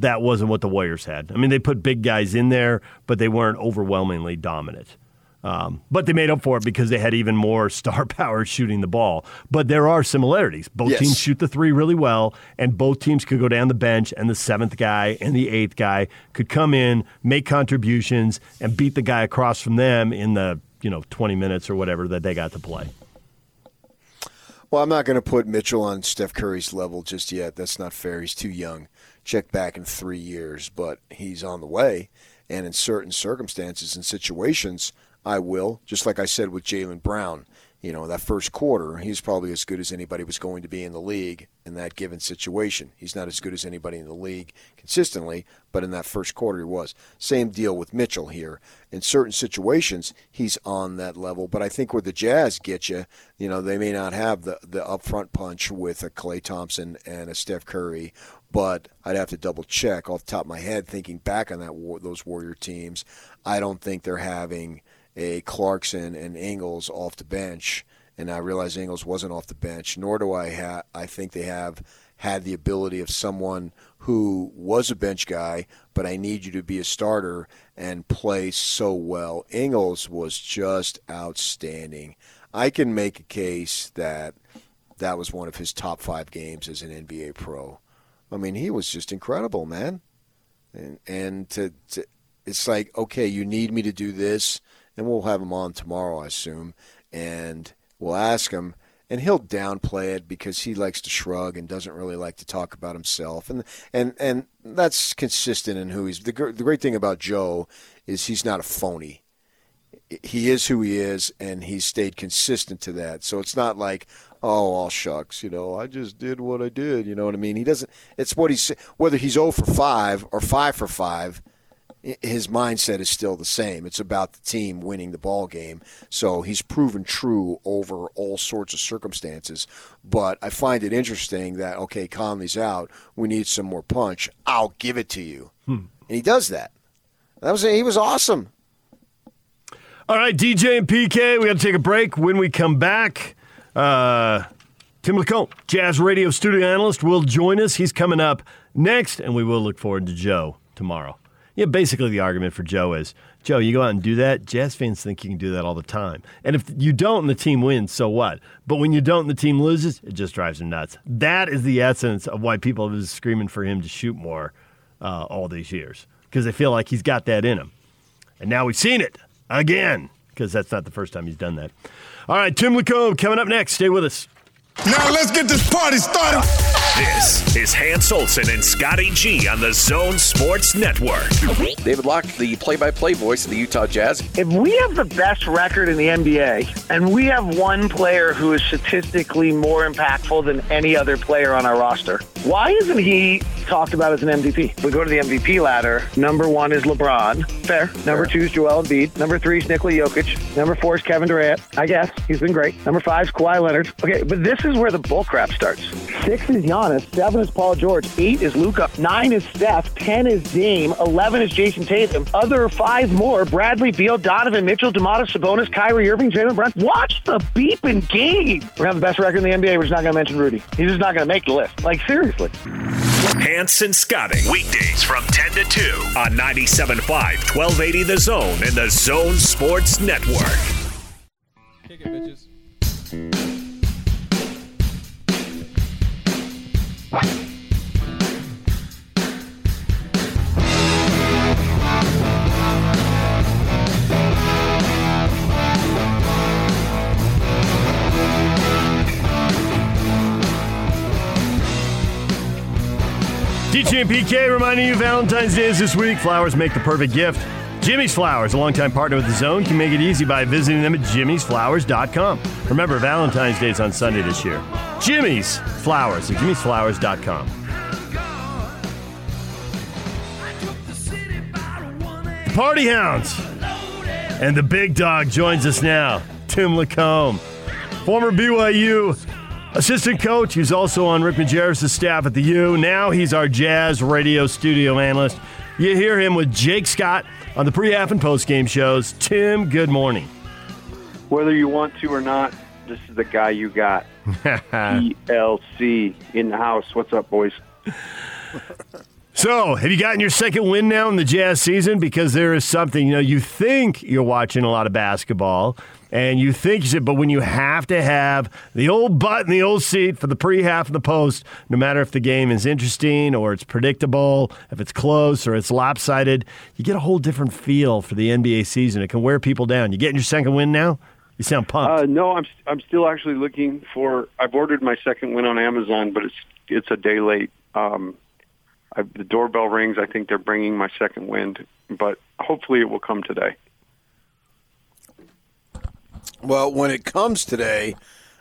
that wasn't what the Warriors had. I mean, they put big guys in there, but they weren't overwhelmingly dominant. Um, but they made up for it because they had even more star power shooting the ball. But there are similarities. Both Yes. teams shoot the three really well, and both teams could go down the bench, and the seventh guy and the eighth guy could come in, make contributions, and beat the guy across from them in the you know 20 minutes or whatever that they got to play. Well, I'm not going to put Mitchell on Steph Curry's level just yet. That's not fair. He's too young. Check back in three years, but he's on the way. And in certain circumstances and situations, I will. Just like I said with Jaylen Brown, you know, that first quarter, he's probably as good as anybody was going to be in the league in that given situation. He's not as good as anybody in the league consistently, but in that first quarter he was. Same deal with Mitchell here. In certain situations, he's on that level, but I think where the Jazz get you, you know, they may not have the the upfront punch with a Klay Thompson and a Steph Curry, but I'd have to double check off the top of my head thinking back on that those Warrior teams. I don't think they're having a Clarkson and Ingles off the bench, and I realize Ingles wasn't off the bench. Nor do I ha- I think they have had the ability of someone who was a bench guy, but I need you to be a starter and play so well. Ingles was just outstanding. I can make a case that that was one of his top five games as an NBA pro. I mean, he was just incredible, man. And and to, to it's like, okay, you need me to do this, and we'll have him on tomorrow, I assume, and we'll ask him, and he'll downplay it because he likes to shrug and doesn't really like to talk about himself, and and and that's consistent in who he's. The the great thing about Joe is he's not a phony. He is who he is, and he's stayed consistent to that. So it's not like, oh, all shucks, you know, I just did what I did. You know what I mean? He doesn't. It's what he's whether he's 0 for five or five for five his mindset is still the same. It's about the team winning the ball game. So he's proven true over all sorts of circumstances. But I find it interesting that okay, Conley's out. We need some more punch. I'll give it to you, hmm. and he does that. That was he was awesome. All right, DJ and PK, we got to take a break. When we come back, uh, Tim LaComb, Jazz Radio studio analyst, will join us. He's coming up next, and we will look forward to Joe tomorrow. Yeah, basically the argument for Joe is, Joe, you go out and do that. Jazz fans think you can do that all the time, and if you don't and the team wins, so what? But when you don't and the team loses, it just drives them nuts. That is the essence of why people have been screaming for him to shoot more uh, all these years because they feel like he's got that in him, and now we've seen it again because that's not the first time he's done that. All right, Tim LaComb coming up next. Stay with us. Now let's get this party started. This is Hans Olsen and Scotty G on the Zone Sports Network. David Locke, the play-by-play voice of the Utah Jazz. If we have the best record in the NBA and we have one player who is statistically more impactful than any other player on our roster, Why isn't he talked about as an MVP? We go to the MVP ladder. Number one is LeBron. Fair. Number two is Joel Embiid. Number three is Nikola Jokic. Number four is Kevin Durant. I guess he's been great. Number five is Kawhi Leonard. Okay, but this is where the bullcrap starts. Six is Giannis. Seven is Paul George. Eight is Luka. Nine is Steph. Ten is Dame. Eleven is Jayson Tatum. Other five more: Bradley Beal, Donovan Mitchell, Domantas Sabonis, Kyrie Irving, Jaylen Brown. Watch the beeping game. We're having the best record in the NBA. We're just not going to mention Rudy. He's just not going to make the list. Like seriously. Pants and Scotting. Weekdays from 10 to 2 on 97.5, 1280 The Zone and The Zone Sports Network. Kick it, bitches. DJ and PK reminding you Valentine's Day is this week. Flowers make the perfect gift. Jimmy's Flowers, a longtime partner with the Zone, can make it easy by visiting them at jimmysflowers.com. Remember, Valentine's Day is on Sunday this year. Jimmy's Flowers at jimmysflowers.com. The Party Hounds and the big dog joins us now, Tim LaComb, former BYU assistant coach. He's also on Rick Majerus' staff at the U. Now he's our Jazz radio studio analyst. You hear him with Jake Scott on the pre-half and post-game shows. Tim, good morning. Whether you want to or not, this is the guy you got. ELC in the house. What's up, boys? So, have you gotten your second win now in the Jazz season? Because there is something, you know, you think you're watching a lot of basketball, and you think you should, but when you have to have the old butt in the old seat for the pre half and the post, no matter if the game is interesting or it's predictable, if it's close or it's lopsided, you get a whole different feel for the NBA season. It can wear people down. You getting your second win now? You sound pumped. Uh, no, I'm I'm still actually looking for. I've ordered my second win on Amazon, but it's it's a day late. Um, I, the doorbell rings. I think they're bringing my second wind, but hopefully it will come today. Well, when it comes today,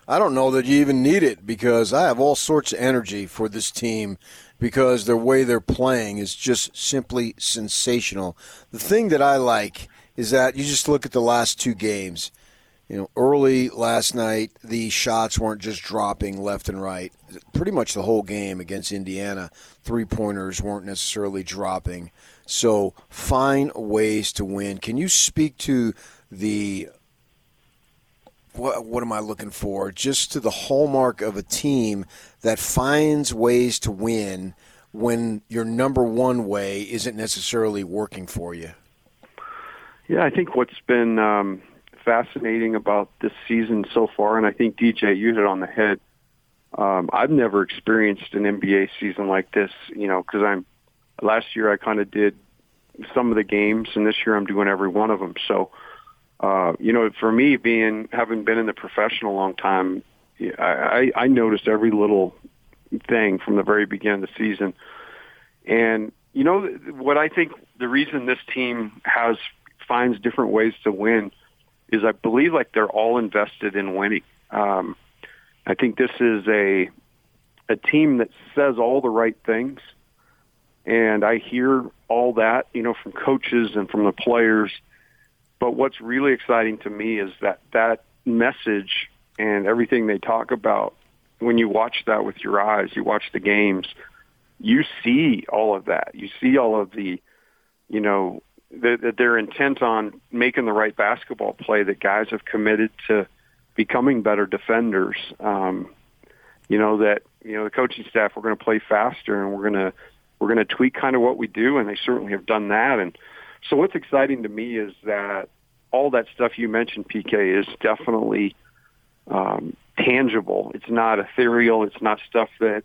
I don't know that you even need it because I have all sorts of energy for this team because the way they're playing is just simply sensational. The thing that I like is that you just look at the last two games. You know, early last night, the shots weren't just dropping left and right. Pretty much the whole game against Indiana, three pointers weren't necessarily dropping. So find ways to win. Can you speak to the what, what am I looking for? Just to the hallmark of a team that finds ways to win when your number one way isn't necessarily working for you. Yeah, I think what's been um, fascinating about this season so far, and I think DJ, you hit it on the head. Um, I've never experienced an NBA season like this, you know, because I'm last year I kind of did some of the games, and this year I'm doing every one of them. So uh, you know, for me, being having been in the profession a long time, I, I noticed every little thing from the very beginning of the season. And you know what I think the reason this team has finds different ways to win is I believe like they're all invested in winning. Um, I think this is a a team that says all the right things, and I hear all that you know from coaches and from the players but what's really exciting to me is that that message and everything they talk about, when you watch that with your eyes, you watch the games, you see all of that. You see all of the, you know, that, they're intent on making the right basketball play, that guys have committed to becoming better defenders. Um, you know, that, you know, the coaching staff, we're going to play faster and we're going to, we're going to tweak kind of what we do. And they certainly have done that. And, so what's exciting to me is that all that stuff you mentioned, PK, is definitely um, tangible. It's not ethereal. It's not stuff that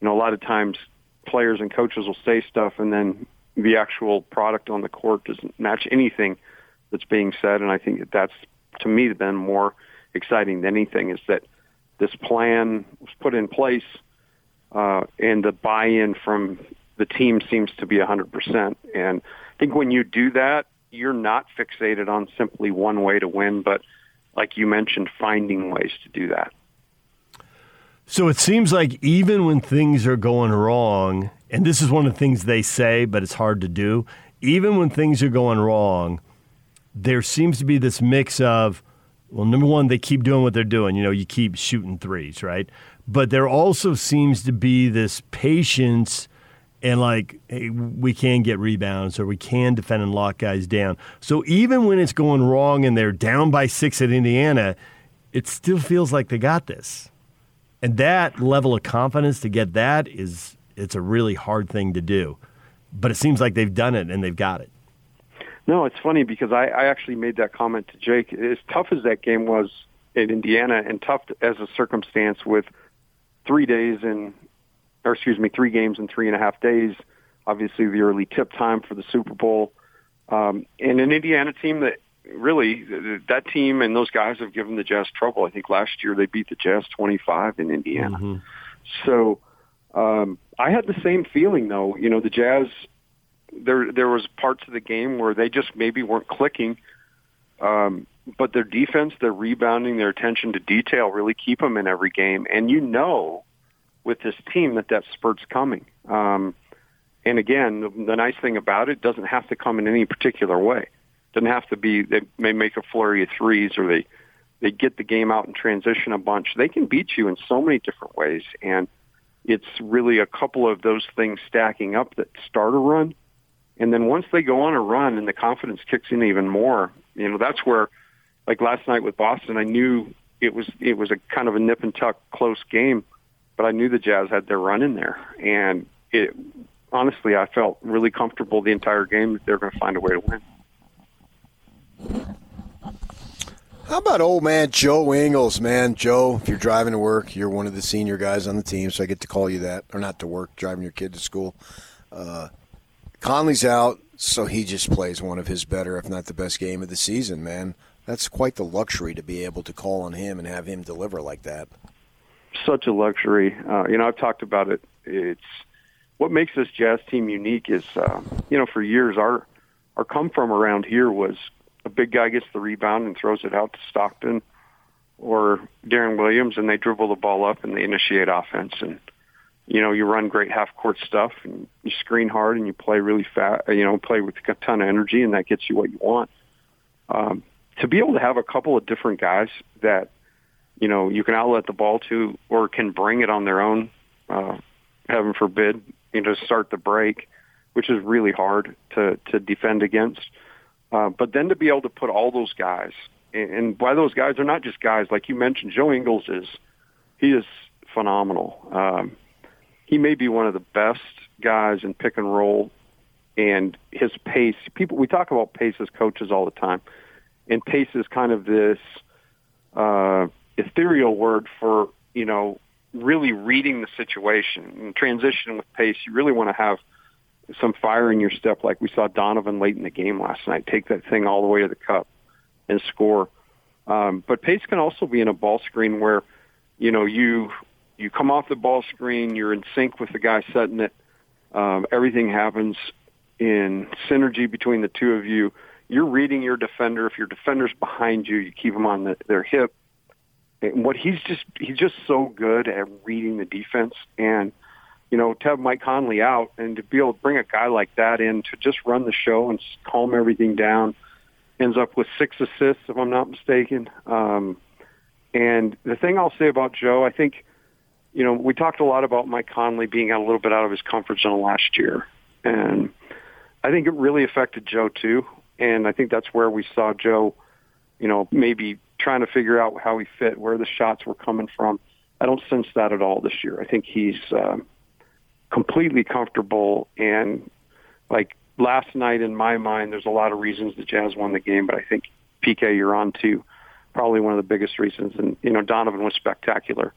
you know. A lot of times, players and coaches will say stuff, and then the actual product on the court doesn't match anything that's being said. And I think that that's to me been more exciting than anything is that this plan was put in place, uh, and the buy-in from the team seems to be 100%. And think when you do that, you're not fixated on simply one way to win, but like you mentioned, finding ways to do that. So it seems like even when things are going wrong, and this is one of the things they say, but it's hard to do, even when things are going wrong, there seems to be this mix of, well, number one, they keep doing what they're doing. You know, you keep shooting threes, right? But there also seems to be this patience and like, hey, we can get rebounds or we can defend and lock guys down. So even when it's going wrong and they're down by six at Indiana, it still feels like they got this. And that level of confidence to get that is it's a really hard thing to do. But it seems like they've done it and they've got it. No, it's funny because I, I actually made that comment to Jake. As tough as that game was in Indiana and tough as a circumstance with three days and, or excuse me, three games in three and a half days, obviously the early tip time for the Super Bowl, um, and an Indiana team that really that team and those guys have given the Jazz trouble. I think last year they beat the Jazz 25 in Indiana. Mm-hmm. So um, I had the same feeling though. You know, the Jazz there there was parts of the game where they just maybe weren't clicking. Um, but their defense, their rebounding, their attention to detail really keep them in every game. And you know, with this team, that that spurt's coming. Um, and again, the, the nice thing about it doesn't have to come in any particular way. Doesn't have to be they may make a flurry of threes or they they get the game out in transition a bunch. They can beat you in so many different ways, and it's really a couple of those things stacking up that start a run. And then once they go on a run and the confidence kicks in even more, you know, that's where, like last night with Boston, I knew it was it was a kind of a nip and tuck close game, but I knew the Jazz had their run in there, and it honestly I felt really comfortable the entire game that they're going to find a way to win. How about old man Joe Ingles, man? Joe, if you're driving to work, you're one of the senior guys on the team, so I get to call you that, or not to work, driving your kid to school. Uh, Conley's out, so he just plays one of his better, if not the best game of the season, man. That's quite the luxury to be able to call on him and have him deliver like that. Such a luxury. Uh, you know, I've talked about it. It's what makes this Jazz team unique is, uh, you know, for years our our come from around here was a big guy gets the rebound and throws it out to Stockton or Deron Williams, and they dribble the ball up and they initiate offense. And you know, you run great half court stuff and you screen hard and you play really fast. You know, play with a ton of energy, and that gets you what you want. Um, to be able to have a couple of different guys that you know you can outlet the ball to or can bring it on their own, uh, heaven forbid, you know, start the break, which is really hard to to defend against. Uh, but then to be able to put all those guys, and, by those guys, they're not just guys like you mentioned. Joe Ingles is he is phenomenal. Um, he may be one of the best guys in pick and roll, and his pace. People we talk about pace as coaches all the time, and pace is kind of this uh, ethereal word for you know really reading the situation and transition with pace. You really want to have some fire in your step, like we saw Donovan late in the game last night. Take that thing all the way to the cup and score. Um, but pace can also be in a ball screen where, you know, you you come off the ball screen, you're in sync with the guy setting it. Um, everything happens in synergy between the two of you. You're reading your defender. If your defender's behind you, you keep them on the, their hip. What he's just he's just so good at reading the defense and you know, to have Mike Conley out and to be able to bring a guy like that in to just run the show and calm everything down, ends up with six assists, if I'm not mistaken. Um, and the thing I'll say about Joe, I think, you know, we talked a lot about Mike Conley being a little bit out of his comfort zone last year. And I think it really affected Joe too. And I think that's where we saw Joe, you know, maybe trying to figure out how he fit, where the shots were coming from. I don't sense that at all this year. I think he's, um, completely comfortable and like last night in my mind there's a lot of reasons the Jazz won the game, but I think PK you're on to probably one of the biggest reasons and you know Donovan was spectacular.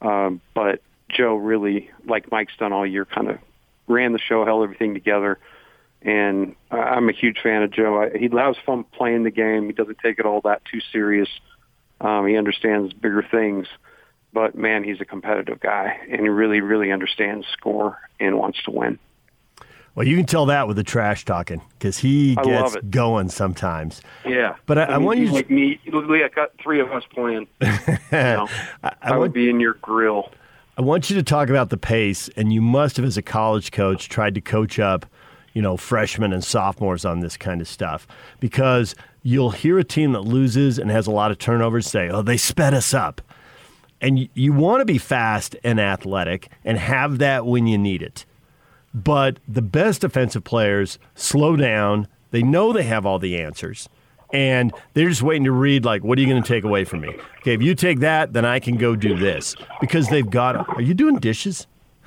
Um, but Joe really like Mike's done all year kind of ran the show, held everything together. And I'm a huge fan of Joe. I, he has fun playing the game. He doesn't take it all that too serious. Um, he understands bigger things but man, he's a competitive guy and he really, really understands score and wants to win. Well, you can tell that with the trash talking because he I gets going sometimes. Yeah, But I- I mean, want you to- like me. Literally, I got three of us playing. You know, I, I, would be in your grill. I want you to talk about the pace, and you must have, as a college coach, tried to coach up, you know, freshmen and sophomores on this kind of stuff because you'll hear a team that loses and has a lot of turnovers say, "Oh, they sped us up," and you, want to be fast and athletic and have that when you need it. But the best defensive players slow down. They know they have all the answers. And they're just waiting to read, like, what are you going to take away from me? Okay, if you take that, then I can go do this. Because they've got. Are you doing dishes?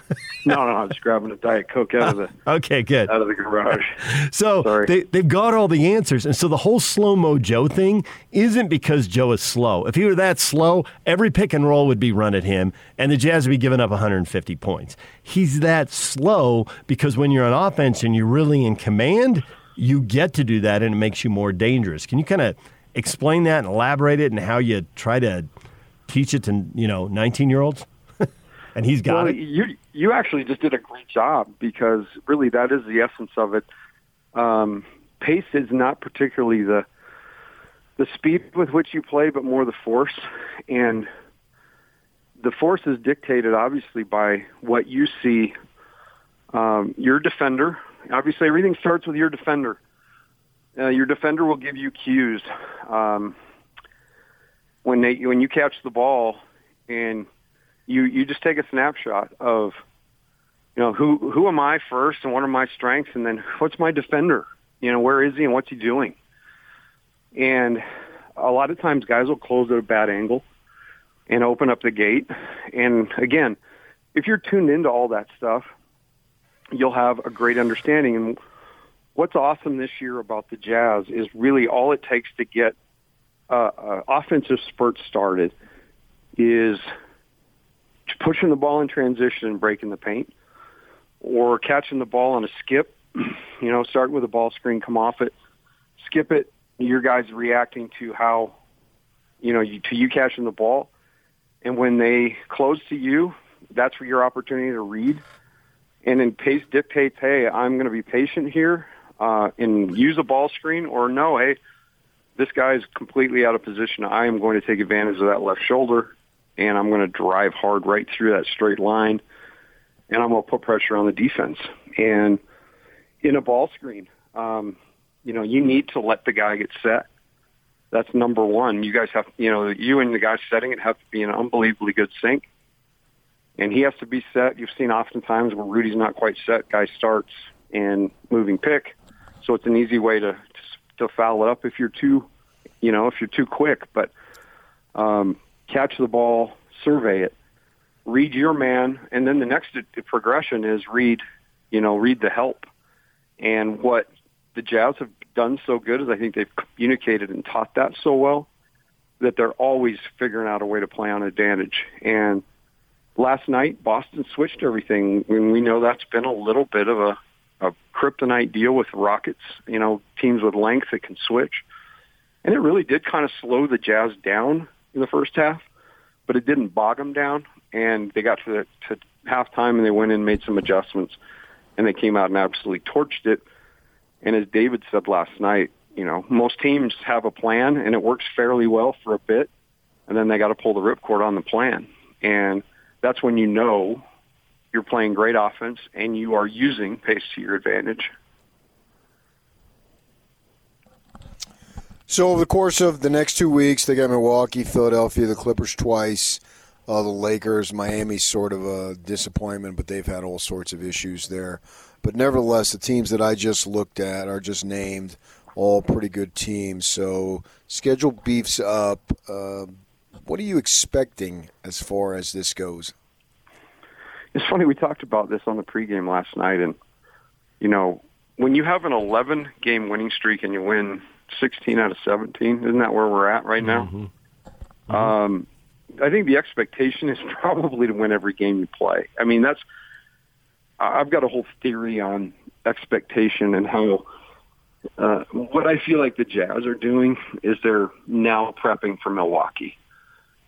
No, no, I'm just grabbing a diet coke out of the Okay, good. out of the garage. So they, they've got all the answers. And so the whole slow mo Joe thing isn't because Joe is slow. If he were that slow, every pick and roll would be run at him, and the Jazz would be giving up 150 points. He's that slow because when you're on offense and you're really in command, you get to do that and it makes you more dangerous. Can you kind of explain that and elaborate it and how you try to teach it to, you know, 19 year olds? and he's got well, it. You you actually just did a great job because really that is the essence of it. Um, pace is not particularly the the speed with which you play, but more the force. And the force is dictated obviously by what you see. Um, your defender, obviously, everything starts with your defender. Uh, your defender will give you cues um, when they when you catch the ball and you you just take a snapshot of you know who who am I first and what are my strengths? And then what's my defender? You know where is he and what's he doing? And a lot of times guys will close at a bad angle and open up the gate. And again if you're tuned into all that stuff you'll have a great understanding. And what's awesome this year about the Jazz is really all it takes to get uh, uh, offensive spurt started is pushing the ball in transition and breaking the paint, or catching the ball on a skip. You know, start with a ball screen, come off it, skip it. Your guys reacting to how, you know, you, to you catching the ball, and when they close to you, that's for your opportunity to read. And then pace dictates, hey, I'm going to be patient here uh, and use a ball screen, or no, hey, this guy is completely out of position. I am going to take advantage of that left shoulder, and I'm going to drive hard right through that straight line, and I'm going to put pressure on the defense. And in a ball screen, um, you know, you need to let the guy get set. That's number one. You guys have, you know, you and the guy setting it have to be an unbelievably good sync. And he has to be set. You've seen oftentimes where Rudy's not quite set, guy starts and moving pick. So it's an easy way to to foul it up if you're too, you know, if you're too quick. But um, catch the ball, survey it, read your man, and then the next progression is read, you know, read the help. And what the Jazz have done so good is I think they've communicated and taught that so well that they're always figuring out a way to play on advantage. And last night, Boston switched everything, and we know that's been a little bit of a, a kryptonite deal with Rockets. You know, teams with length that can switch, and it really did kind of slow the Jazz down in the first half, but it didn't bog them down. And they got to the to halftime, and they went in and made some adjustments, and they came out and absolutely torched it. And as David said last night, you know, most teams have a plan, and it works fairly well for a bit, and then they got to pull the ripcord on the plan, and that's when you know you're playing great offense and you are using pace to your advantage. So over the course of the next two weeks, they got Milwaukee, Philadelphia, the Clippers twice, uh, the Lakers, Miami's sort of a disappointment, but they've had all sorts of issues there. But nevertheless, the teams that I just looked at are just named all pretty good teams. So schedule beefs up. Uh, what are you expecting as far as this goes? It's funny we talked about this on the pregame last night, and you know when you have an 11 game winning streak and you win 16 out of 17, isn't that where we're at right now? Mm-hmm. Um, I think the expectation is probably to win every game you play. I mean, that's I've got a whole theory on expectation and how uh, what I feel like the Jazz are doing is they're now prepping for Milwaukee,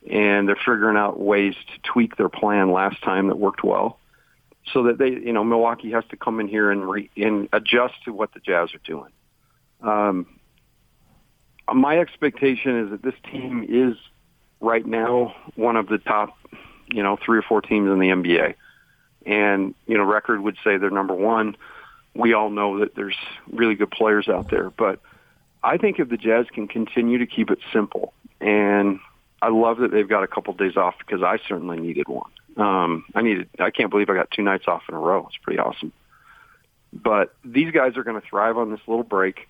and they're figuring out ways to tweak their plan last time that worked well. so that they, you know, Milwaukee has to come in here and re, and adjust to what the Jazz are doing. Um, my expectation is that this team is right now one of the top, you know, three or four teams in the NBA. And, you know, record would say they're number one. We all know that there's really good players out there, but I think if the Jazz can continue to keep it simple, and I love that they've got a couple of days off because I certainly needed one. Um, I needed. I can't believe I got two nights off in a row. It's pretty awesome. But these guys are going to thrive on this little break.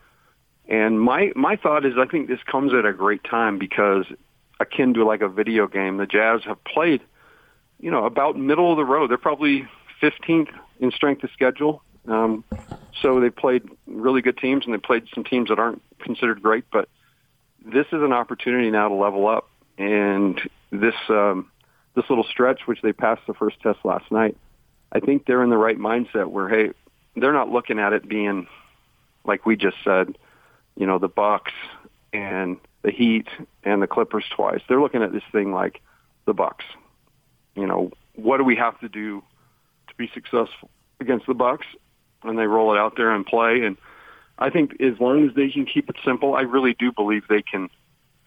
And my my thought is, I think this comes at a great time because, akin to like a video game, the Jazz have played, you know, about middle of the road. They're probably 15th in strength of schedule. Um, so they played really good teams, and they played some teams that aren't considered great. But this is an opportunity now to level up, and this um, this little stretch, which they passed the first test last night, I think they're in the right mindset where hey, they're not looking at it being like we just said you know, the Bucks and the Heat and the Clippers twice. They're looking at this thing like the Bucks. You know, what do we have to do to be successful against the Bucks? And they roll it out there and play. And I think as long as they can keep it simple, I really do believe they can.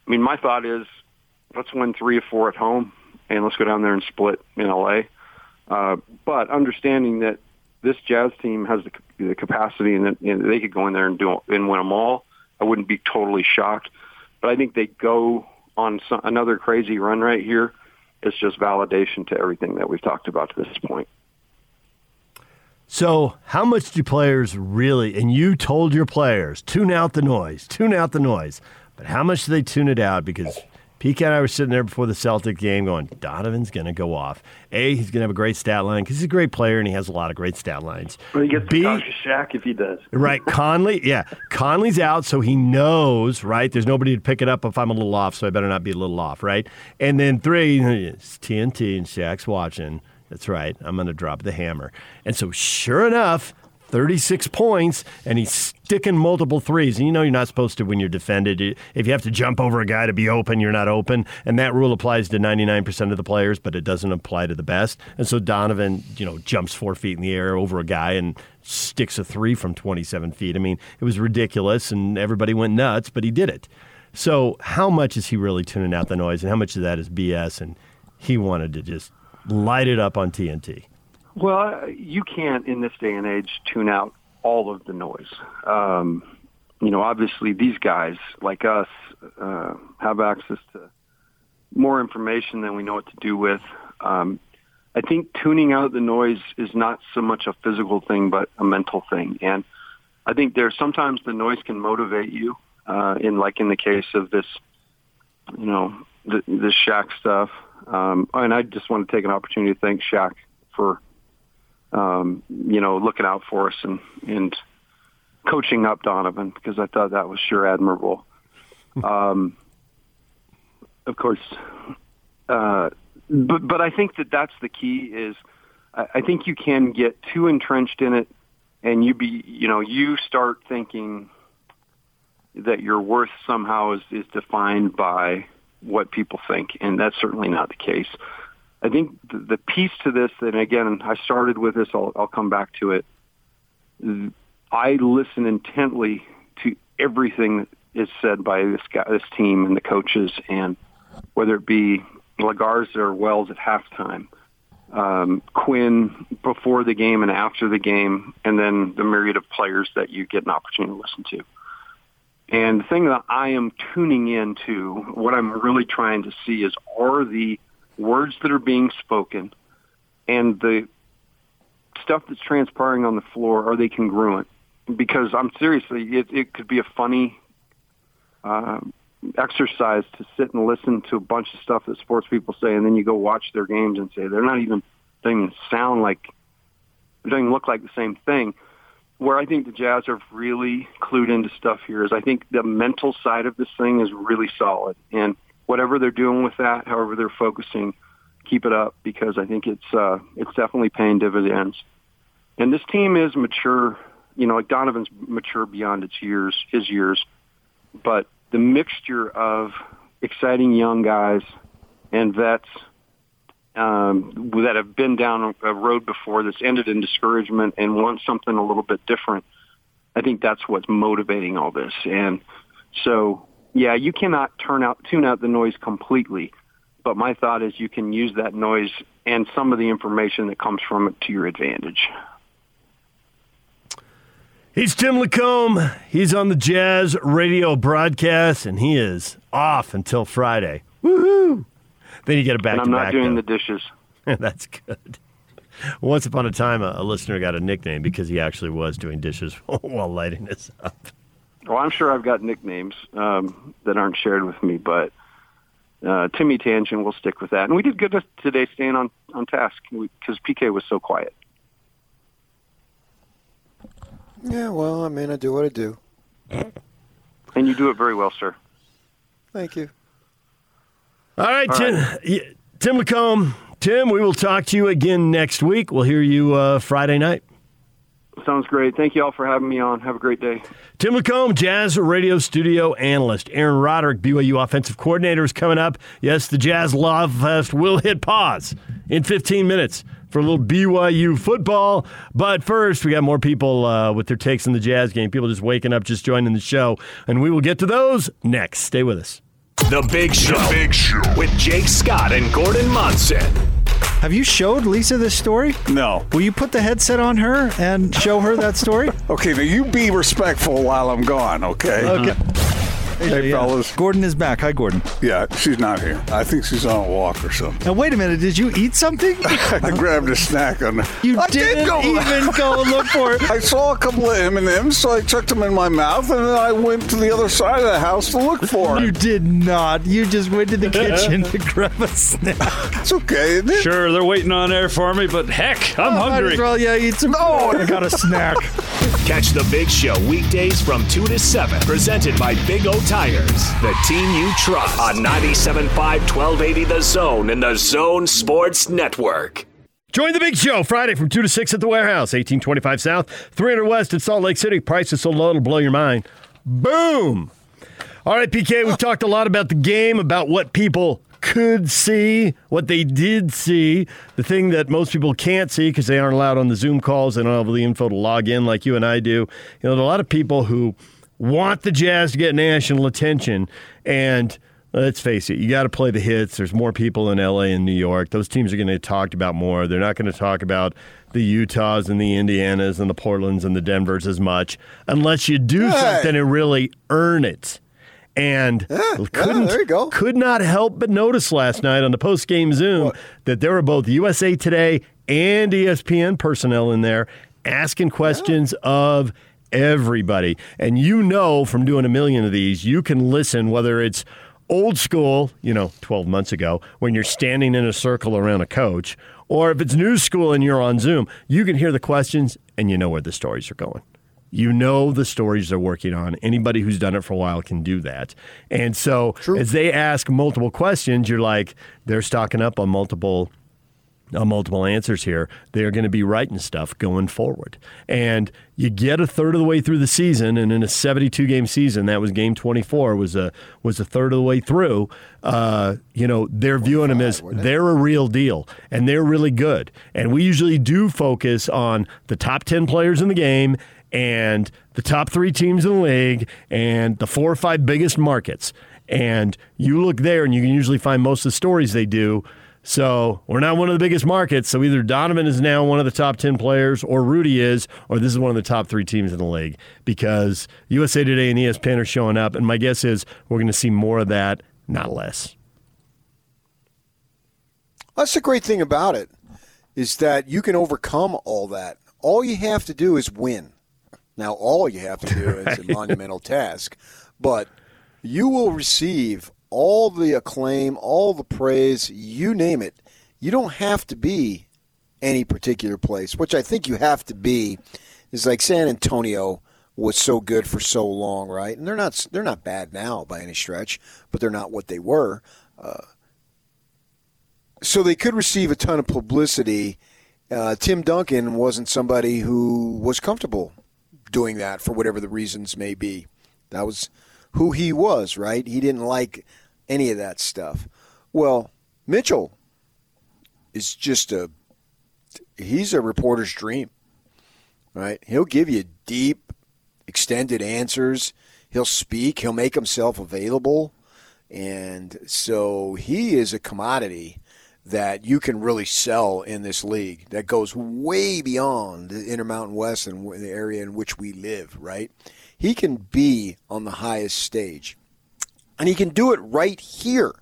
I mean, my thought is let's win three or four at home and let's go down there and split in LA. Uh, but understanding that this Jazz team has the, the capacity and, and they could go in there and do and win them all. I wouldn't be totally shocked. But I think they go on some, another crazy run right here. It's just validation to everything that we've talked about to this point. So, how much do players really, and you told your players, tune out the noise, tune out the noise, but how much do they tune it out? Because PK and I were sitting there before the Celtic game going, Donovan's going to go off. A, he's going to have a great stat line because he's a great player and he has a lot of great stat lines. Well, he gets B, to Shaq if he does. Right. Conley, yeah. Conley's out, so he knows, right? There's nobody to pick it up if I'm a little off, so I better not be a little off, right? And then three, it's TNT and Shaq's watching. That's right. I'm going to drop the hammer. And so, sure enough, 36 points, and he's sticking multiple threes. And you know you're not supposed to when you're defended. If you have to jump over a guy to be open, you're not open. And that rule applies to 99% of the players, but it doesn't apply to the best. And so Donovan, you know, jumps four feet in the air over a guy and sticks a three from 27 feet. I mean, it was ridiculous, and everybody went nuts, but he did it. So how much is he really tuning out the noise, and how much of that is BS? And he wanted to just light it up on TNT. Well, you can't in this day and age tune out all of the noise. Um, you know, obviously these guys like us uh, have access to more information than we know what to do with. Um, I think tuning out the noise is not so much a physical thing, but a mental thing. And I think there's sometimes the noise can motivate you. Uh, in like in the case of this, you know, the, this Shaq stuff. Um, and I just want to take an opportunity to thank Shaq for um, you know, looking out for us and, and coaching up Donovan because I thought that was sure admirable. um, of course, uh, but but I think that that's the key. Is I, I think you can get too entrenched in it, and you be you know you start thinking that your worth somehow is is defined by what people think, and that's certainly not the case. I think the, piece to this, and again, I started with this, I'll, I'll come back to it. I listen intently to everything that is said by this guy, this team and the coaches, and whether it be LaGarza or Wells at halftime, um, Quin before the game and after the game, and then the myriad of players that you get an opportunity to listen to. And the thing that I am tuning into, what I'm really trying to see is are the words that are being spoken and the stuff that's transpiring on the floor, are they congruent? Because I'm seriously, it, it could be a funny uh, exercise to sit and listen to a bunch of stuff that sports people say, and then you go watch their games and say they're not even, they don't even sound like, they don't even look like the same thing. Where I think the Jazz are really clued into stuff here is I think the mental side of this thing is really solid. And whatever they're doing with that, however they're focusing, keep it up because I think it's uh, it's definitely paying dividends. And this team is mature. You know, like Donovan's mature beyond its years, his years, but the mixture of exciting young guys and vets um, that have been down a road before that's ended in discouragement and want something a little bit different. I think that's what's motivating all this. And so, yeah, you cannot turn out tune out the noise completely, but my thought is you can use that noise and some of the information that comes from it to your advantage. He's Tim LaComb. He's on the Jazz radio broadcast, and he is off until Friday. Woohoo! Then you get it back and I'm not doing though. the dishes. That's good. Once upon a time, a, a listener got a nickname because he actually was doing dishes while lighting this up. Well, I'm sure I've got nicknames um, that aren't shared with me, but uh, Timmy Tangent will stick with that. And we did good today staying on, on task because PK was so quiet. Yeah, well, I mean, I do what I do. And you do it very well, sir. Thank you. All right, All Tim, yeah, Tim LaComb. Tim, we will talk to you again next week. We'll hear you uh, Friday night. Sounds great. Thank you all for having me on. Have a great day. Tim LaComb, Jazz radio studio analyst. Aaron Roderick, BYU offensive coordinator, is coming up. Yes, the Jazz Love Fest will hit pause in 15 minutes for a little BYU football. But first, we got more people uh, with their takes on the Jazz game. People just waking up, just joining the show. And we will get to those next. Stay with us. The Big Show. The Big Show. With Jake Scott and Gordon Monson. Have you showed Lisa this story? No. Will you put the headset on her and show her that story? okay, now you be respectful while I'm gone, okay? Okay. Hey, Yeah. fellas. Gordon is back. Hi, Gordon. Yeah, she's not here. I think she's on a walk or something. Now, wait a minute. Did you eat something? I grabbed a snack on the. You I didn't did go even go look for it. I saw a couple of M and M's, so I chucked them in my mouth, and then I went to the other side of the house to look for it. You did not. You just went to the kitchen to grab a snack. It's okay, isn't it? Sure, they're waiting on there for me, but heck, I'm oh, Might hungry. as well, yeah, eat some. Oh, I got a snack. Catch the Big Show weekdays from 2 to 7. Presented by Big O Tires. The team you trust. On 97.5 1280 The Zone and The Zone Sports Network. Join the big show Friday from 2 to 6 at the warehouse, 1825 South, 300 West in Salt Lake City. Prices so low it'll blow your mind. Boom! All right, PK, we've talked a lot about the game, about what people could see, what they did see, the thing that most people can't see because they aren't allowed on the Zoom calls and don't have the info to log in like you and I do. You know, a lot of people who want the Jazz to get national attention and Let's face it, you got to play the hits. There's more people in LA and New York. Those teams are going to get talked about more. They're not going to talk about the Utahs and the Indianas and the Portlands and the Denvers as much unless you do Hey. something and really earn it. And couldn't, there you go. could not help but notice last night on the post game Zoom that there were both USA Today and ESPN personnel in there asking questions of everybody. And you know from doing a million of these, you can listen whether it's old school, you know, 12 months ago, when you're standing in a circle around a coach, or if it's new school and you're on Zoom, you can hear the questions and you know where the stories are going. You know the stories they're working on. Anybody who's done it for a while can do that. And so as they ask multiple questions, you're like, they're stocking up on multiple uh, multiple answers here. They're going to be writing stuff going forward. And you get a third of the way through the season, and in a 72 game season, that was game 24, was a was a third of the way through. Uh, you know, they're viewing them as they're a real deal, and they're really good. And we usually do focus on the top 10 players in the game and the top three teams in the league and the four or five biggest markets. And you look there, and you can usually find most of the stories they do. So we're not one of the biggest markets. So either Donovan is now one of the top 10 players, or Rudy is, or this is one of the top three teams in the league because USA Today and ESPN are showing up. And my guess is we're going to see more of that, not less. That's the great thing about it is that you can overcome all that. All you have to do is win. Now, all you have to do is a monumental task, but you will receive all the acclaim, all the praise, you name it. You don't have to be any particular place, which I think you have to be. Is like San Antonio was so good for so long, right? And they're not they're not bad now by any stretch, but they're not what they were. Uh, so they could receive a ton of publicity. Uh, Tim Duncan wasn't somebody who was comfortable doing that for whatever the reasons may be. That was who he was, right? He didn't like any of that stuff. Well, Mitchell is just a he's a reporter's dream, right? He'll give you deep, extended answers. He'll speak. He'll make himself available, and so he is a commodity that you can really sell in this league that goes way beyond the Intermountain West and the area in which we live, right? He can be on the highest stage. And he can do it right here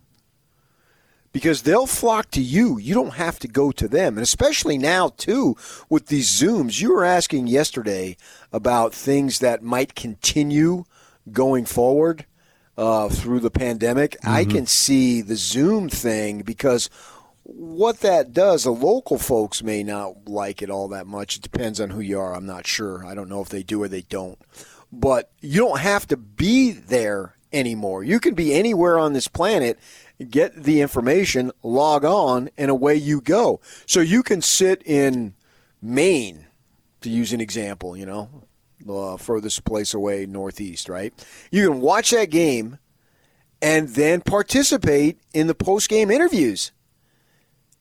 because they'll flock to you. You don't have to go to them. And especially now, too, with these Zooms, you were asking yesterday about things that might continue going forward uh, through the pandemic. Mm-hmm. I can see the Zoom thing because what that does, the local folks may not like it all that much. It depends on who you are. I'm not sure. I don't know if they do or they don't. But you don't have to be there anymore. You can be anywhere on this planet get the information, log on, and away you go. So you can sit in Maine, to use an example, you know, uh, furthest place away northeast, right? You can watch that game and then participate in the post game interviews.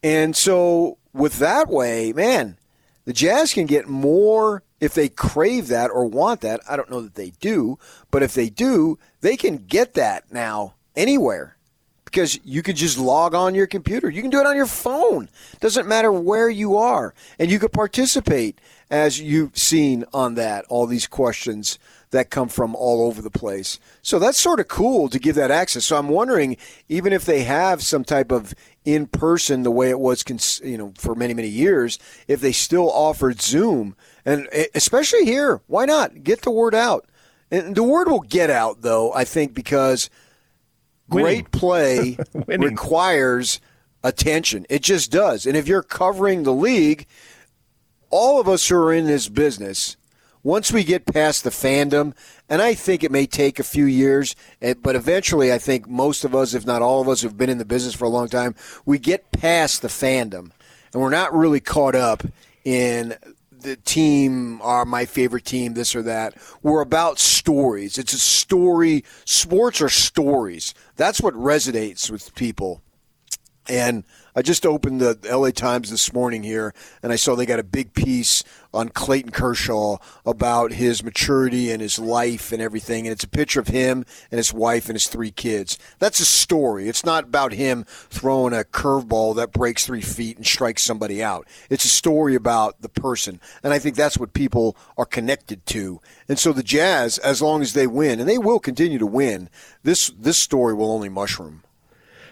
And so, with that way, man, the Jazz can get more if they crave that or want that. I don't know that they do, but if they do, they can get that now anywhere because you could just log on your computer. You can do it on your phone. Doesn't matter where you are. And you could participate as you've seen on that, all these questions that come from all over the place. So that's sort of cool to give that access. So I'm wondering, even if they have some type of in person, the way it was, you know, for many many years, if they still offered Zoom, and especially here, why not get the word out? And the word will get out, though. I think because great play requires attention. It just does. And if you're covering the league, all of us who are in this business, once we get past the fandom, and I think it may take a few years, eh, but eventually I think most of us, if not all of us who've been in the business for a long time, we get past the fandom and we're not really caught up in the team are my favorite team, this or that. We're about stories. It's a story. Sports are stories. That's what resonates with people. And I just opened the LA Times this morning here, and I saw they got a big piece on Clayton Kershaw about his maturity and his life and everything. And it's a picture of him and his wife and his three kids. That's a story. It's not about him throwing a curveball that breaks three feet and strikes somebody out. It's a story about the person. And I think that's what people are connected to. And so the Jazz, as long as they win, and they will continue to win, this, this story will only mushroom.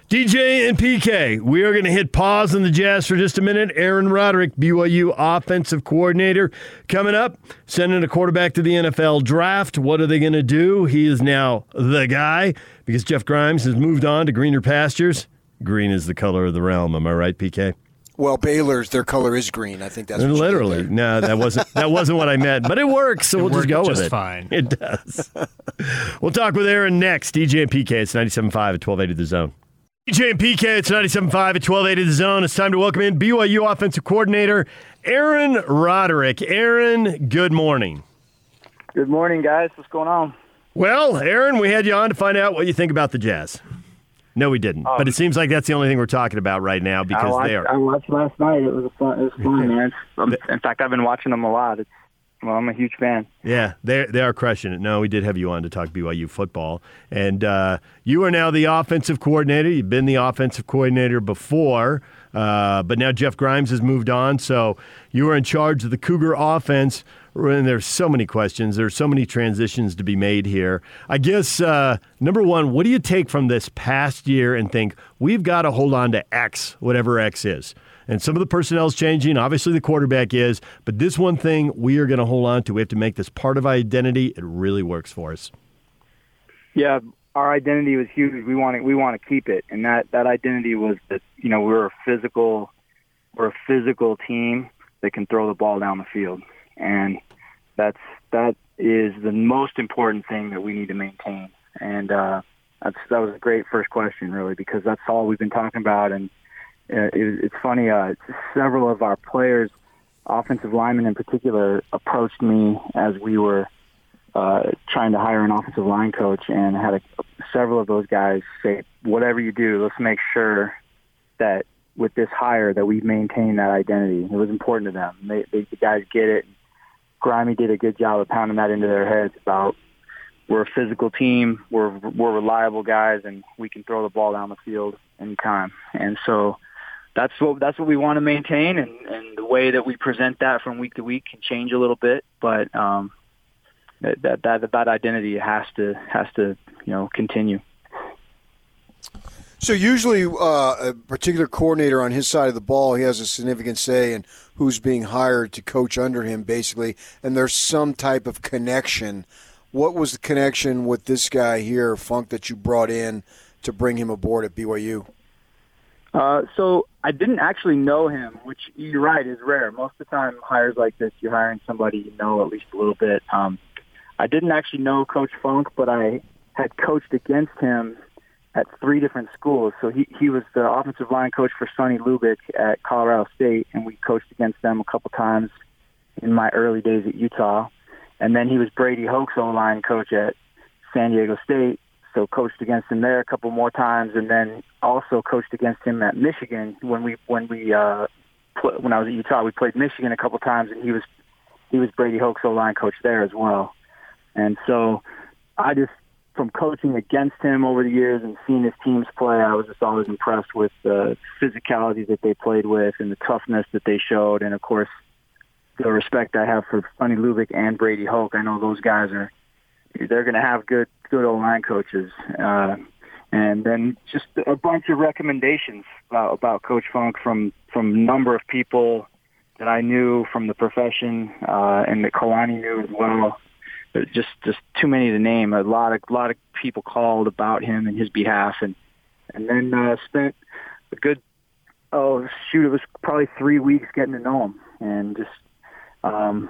DJ and PK, we are going to hit pause on the Jazz for just a minute. Aaron Roderick, BYU offensive coordinator, coming up, sending a quarterback to the NFL draft. What are they going to do? He is now the guy because Jeff Grimes has moved on to greener pastures. Green is the color of the realm. Am I right, PK? Well, Baylor's their color is green. I think that's literally. No, that wasn't that wasn't what I meant, but it works, so it we'll just go with it. Fine, it does. we'll talk with Aaron next. DJ and PK. It's 97.5 at 1280 The Zone. DJ and PK, it's 97.5 at 1280 The Zone. It's time to welcome in BYU offensive coordinator Aaron Roderick. Aaron, good morning. Good morning, guys. What's going on? Well, Aaron, we had you on to find out what you think about the Jazz. No, we didn't. Um, but it seems like that's the only thing we're talking about right now because watched, they are. I watched last night. It was fun. It was fun, man. In fact, I've been watching them a lot. It's well, I'm a huge fan. Yeah, they they are crushing it. No, we did have you on to talk BYU football, and uh, you are now the offensive coordinator. You've been the offensive coordinator before, uh, but now Jeff Grimes has moved on, so you are in charge of the Cougar offense. And there's so many questions. There's so many transitions to be made here. I guess uh, number one, what do you take from this past year and think we've got to hold on to X, whatever X is? And some of the personnel is changing. Obviously, the quarterback is, but this one thing we are going to hold on to. We have to make this part of our identity. It really works for us. Yeah, our identity was huge. We want to, we want to keep it, and that that identity was that you know we're a physical we're a physical team that can throw the ball down the field, and that's that is the most important thing that we need to maintain. And uh, that's that was a great first question, really, because that's all we've been talking about, and it, it's funny. Uh, several of our players, offensive linemen in particular, approached me as we were uh, trying to hire an offensive line coach, and had a, several of those guys say, "Whatever you do, let's make sure that with this hire that we maintain that identity. It was important to them. They, they, the guys get it. Grimy did a good job of pounding that into their heads about we're a physical team, we're we're reliable guys, and we can throw the ball down the field anytime. And so that's what that's what we want to maintain, and, and the way that we present that from week to week can change a little bit, but um, that that that identity has to has to you know continue. So usually, uh, a particular coordinator on his side of the ball, he has a significant say in who's being hired to coach under him, basically, and there's some type of connection. What was the connection with this guy here, Funk, that you brought in to bring him aboard at BYU? Uh, so I didn't actually know him, which you're right is rare. Most of the time, hires like this, you're hiring somebody you know at least a little bit. Um, I didn't actually know Coach Funk, but I had coached against him at three different schools. So he he was the offensive line coach for Sonny Lubick at Colorado State, and we coached against them a couple times in my early days at Utah. And then he was Brady Hoke's O line coach at San Diego State, so coached against him there a couple more times, and then also coached against him at Michigan when we when we uh, pl- when I was at Utah. We played Michigan a couple times, and he was he was Brady Hoke's line coach there as well. And so I just from coaching against him over the years and seeing his teams play, I was just always impressed with the physicality that they played with and the toughness that they showed, and of course the respect I have for Sonny Lubick and Brady Hoke. I know those guys are they're going to have good good old line coaches, uh, and then just a bunch of recommendations about, about Coach Funk from from a number of people that I knew from the profession uh, and that Kalani knew as well just just too many to name. A lot of a lot of people called about him and his behalf, and and then uh, spent a good oh shoot, it was probably three weeks getting to know him, and just um,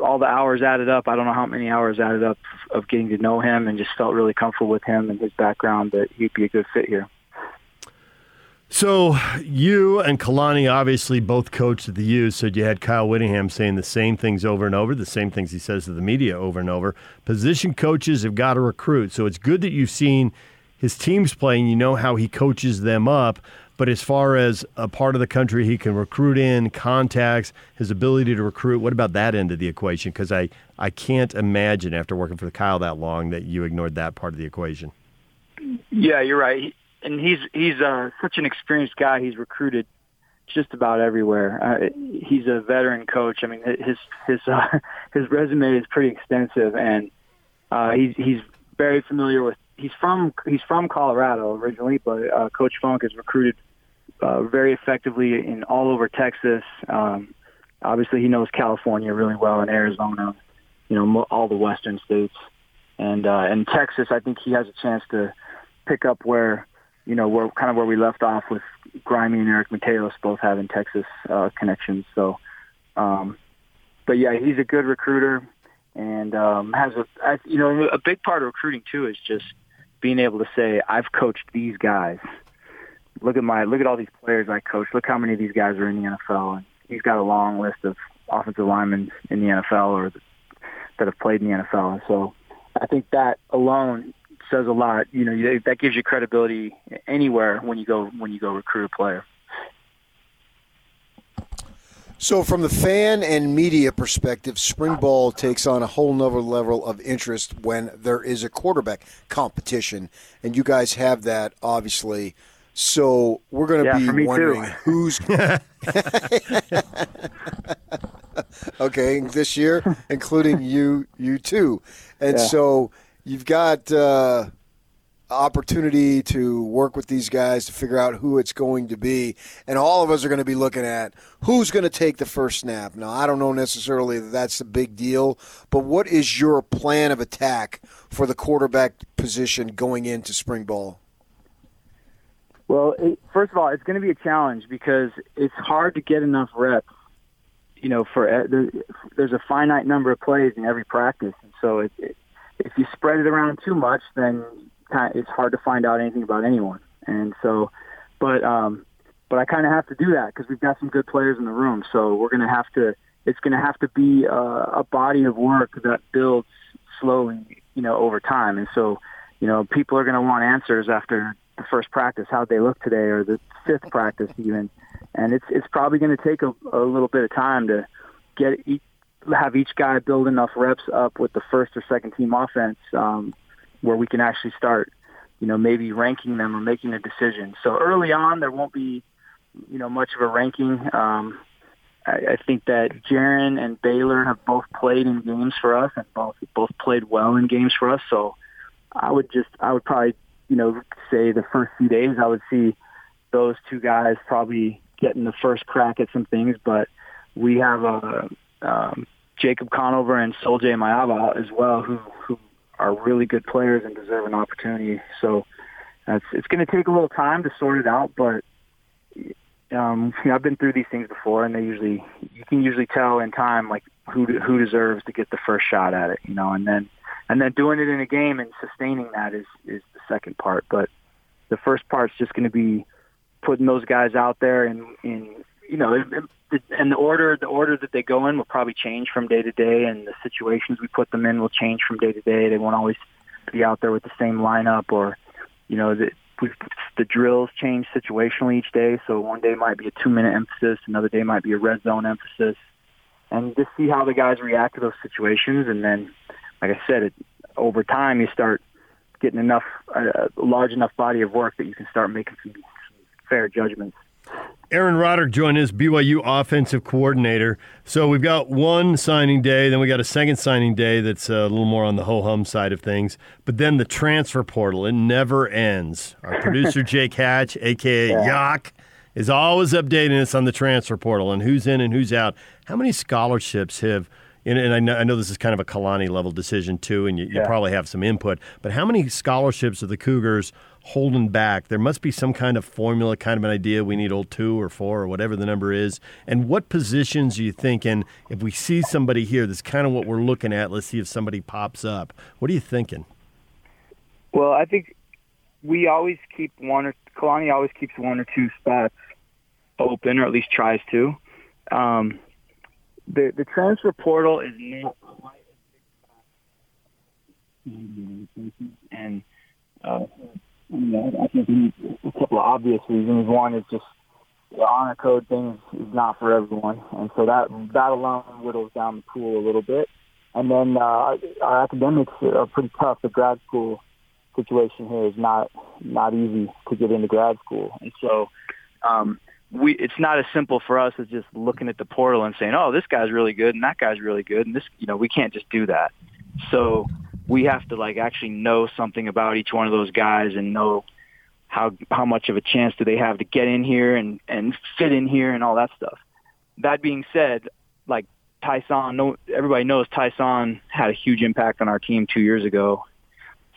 all the hours added up. I don't know how many hours added up of getting to know him, and just felt really comfortable with him and his background that he'd be a good fit here. So you and Kalani obviously both coached at the U, so you had Kyle Whittingham saying the same things over and over, the same things he says to the media over and over. Position coaches have got to recruit, so it's good that you've seen his teams play and you know how he coaches them up. But as far as a part of the country he can recruit in, contacts, his ability to recruit, what about that end of the equation? Because I, I can't imagine after working for Kyle that long that you ignored that part of the equation. Yeah, you're right and he's he's uh, such an experienced guy. He's recruited just about everywhere. Uh, he's a veteran coach. I mean, his his uh, his resume is pretty extensive, and uh, he's he's very familiar with. He's from he's from Colorado originally, but uh, Coach Funk has recruited uh, very effectively in all over Texas. Um, obviously, he knows California really well and Arizona. You know, all the western states, and uh, in Texas, I think he has a chance to pick up where you know, we're kind of where we left off with Grimy and Eric Mateos both having Texas uh, connections. So, um, but yeah, he's a good recruiter and um, has a, you know, a big part of recruiting too is just being able to say, I've coached these guys. Look at my, look at all these players I coach. Look how many of these guys are in the NFL. And he's got a long list of offensive linemen in the NFL or that have played in the NFL. So I think that alone says a lot. You know, that gives you credibility anywhere when you go when you go recruit a player. So, from the fan and media perspective, spring ball takes on a whole nother level of interest when there is a quarterback competition, and you guys have that obviously. So, we're going to yeah, be wondering too. who's. okay, this year, including you, you too, and Yeah. so you've got uh, opportunity to work with these guys to figure out who it's going to be, and all of us are going to be looking at who's going to take the first snap. Now, I don't know necessarily that that's a big deal, but what is your plan of attack for the quarterback position going into spring ball? Well, it, first of all, it's going to be a challenge because it's hard to get enough reps. You know, for uh, there's a finite number of plays in every practice, and so it, it, if you spread it around too much, then kind of, it's hard to find out anything about anyone. And so, but um, but I kind of have to do that because we've got some good players in the room. So we're going to have to. It's going to have to be a, a body of work that builds slowly, you know, over time. And so, you know, people are going to want answers after the first practice, how they look today, or the fifth practice even. And it's it's probably going to take a, a little bit of time to get each, have each guy build enough reps up with the first or second team offense um, where we can actually start, you know, maybe ranking them or making a decision. So early on, there won't be, you know, much of a ranking. Um, I, I think that Jaren and Baylor have both played in games for us and both both played well in games for us. So I would just I would probably you know say the first few days I would see those two guys probably getting the first crack at some things, but we have uh, um, Jacob Conover and Sol-Jay Maiava as well, who who are really good players and deserve an opportunity. So it's it's going to take a little time to sort it out, but um, you know, I've been through these things before, and they usually you can usually tell in time like who who deserves to get the first shot at it, you know, and then and then doing it in a game and sustaining that is is the second part. But the first part's just going to be putting those guys out there and in you know and the order the order that they go in will probably change from day to day, and the situations we put them in will change from day to day. They won't always be out there with the same lineup, or you know the the drills change situationally each day. So one day might be a two minute emphasis, another day might be a red zone emphasis, and just see how the guys react to those situations. And then, like I said, it, over time you start getting enough a large enough body of work that you can start making some fair judgments. Aaron Roderick joined us, BYU offensive coordinator. So we've got one signing day, then we got a second signing day that's uh, a little more on the ho hum side of things. But then the transfer portal, it never ends. Our producer Jake Hatch, aka yeah. Yak, is always updating us on the transfer portal and who's in and who's out. How many scholarships have and, I, know, I know this is kind of a Kalani level decision too, and you, you probably have some input. But how many scholarships are the Cougars holding back? There must be some kind of formula, kind of an idea. We need old two or four or whatever the number is. And what positions are you thinking? If we see somebody here, that's kind of what we're looking at. Let's see if somebody pops up. What are you thinking? Well, I think we always keep one or Kalani always keeps one or two spots open, or at least tries to. Um, the the transfer portal is not quite as big and uh, you know, I think a couple of obvious reasons. One is just the honor code thing is not for everyone, and so that that alone whittles down the pool a little bit. And then uh, our academics are pretty tough. The grad school situation here is not not easy to get into grad school, and so um, we it's not as simple for us as just looking at the portal and saying, "Oh, this guy's really good and that guy's really good," and this, you know, we can't just do that. So we have to like actually know something about each one of those guys and know how how much of a chance do they have to get in here and and fit in here and all that stuff. That being said, like Tyson, no, everybody knows Tyson had a huge impact on our team two years ago.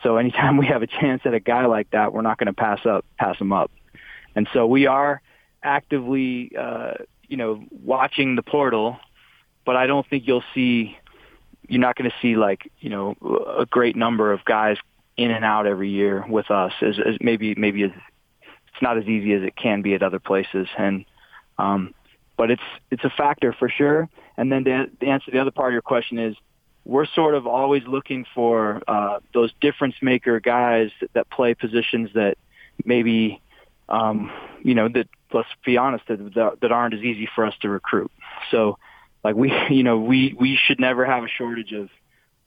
So anytime we have a chance at a guy like that, we're not going to pass up pass him up. And so we are actively, uh, you know, watching the portal, but I don't think you'll see, you're not going to see like, you know, a great number of guys in and out every year with us as, as maybe, maybe as, it's not as easy as it can be at other places. And, um, but it's, it's a factor for sure. And then to, to answer the other part of your question is, we're sort of always looking for uh, those difference maker guys that, that play positions that maybe um, you know that let's be honest, that, that aren't as easy for us to recruit. So, like we, you know, we we should never have a shortage of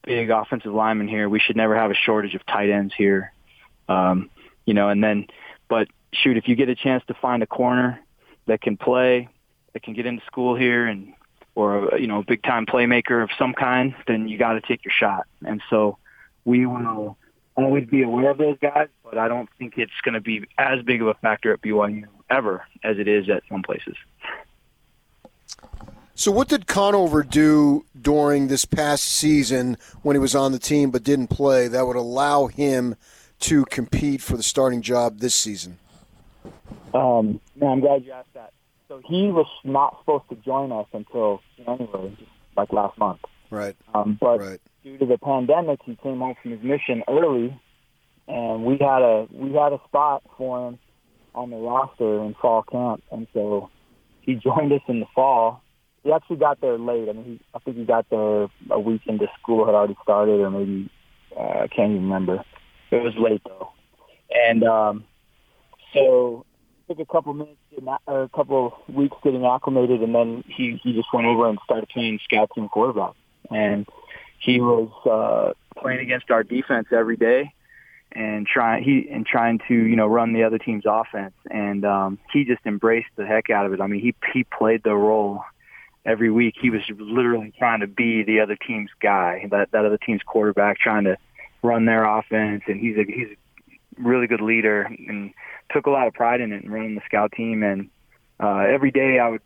big offensive linemen here. We should never have a shortage of tight ends here. Um, you know, and then, but shoot, if you get a chance to find a corner that can play, that can get into school here, and or a, you know, a big time playmaker of some kind, then you got to take your shot. And so, we will always be aware of those guys, but I don't think it's going to be as big of a factor at BYU ever as it is at some places. So, what did Conover do during this past season when he was on the team but didn't play that would allow him to compete for the starting job this season? Um, no, I'm glad you asked that. So he was not supposed to join us until January, like last month. Right. Um, but right. due to the pandemic, he came home from his mission early, and we had a we had a spot for him on the roster in fall camp, and so he joined us in the fall. He actually got there late. I mean, he, I think he got there a week into school had already started, or maybe uh, I can't even remember. It was late though, and um, So took a couple minutes, or a couple weeks getting acclimated, and then he he just went over and started playing scout team quarterback, and he was uh, playing against our defense every day and trying he and trying to you know run the other team's offense and um he just embraced the heck out of it i mean he he played the role every week he was literally trying to be the other team's guy that that other team's quarterback trying to run their offense and he's a he's a really good leader and took a lot of pride in it and running the scout team and uh every day i would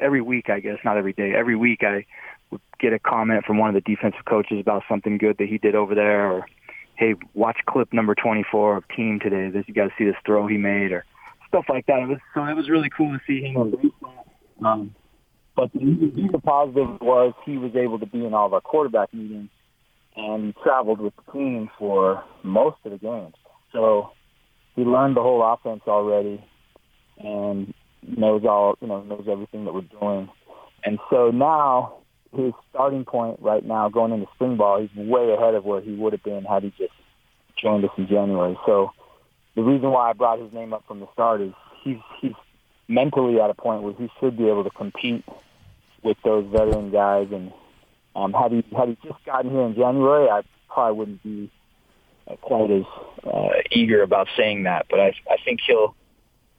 every week i guess not every day every week i would get a comment from one of the defensive coaches about something good that he did over there or hey, watch clip number 24 of team today. This you got to see this throw he made or stuff like that. It was so it was really cool to see him. Um, but the, the positive was he was able to be in all of our quarterback meetings and he traveled with the team for most of the games. So he learned the whole offense already and knows all you know knows everything that we're doing. And so now his starting point right now going into spring ball, he's way ahead of where he would have been had he just joined us in January. So the reason why I brought his name up from the start is he's he's mentally at a point where he should be able to compete with those veteran guys. And um, had he had he just gotten here in January, I probably wouldn't be uh, quite as uh, eager about saying that. But I I think he'll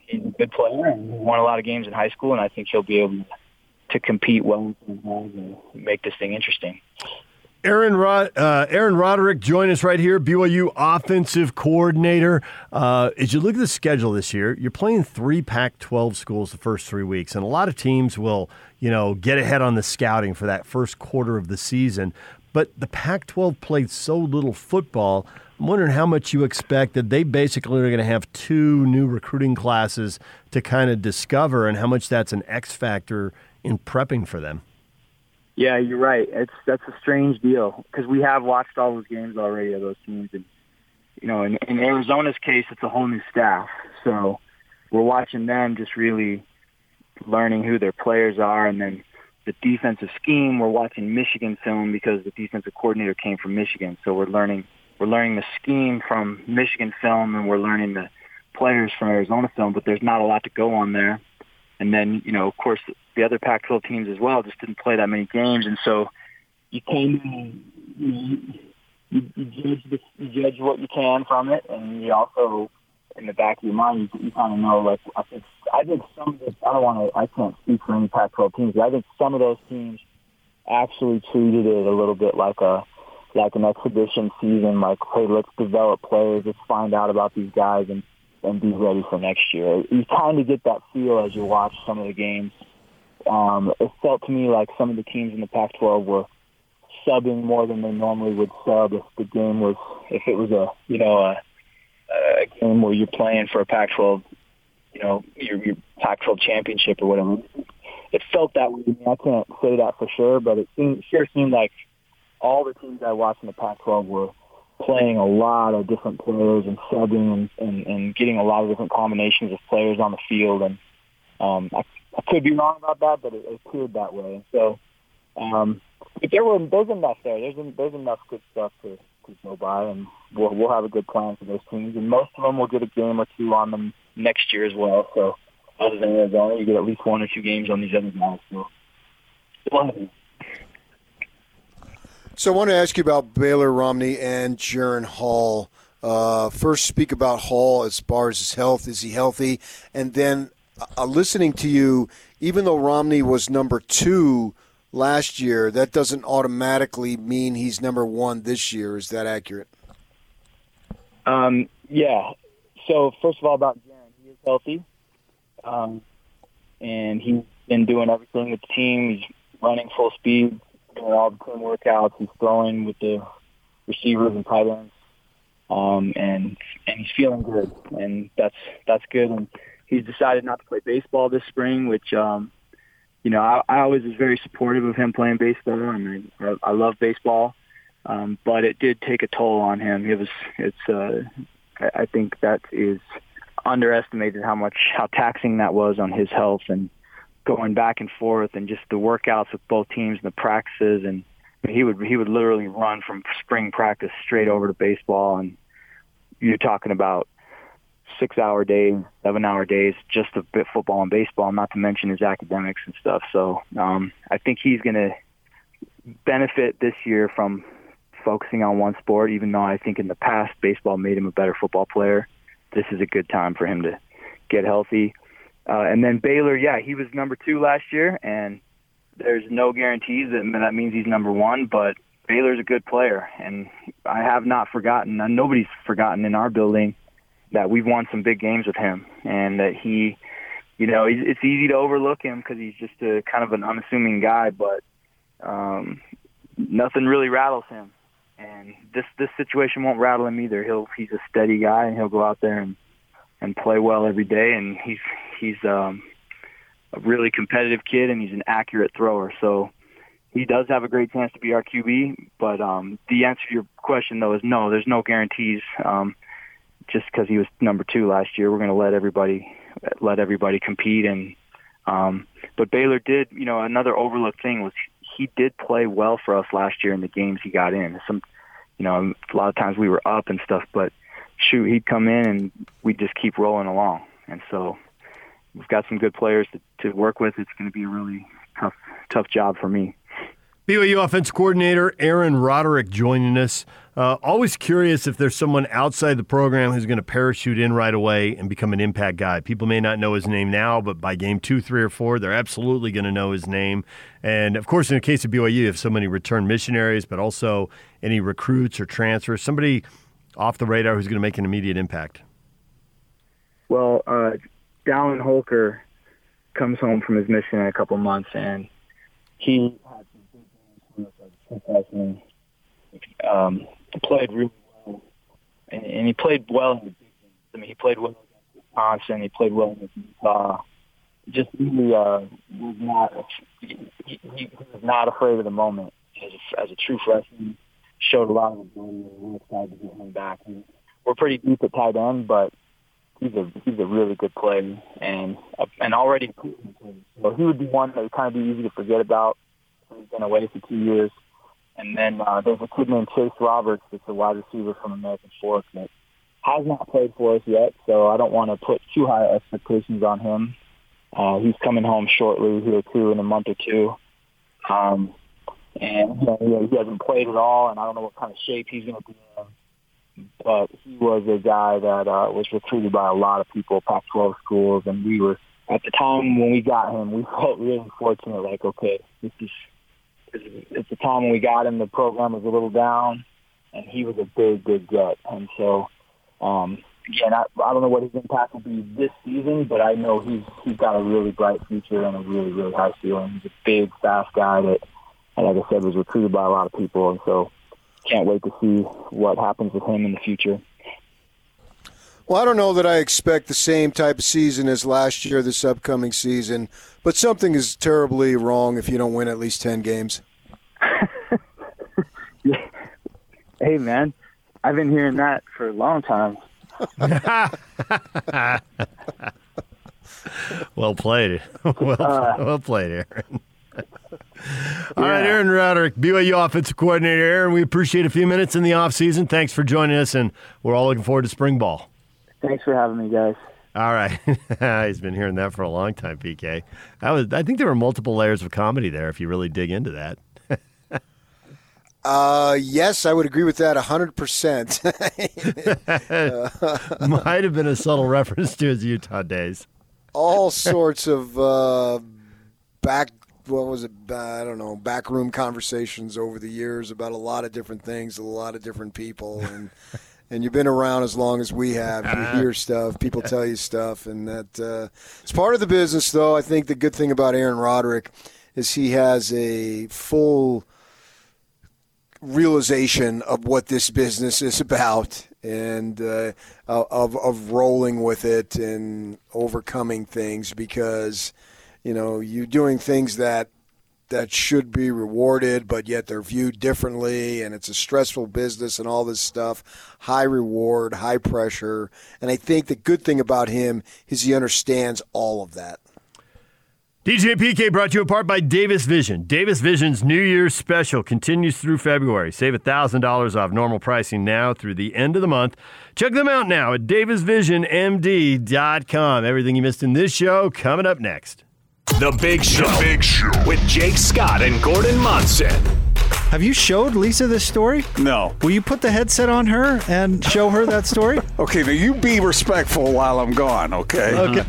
he's a good player and won a lot of games in high school, and I think he'll be able to compete well and make this thing interesting. Aaron Rod, uh, Aaron Roderick, join us right here, BYU offensive coordinator. Uh, as you look at the schedule this year, you're playing three Pac-12 schools the first three weeks, and a lot of teams will, you know, get ahead on the scouting for that first quarter of the season. But the Pac-12 played so little football. I'm wondering how much you expect that they basically are going to have two new recruiting classes to kind of discover, and how much that's an X factor in prepping for them. Yeah, you're right. It's that's a strange deal because we have watched all those games already of those teams, and you know, in, in Arizona's case, it's a whole new staff. So we're watching them just really learning who their players are, and then the defensive scheme. We're watching Michigan film because the defensive coordinator came from Michigan, so we're learning we're learning the scheme from Michigan film, and we're learning the players from Arizona film. But there's not a lot to go on there. And then, you know, of course, the other Pac-12 teams as well just didn't play that many games, and so you you, you, you judge the, you judge what you can from it, and you also in the back of your mind you, you kind of know like I think I think some of this I don't want to I can't speak for any Pac-12 teams, but I think some of those teams actually treated it a little bit like a like an exhibition season, like hey, let's develop players, let's find out about these guys. And and be ready for next year. You kind of get that feel as you watch some of the games um, it felt to me like some of the teams in the Pac-12 were subbing more than they normally would sub if the game was if it was a you know a, a game where you're playing for a Pac-12 you know your, your Pac-12 championship or whatever. It felt that way to me. I can't say that for sure, but it seemed, sure seemed like all the teams I watched in the Pac-12 were playing a lot of different players and subbing and, and, and getting a lot of different combinations of players on the field. And um, I I could be wrong about that, but it, it appeared that way. So, um, but there were there's enough there. There's there's enough good stuff to to go by, and we'll we'll have a good plan for those teams. And most of them will get a game or two on them next year as well. So, other than Arizona, you get at least one or two games on these other guys. So, we'll so I want to ask you about Baylor Romney and Jaren Hall. Uh, first, speak about Hall as far as his health. Is he healthy? And then uh, listening to you, even though Romney was number two last year, that doesn't automatically mean he's number one this year. Is that accurate? Um, yeah. So first of all, about Jaren, he is healthy, um, and he's been doing everything with the team. He's running full speed, doing all the team workouts. He's throwing with the receivers and tight ends, um, and and he's feeling good, and that's that's good. And he's decided not to play baseball this spring, which um, you know I, I always was very supportive of him playing baseball, and I, I love baseball. Um, but it did take a toll on him. It was it's uh, I, I think that is underestimated how much how taxing that was on his health and going back and forth and just the workouts with both teams and the practices and I mean, he would he would literally run from spring practice straight over to baseball and you're talking about six hour days, seven hour days, just a bit football and baseball, not to mention his academics and stuff. So um, I think he's going to benefit this year from focusing on one sport, even though I think in the past baseball made him a better football player. This is a good time for him to get healthy. Uh, and then Baylor, yeah, he was number two last year, and there's no guarantees that that means he's number one, but Baylor's a good player, and I have not forgotten. Nobody's forgotten in our building that we've won some big games with him, and that he, you know, it's easy to overlook him because he's just a kind of an unassuming guy, but um, nothing really rattles him. And this this situation won't rattle him either. He'll he's a steady guy, and he'll go out there and and play well every day. And he's he's um, a really competitive kid, and he's an accurate thrower. So he does have a great chance to be our QB. But um, the answer to your question though is no. There's no guarantees. Um, just because he was number two last year, we're going to let everybody let everybody compete. And um, but Baylor did, you know, another overlooked thing was he did play well for us last year in the games he got in. Some, you know, a lot of times we were up and stuff, but shoot, he'd come in and we'd just keep rolling along. And so we've got some good players to, to work with. It's going to be a really tough, tough job for me. BYU offense coordinator Aaron Roderick joining us. Uh, always curious if there's someone outside the program who's going to parachute in right away and become an impact guy. People may not know his name now, but by game two, three, or four, they're absolutely going to know his name. And of course, in the case of BYU, you have so many return missionaries, but also any recruits or transfers. Somebody off the radar who's going to make an immediate impact. Well, uh, Dallin Holker comes home from his mission in a couple months, and he had some big games um, played really well, and, and he played well in the big games. I mean, he played well against Wisconsin. He played well against Utah. Just really uh, was not he, he, he was not afraid of the moment as a, as a true freshman. Showed a lot of ability. We're excited to get him back. We, we're pretty deep at tight end, but he's a he's a really good player and uh, and already so he would be one that would kind of be easy to forget about. He's been away for two years, and then uh, there's a kid named Chase Roberts that's a wide receiver from American Fork that has not played for us yet, so I don't want to put too high expectations on him. Uh, he's coming home shortly here too in a month or two. Um, and you know, he hasn't played at all, and I don't know what kind of shape he's going to be in. But he was a guy that uh, was recruited by a lot of people, Pac-12 schools, and we were at the time when we got him, we felt really fortunate. Like, okay, this is at the time when we got him, the program was a little down, and he was a big, big get. And so, um, again, I, I don't know what his impact will be this season, but I know he's he's got a really bright future and a really, really high ceiling. He's a big, fast guy that, like I said, was recruited by a lot of people, and so can't wait to see what happens with him in the future. Well, I don't know that I expect the same type of season as last year, this upcoming season, but something is terribly wrong if you don't win at least 10 games. hey, man, I've been hearing that for a long time. well played. Well, uh, well played, Aaron. All yeah. right, Aaron Roderick, BYU offensive coordinator. Aaron, we appreciate a few minutes in the offseason. Thanks for joining us, and we're all looking forward to spring ball. Thanks for having me, guys. All right, he's been hearing that for a long time, PK. I was, I think there were multiple layers of comedy there. If you really dig into that. Uh, yes, I would agree with that 100%. Might have been a subtle reference to his Utah days. All sorts of uh, back, what was it? I don't know, backroom conversations over the years about a lot of different things, a lot of different people. And and you've been around as long as we have. You hear stuff, people tell you stuff, and that uh, it's part of the business. Though I think the good thing about Aaron Roderick is he has a full realization of what this business is about and uh, of of rolling with it and overcoming things because you know you're doing things that that should be rewarded, but yet they're viewed differently, and it's a stressful business and all this stuff. High reward, high pressure, and I think the good thing about him is he understands all of that. DJ PK brought to you in part by Davis Vision. Davis Vision's New Year's special continues through February. Save $1,000 off normal pricing now through the end of the month. Check them out now at davisvisionmd.com. Everything you missed in this show coming up next. The Big Show. The Big Show with Jake Scott and Gordon Monson. Have you showed Lisa this story? No. Will you put the headset on her and show her that story? Okay, now you be respectful while I'm gone, okay? Okay.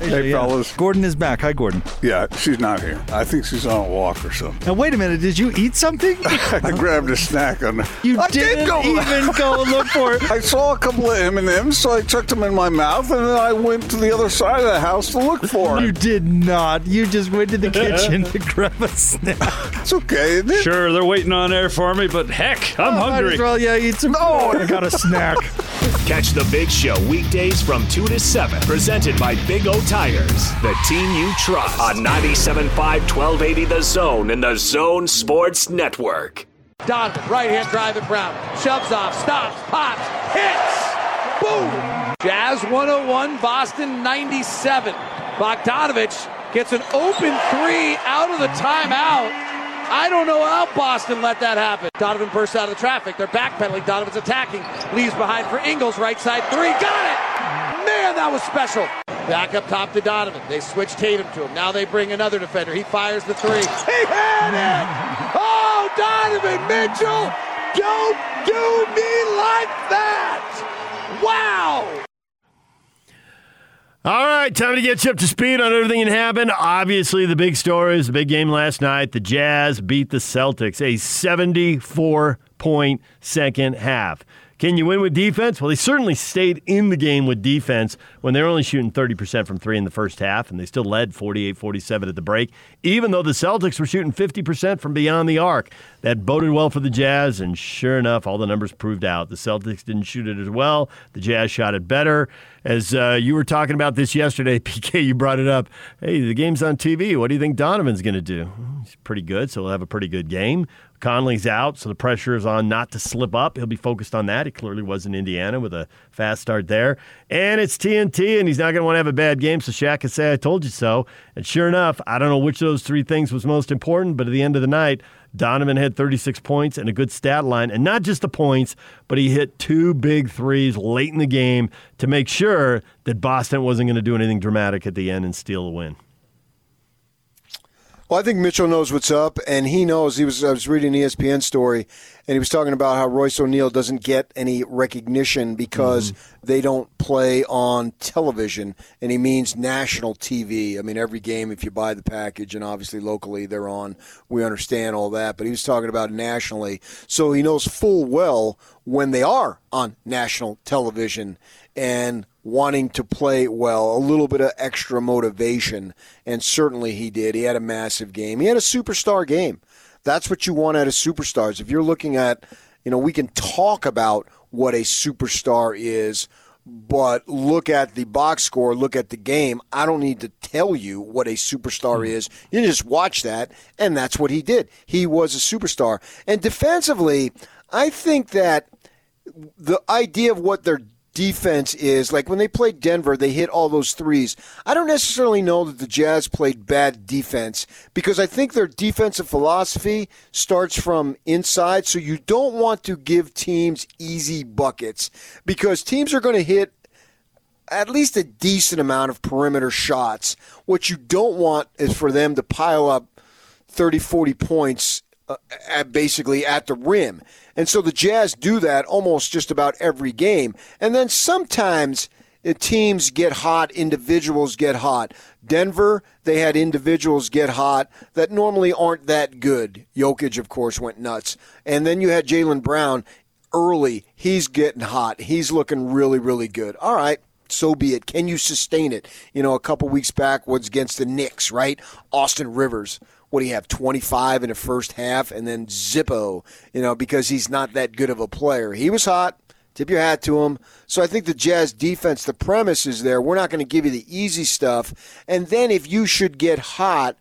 Hey, Yeah. fellas. Gordon is back. Hi, Gordon. Yeah, she's not here. I think she's on a walk or something. Now, wait a minute. Did you eat something? I grabbed a snack on the. You I didn't did go even go look for it. I saw a couple of M and M's, so I chucked them in my mouth, and then I went to the other side of the house to look for You did not. You just went to the kitchen to grab a snack. It's okay, isn't it? Sure, they're waiting on there for me, but heck, I'm Oh, Might hungry. as well, yeah, eat some. Oh, I got a snack. Catch the Big Show weekdays from 2 to 7. Presented by Big O Tires, the team you trust. On 97.5 1280 The Zone and the Zone Sports Network. Donovan, right hand drive at Brown. Shoves off, stops, pops, hits. Boom. Jazz 101, Boston 97. Bogdanovic gets an open three out of the timeout. I don't know how Boston let that happen. Donovan bursts out of the traffic. They're backpedaling. Donovan's attacking. Leaves behind for Ingles. Right side three. Got it! Man, that was special. Back up top to Donovan. They switch Tatum to him. Now they bring another defender. He fires the three. He had it! Oh, Donovan Mitchell! Don't do me like that! Wow! All right, time to get you up to speed on everything that happened. Obviously, the big story is the big game last night. The Jazz beat the Celtics, a 74 point second half. Can you win with defense? Well, they certainly stayed in the game with defense when they were only shooting 30% from three in the first half, and they still led 48 47 at the break, even though the Celtics were shooting 50% from beyond the arc. That boded well for the Jazz, and sure enough, all the numbers proved out. The Celtics didn't shoot it as well, the Jazz shot it better. As uh, you were talking about this yesterday, PK, you brought it up. Hey, the game's on TV. What do you think Donovan's going to do? He's pretty good, so he'll have a pretty good game. Conley's out, so the pressure is on not to slip up. He'll be focused on that. He clearly was in Indiana with a fast start there. And it's TNT, and he's not going to want to have a bad game, so Shaq can say, I told you so. And sure enough, I don't know which of those three things was most important, but at the end of the night, Donovan had 36 points and a good stat line. And not just the points, but he hit two big threes late in the game to make sure that Boston wasn't going to do anything dramatic at the end and steal the win. Well, I think Mitchell knows what's up, and he knows. He was. I was reading an ESPN story, and he was talking about how Royce O'Neale doesn't get any recognition because mm-hmm. they don't play on television, and he means national TV. I mean, every game, if you buy the package, and obviously locally they're on, we understand all that. But he was talking about nationally, so he knows full well when they are on national television and wanting to play well, a little bit of extra motivation, and certainly he did. He had a massive game. He had a superstar game. That's what you want out of superstars. If you're looking at, you know, we can talk about what a superstar is, but look at the box score, look at the game. I don't need to tell you what a superstar hmm. is. You just watch that, and that's what he did. He was a superstar. And defensively, I think that the idea of what their defense is like when they played Denver, they hit all those threes. I don't necessarily know that the Jazz played bad defense because I think their defensive philosophy starts from inside. So you don't want to give teams easy buckets because teams are going to hit at least a decent amount of perimeter shots. What you don't want is for them to pile up 30, 40 points uh, at basically at the rim. And so the Jazz do that almost just about every game. And then sometimes uh, teams get hot, individuals get hot. Denver, they had individuals get hot that normally aren't that good. Jokic, of course, went nuts. And then you had Jaylen Brown early. He's getting hot. He's looking really, really good. All right so be it. Can you sustain it? You know, a couple weeks back was against the Knicks, right? Austin Rivers. What do you have? 25 in the first half, and then Zippo, you know, because he's not that good of a player. He was hot. Tip your hat to him. So I think the Jazz defense, the premise is there. We're not going to give you the easy stuff. And then if you should get hot,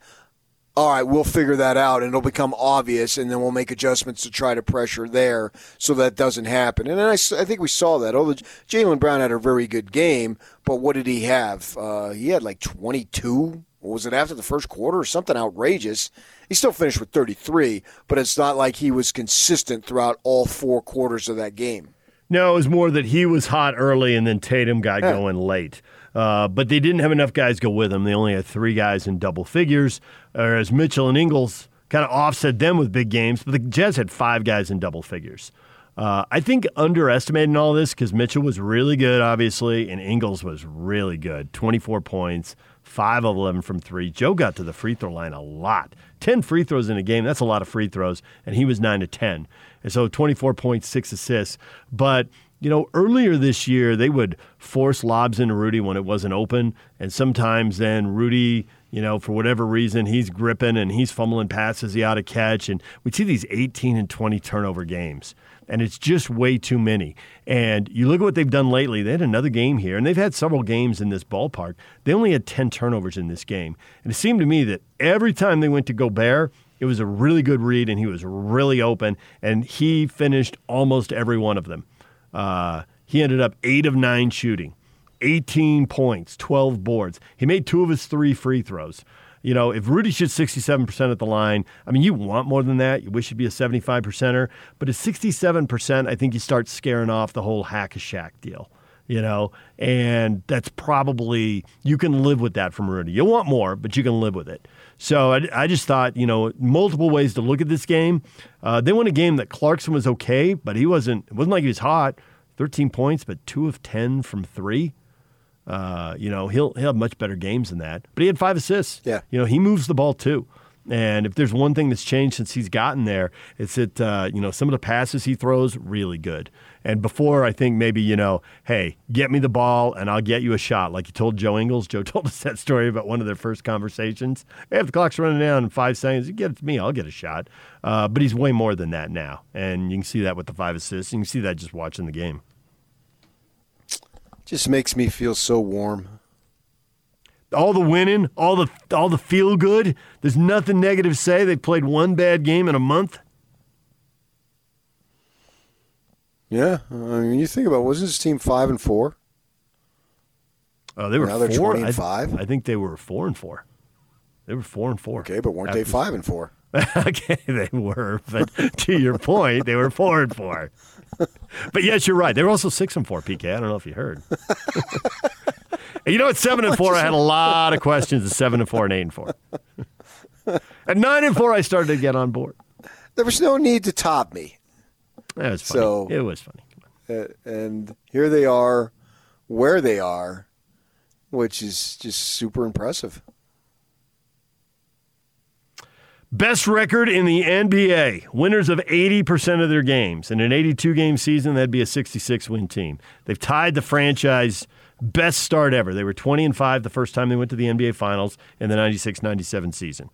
all right, we'll figure that out and it'll become obvious, and then we'll make adjustments to try to pressure there so that doesn't happen. And then I, I think we saw that. Although Jaylen Brown had a very good game, but what did he have? Uh, he had like 22 was it after the first quarter or something outrageous? He still finished with 33, but it's not like he was consistent throughout all four quarters of that game. No, it was more that he was hot early and then Tatum got Yeah. going late. Uh, but they didn't have enough guys go with him. They only had three guys in double figures, whereas Mitchell and Ingles kind of offset them with big games. But the Jazz had five guys in double figures. Uh, I think underestimating all this because Mitchell was really good, obviously, and Ingles was really good. 24 points, 5 of 11 from three. Joe got to the free throw line a lot. 10 free throws in a game, that's a lot of free throws, and he was 9 to 10. And so 24 points, 6 assists. But, you know, earlier this year, they would force lobs into Rudy when it wasn't open, and sometimes then Rudy you know, for whatever reason, he's gripping and he's fumbling passes he ought to catch. And we see these 18 and 20 turnover games, and it's just way too many. And you look at what they've done lately. They had another game here, and they've had several games in this ballpark. They only had 10 turnovers in this game. And it seemed to me that every time they went to Gobert, it was a really good read, and he was really open, and he finished almost every one of them. Uh, he ended up eight of nine shooting. 18 points, 12 boards. He made two of his three free throws. You know, if Rudy shoots 67% at the line, I mean, you want more than that. You wish he'd be a 75 percenter. But at 67%, I think you start scaring off the whole hack a Shaq deal, you know? And that's probably, you can live with that from Rudy. You'll want more, but you can live with it. So I, I just thought, you know, multiple ways to look at this game. Uh, they won a game that Clarkson was okay, but he wasn't, it wasn't like he was hot. 13 points, but two of 10 from three. Uh, you know, he'll he'll have much better games than that. But he had five assists. Yeah. You know, he moves the ball too. And if there's one thing that's changed since he's gotten there, it's that uh, you know some of the passes he throws really good. And before, I think maybe you know, hey, get me the ball and I'll get you a shot, like you told Joe Ingles. Joe told us that story about one of their first conversations. Hey, if the clock's running down in five seconds, you get it to me, I'll get a shot. Uh, but he's way more than that now, and you can see that with the five assists. You can see that just watching the game. Just makes me feel so warm. all the winning, all the all the feel good. There's nothing negative to say. They played one bad game in a month. Yeah, I mean, you think about it, wasn't this team five and four? Oh, they were Now they're four and I- five? I, think they were four and four. They were four and four. Okay, but weren't they five and four? okay, they were, but to your point, they were four and four. But yes, you're right. They were also six and four. PK. I don't know if you heard. You know, at seven and four, I had a lot of questions. At seven and four and eight and four. At nine and four, I started to get on board. There was no need to top me. That was funny. So it was funny. Uh, and here they are, where they are, which is just super impressive. Best record in the NBA. Winners of 80% of their games. In an 82 game season, that'd be a 66 win team. They've tied the franchise best start ever. They were 20 and 5 the first time they went to the NBA Finals in the 96 97 season.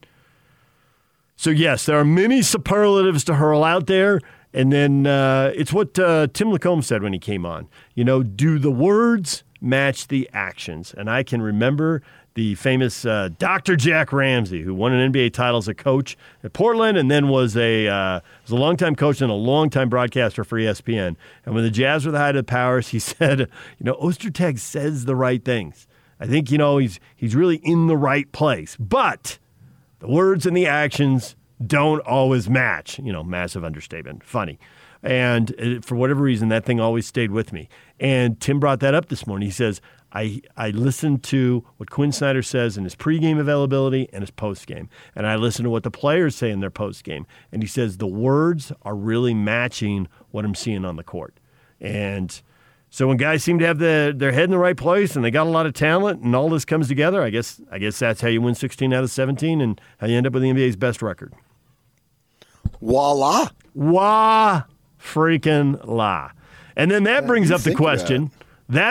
So, yes, there are many superlatives to hurl out there. And then uh, it's what uh, Tim LaComb said when he came on. You know, do the words match the actions? And I can remember the famous uh, Dr. Jack Ramsay, who won an NBA title as a coach at Portland, and then was a uh, was a longtime coach and a longtime broadcaster for ESPN. And when the Jazz were the height of the powers, he said, "You know, Ostertag says the right things. I think you know he's he's really in the right place, but the words and the actions don't always match." You know, massive understatement. Funny. And uh, for whatever reason, that thing always stayed with me. And Tim brought that up this morning. He says, I, I listened to what Quin Snyder says in his pregame availability and his postgame. And I listen to what the players say in their postgame. And he says the words are really matching what I'm seeing on the court. And so when guys seem to have the, their head in the right place and they got a lot of talent and all this comes together, I guess I guess that's how you win 16 out of 17 and how you end up with the NBA's best record. Voila. Wah freaking la. And then that brings up the question. That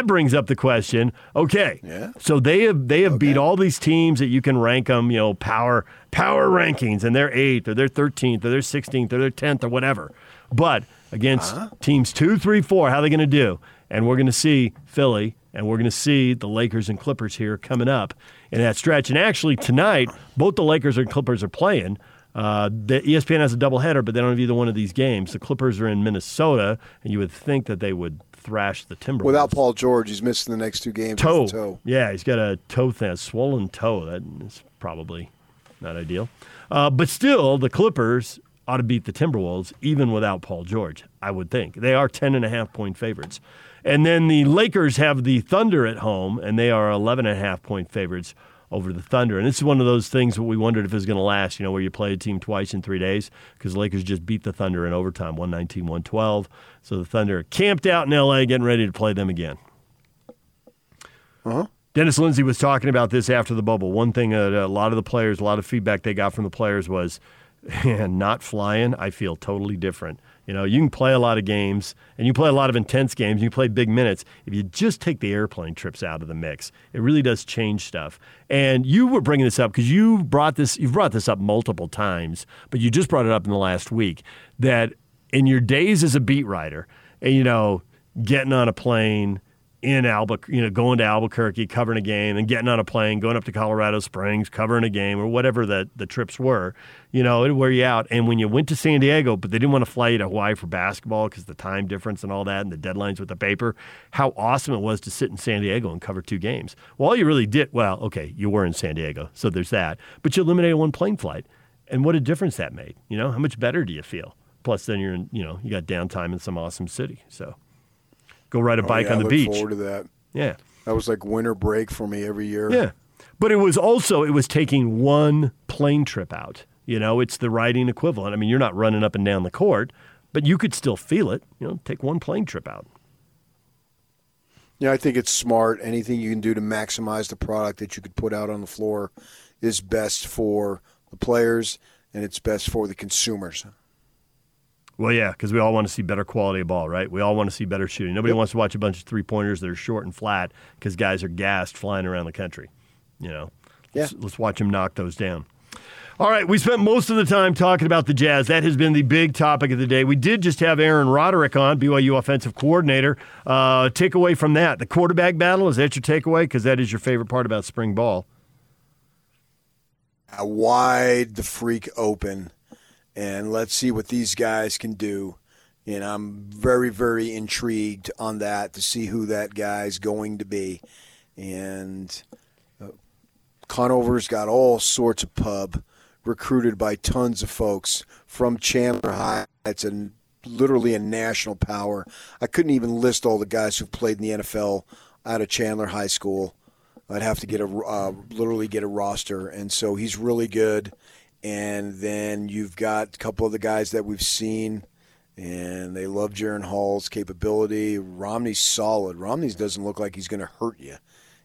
brings up the question. Okay, Yeah. so they have they have beat all these teams that you can rank them, you know, power power rankings, and they're eighth or they're thirteenth or they're sixteenth or they're tenth or whatever. But against Uh-huh. teams two, three, four, how are they going to do? And we're going to see Philly, and we're going to see the Lakers and Clippers here coming up in that stretch. And actually tonight, both the Lakers and Clippers are playing. Uh, the ESPN has a doubleheader, but they don't have either one of these games. The Clippers are in Minnesota, and you would think that they would thrash the Timberwolves. Without Paul George, he's missing the next two games. toe. toe. Yeah, he's got a toe thing, a swollen toe. That is probably not ideal. Uh, but still, the Clippers ought to beat the Timberwolves even without Paul George. I would think they are ten and a half point favorites, and then the Lakers have the Thunder at home, and they are eleven and a half point favorites over the Thunder. And this is one of those things that we wondered if it was going to last, you know, where you play a team twice in three days, because the Lakers just beat the Thunder in overtime, 119 112. So the Thunder camped out in LA, getting ready to play them again. Uh-huh. Dennis Lindsey was talking about this after the bubble. One thing uh, a lot of the players, a lot of feedback they got from the players was, not flying, I feel totally different. You know, you can play a lot of games and you play a lot of intense games, you play big minutes. If you just take the airplane trips out of the mix, it really does change stuff. And you were bringing this up because you brought this you've brought this up multiple times, but you just brought it up in the last week that in your days as a beat writer, and you know, getting on a plane in Albuquerque, you know, going to Albuquerque, covering a game, and getting on a plane, going up to Colorado Springs, covering a game, or whatever the, the trips were, you know, it'd wear you out. And when you went to San Diego, but they didn't want to fly you to Hawaii for basketball because the time difference and all that, and the deadlines with the paper, how awesome it was to sit in San Diego and cover two games. Well, all you really did, well, okay, you were in San Diego, so there's that, but you eliminated one plane flight. And what a difference that made. You know, how much better do you feel? Plus, then you're in, you know, you got downtime in some awesome city. So go ride a Oh, bike yeah, on the look beach. Forward to that. Yeah. That was like winter break for me every year. Yeah. But it was also it was taking one plane trip out. You know, it's the riding equivalent. I mean, you're not running up and down the court, but you could still feel it. You know, take one plane trip out. Yeah, I think it's smart. Anything you can do to maximize the product that you could put out on the floor is best for the players and it's best for the consumers. Well, yeah, because we all want to see better quality of ball, right? We all want to see better shooting. Nobody wants to watch a bunch of three pointers that are short and flat because guys are gassed flying around the country. You know, let's, let's watch them knock those down. All right, we spent most of the time talking about the Jazz. That has been the big topic of the day. We did just have Aaron Roderick on, BYU offensive coordinator. Uh, takeaway from that, the quarterback battle, is that your takeaway? Because that is your favorite part about spring ball. Wide the freak open, and let's see what these guys can do. And I'm very, very intrigued on that to see who that guy's going to be. And uh, Conover's got all sorts of pub, recruited by tons of folks from Chandler High. It's a, literally a national power. I couldn't even list all the guys who've played in the NFL out of Chandler High School. I'd have to get a uh, literally get a roster, and so he's really good. And then you've got a couple of the guys that we've seen, and they love Jaren Hall's capability. Romney's solid. Romney doesn't look like he's going to hurt you.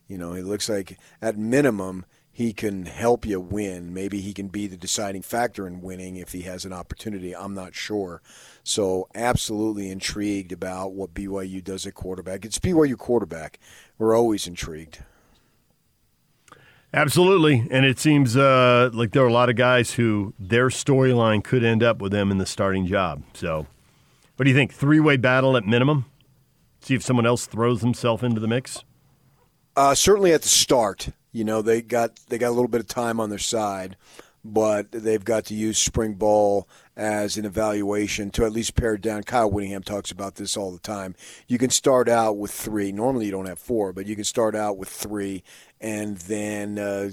You know, he looks like at minimum he can help you win. Maybe he can be the deciding factor in winning if he has an opportunity. I'm not sure. So absolutely intrigued about what BYU does at quarterback. It's BYU quarterback. We're always intrigued. Absolutely. And it seems uh, like there are a lot of guys who their storyline could end up with them in the starting job. So, what do you think? Three way battle at minimum? See if someone else throws himself into the mix? Uh, certainly at the start, you know they got they got a little bit of time on their side, but they've got to use spring ball as an evaluation to at least pare down. Kyle Whittingham talks about this all the time. You can start out with three. Normally you don't have four, but you can start out with three, and then uh,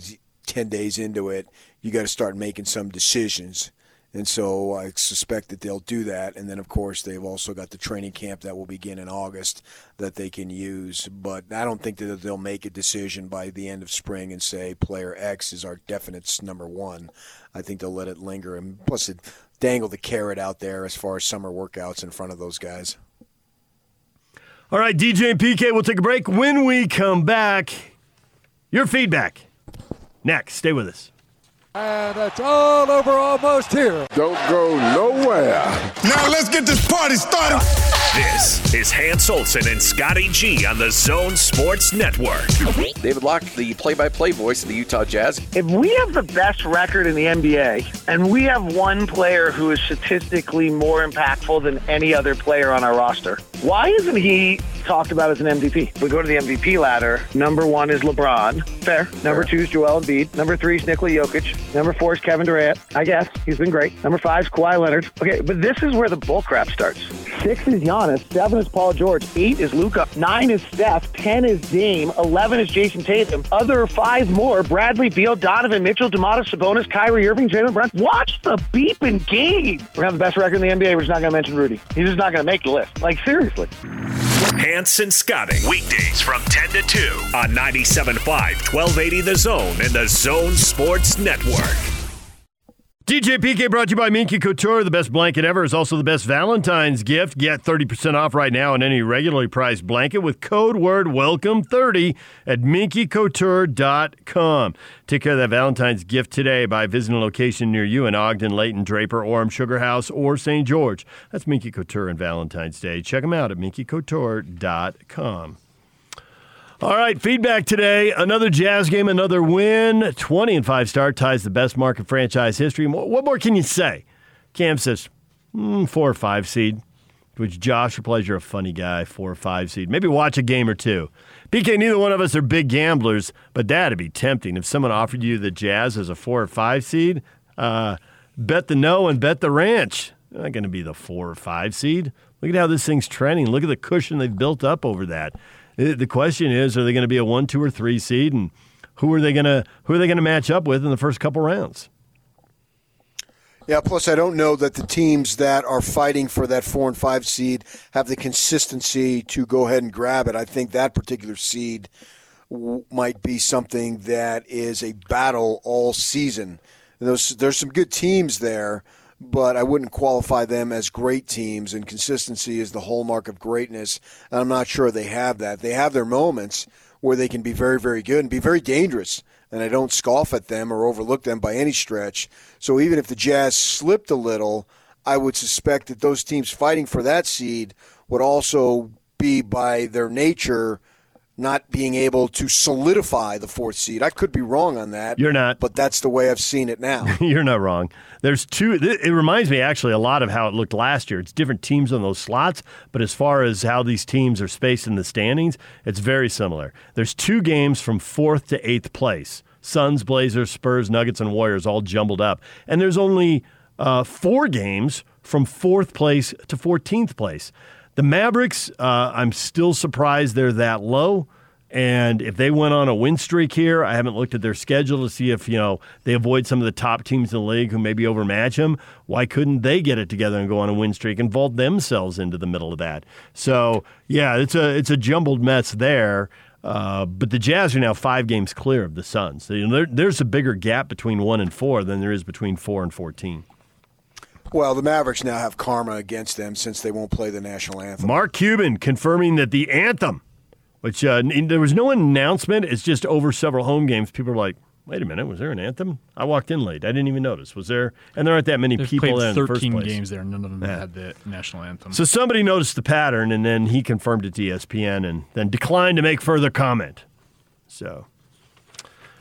ten days into it, you got to start making some decisions. And so I suspect that they'll do that. And then, of course, they've also got the training camp that will begin in August that they can use. But I don't think that they'll make a decision by the end of spring and say player X is our definite number one. I think they'll let it linger. And plus, it dangle the carrot out there as far as summer workouts in front of those guys. All right, DJ and PK, we'll take a break. When we come back, your feedback. Next, stay with us. And it's all over almost here. Don't go nowhere. Now let's get this party started. This is Hans Olsen and Scotty G on the Zone Sports Network. David Locke, the play-by-play voice of the Utah Jazz. If we have the best record in the NBA and we have one player who is statistically more impactful than any other player on our roster, Why isn't he talked about as an MVP? We go to the MVP ladder. Number one is LeBron. Fair. Number two is Joel Embiid. Number three is Nikola Jokic. Number four is Kevin Durant. I guess he's been great. Number five is Kawhi Leonard. Okay, but this is where the bullcrap starts. Six is Giannis. Seven is Paul George. Eight is Luka. Nine is Steph. Ten is Dame. Eleven is Jayson Tatum. Other five more: Bradley Beal, Donovan Mitchell, Domantas Sabonis, Kyrie Irving, Jaylen Brown. Watch the beeping game. We're have the best record in the NBA. We're just not gonna mention Rudy. He's just not gonna make the list. Like seriously. Hans and Scotty. Weekdays from 10 to 2 on 97.5, 1280 The Zone and The Zone Sports Network. DJ PK brought to you by Minky Couture. The best blanket ever is also the best Valentine's gift. Get 30% off right now on any regularly priced blanket with code word WELCOME30 at minkycouture.com. Take care of that Valentine's gift today by visiting a location near you in Ogden, Layton, Draper, Orem, Sugar House, or St. George. That's Minky Couture and Valentine's Day. Check them out at minkycouture.com. All right, feedback today. Another Jazz game, another win. 20 and 5 star ties the best mark in franchise history. What more can you say? Cam says, mm, four or five seed. Which Josh replies, You're a funny guy, four or five seed. Maybe watch a game or two. PK, neither one of us are big gamblers, but that'd be tempting. If someone offered you the Jazz as a four or five seed, uh, bet the no and bet the ranch. They're not going to be the four or five seed. Look at how this thing's trending. Look at the cushion they've built up over that. The question is, are they going to be a one, two, or three seed, and who are they going to who are they going to match up with in the first couple rounds? Yeah, plus I don't know that the teams that are fighting for that four and five seed have the consistency to go ahead and grab it. I think that particular seed w- might be something that is a battle all season. And there's, there's some good teams there, but I wouldn't qualify them as great teams, and consistency is the hallmark of greatness. And I'm not sure they have that. They have their moments where they can be very, very good and be very dangerous, and I don't scoff at them or overlook them by any stretch. So even if the Jazz slipped a little, I would suspect that those teams fighting for that seed would also be, by their nature, not being able to solidify the fourth seed. I could be wrong on that. You're not. But that's the way I've seen it now. You're not wrong. There's two. It reminds me actually a lot of how it looked last year. It's different teams on those slots, but as far as how these teams are spaced in the standings, it's very similar. There's two games from fourth to eighth place Suns, Blazers, Spurs, Nuggets, and Warriors all jumbled up. And there's only uh, four games from fourth place to 14th place. The Mavericks, uh, I'm still surprised they're that low. And if they went on a win streak here, I haven't looked at their schedule to see if you know they avoid some of the top teams in the league who maybe overmatch them. Why couldn't they get it together and go on a win streak and vault themselves into the middle of that? So yeah, it's a it's a jumbled mess there. Uh, but the Jazz are now five games clear of the Suns. So, you know, there, there's a bigger gap between one and four than there is between four and fourteen. Well, the Mavericks now have karma against them since they won't play the national anthem. Mark Cuban confirming that the anthem which uh, there was no announcement. It's just over several home games. People are like, wait a minute, was there an anthem? I walked in late. I didn't even notice. Was there? And there aren't that many They've people played in the first 13 games there. None of them Yeah. had the national anthem. So somebody noticed the pattern, and then he confirmed it to ESPN, and then declined to make further comment. So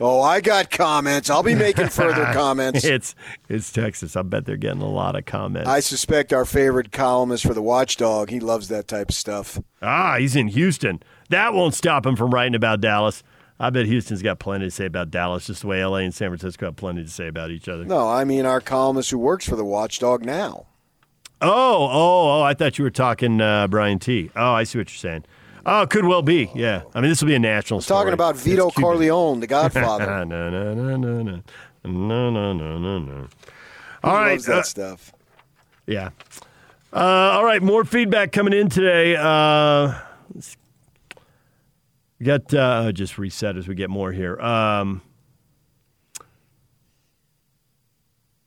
Oh, I got comments. I'll be making further comments. it's it's Texas. I bet they're getting a lot of comments. I suspect our favorite columnist for the Watchdog, he loves that type of stuff. Ah, he's in Houston. That won't stop him from writing about Dallas. I bet Houston's got plenty to say about Dallas, just the way LA and San Francisco have plenty to say about each other. No, I mean our columnist who works for the Watchdog now. Oh, oh, oh! I thought you were talking uh, Brian T. Oh, I see what you're saying. Oh, could well be. Yeah, I mean this will be a national. I'm talking about Vito Corleone, the Godfather. no, no, no, no, no, no, no, no, no, All right, that uh, stuff. Yeah. Uh, all right, more feedback coming in today. Uh, we got uh, just reset as we get more here. Um,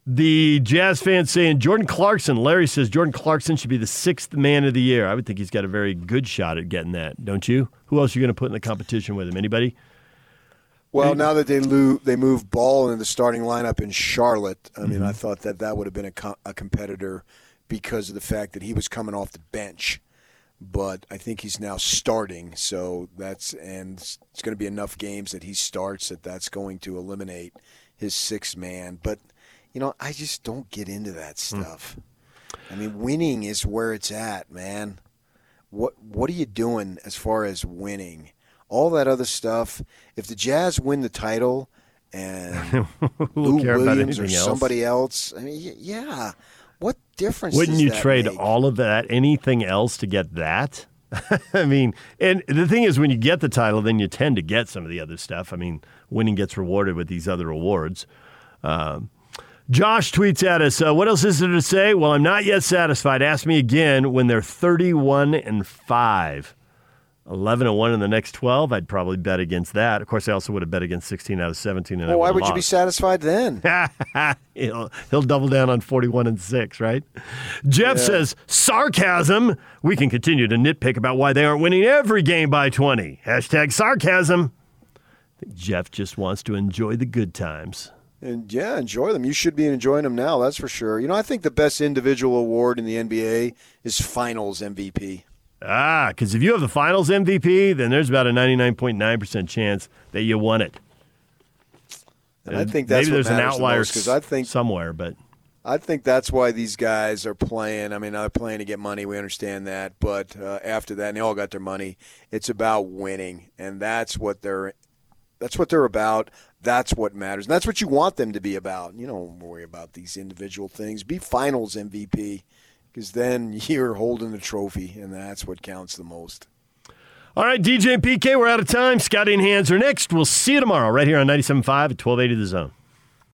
the Jazz fans saying Jordan Clarkson. Larry says Jordan Clarkson should be the sixth man of the year. I would think he's got a very good shot at getting that, don't you? Who else are you going to put in the competition with him? Anybody? Well, now that they lo- they moved Ball into the starting lineup in Charlotte, I mean, Mhm. I thought that that would have been a, co- a competitor because of the fact that he was coming off the bench. But I think he's now starting, so that's and it's going to be enough games that he starts that that's going to eliminate his sixth man. But you know, I just don't get into that stuff. I mean, winning is where it's at, man. what what are you doing as far as winning? All that other stuff. If the Jazz win the title and Lou care about Williams or anything else. somebody else, I mean, y- yeah, what difference? Wouldn't you trade make? all of that, anything else, to get that? I mean, and the thing is, when you get the title, then you tend to get some of the other stuff. I mean, winning gets rewarded with these other awards. Um, Josh tweets at us, uh, What else is there to say? Well, I'm not yet satisfied. Ask me again when they're 31 and 5. 11 and 1 in the next 12, I'd probably bet against that. Of course, I also would have bet against 16 out of 17. And Well, why would you be satisfied then? he'll, he'll double down on 41 and 6, right? Jeff Yeah. says, sarcasm. We can continue to nitpick about why they aren't winning every game by 20. Hashtag sarcasm. I think Jeff just wants to enjoy the good times. And yeah, enjoy them. You should be enjoying them now, that's for sure. You know, I think the best individual award in the NBA is Finals MVP. Ah, because if you have the finals MVP, then there's about a 99.9% chance that you won it. And I think that's maybe there's an outlier because I think- somewhere, but I think that's why these guys are playing. I mean, they're playing to get money. We understand that, but uh, after that, and they all got their money. It's about winning, and that's what they're. That's what they're about. That's what matters. And that's what you want them to be about. You don't worry about these individual things. Be Finals MVP, because then you're holding the trophy, and that's what counts the most. All right, DJ and PK, we're out of time. Scotty and Hans are next. We'll see you tomorrow right here on 97.5 at 1280 The Zone.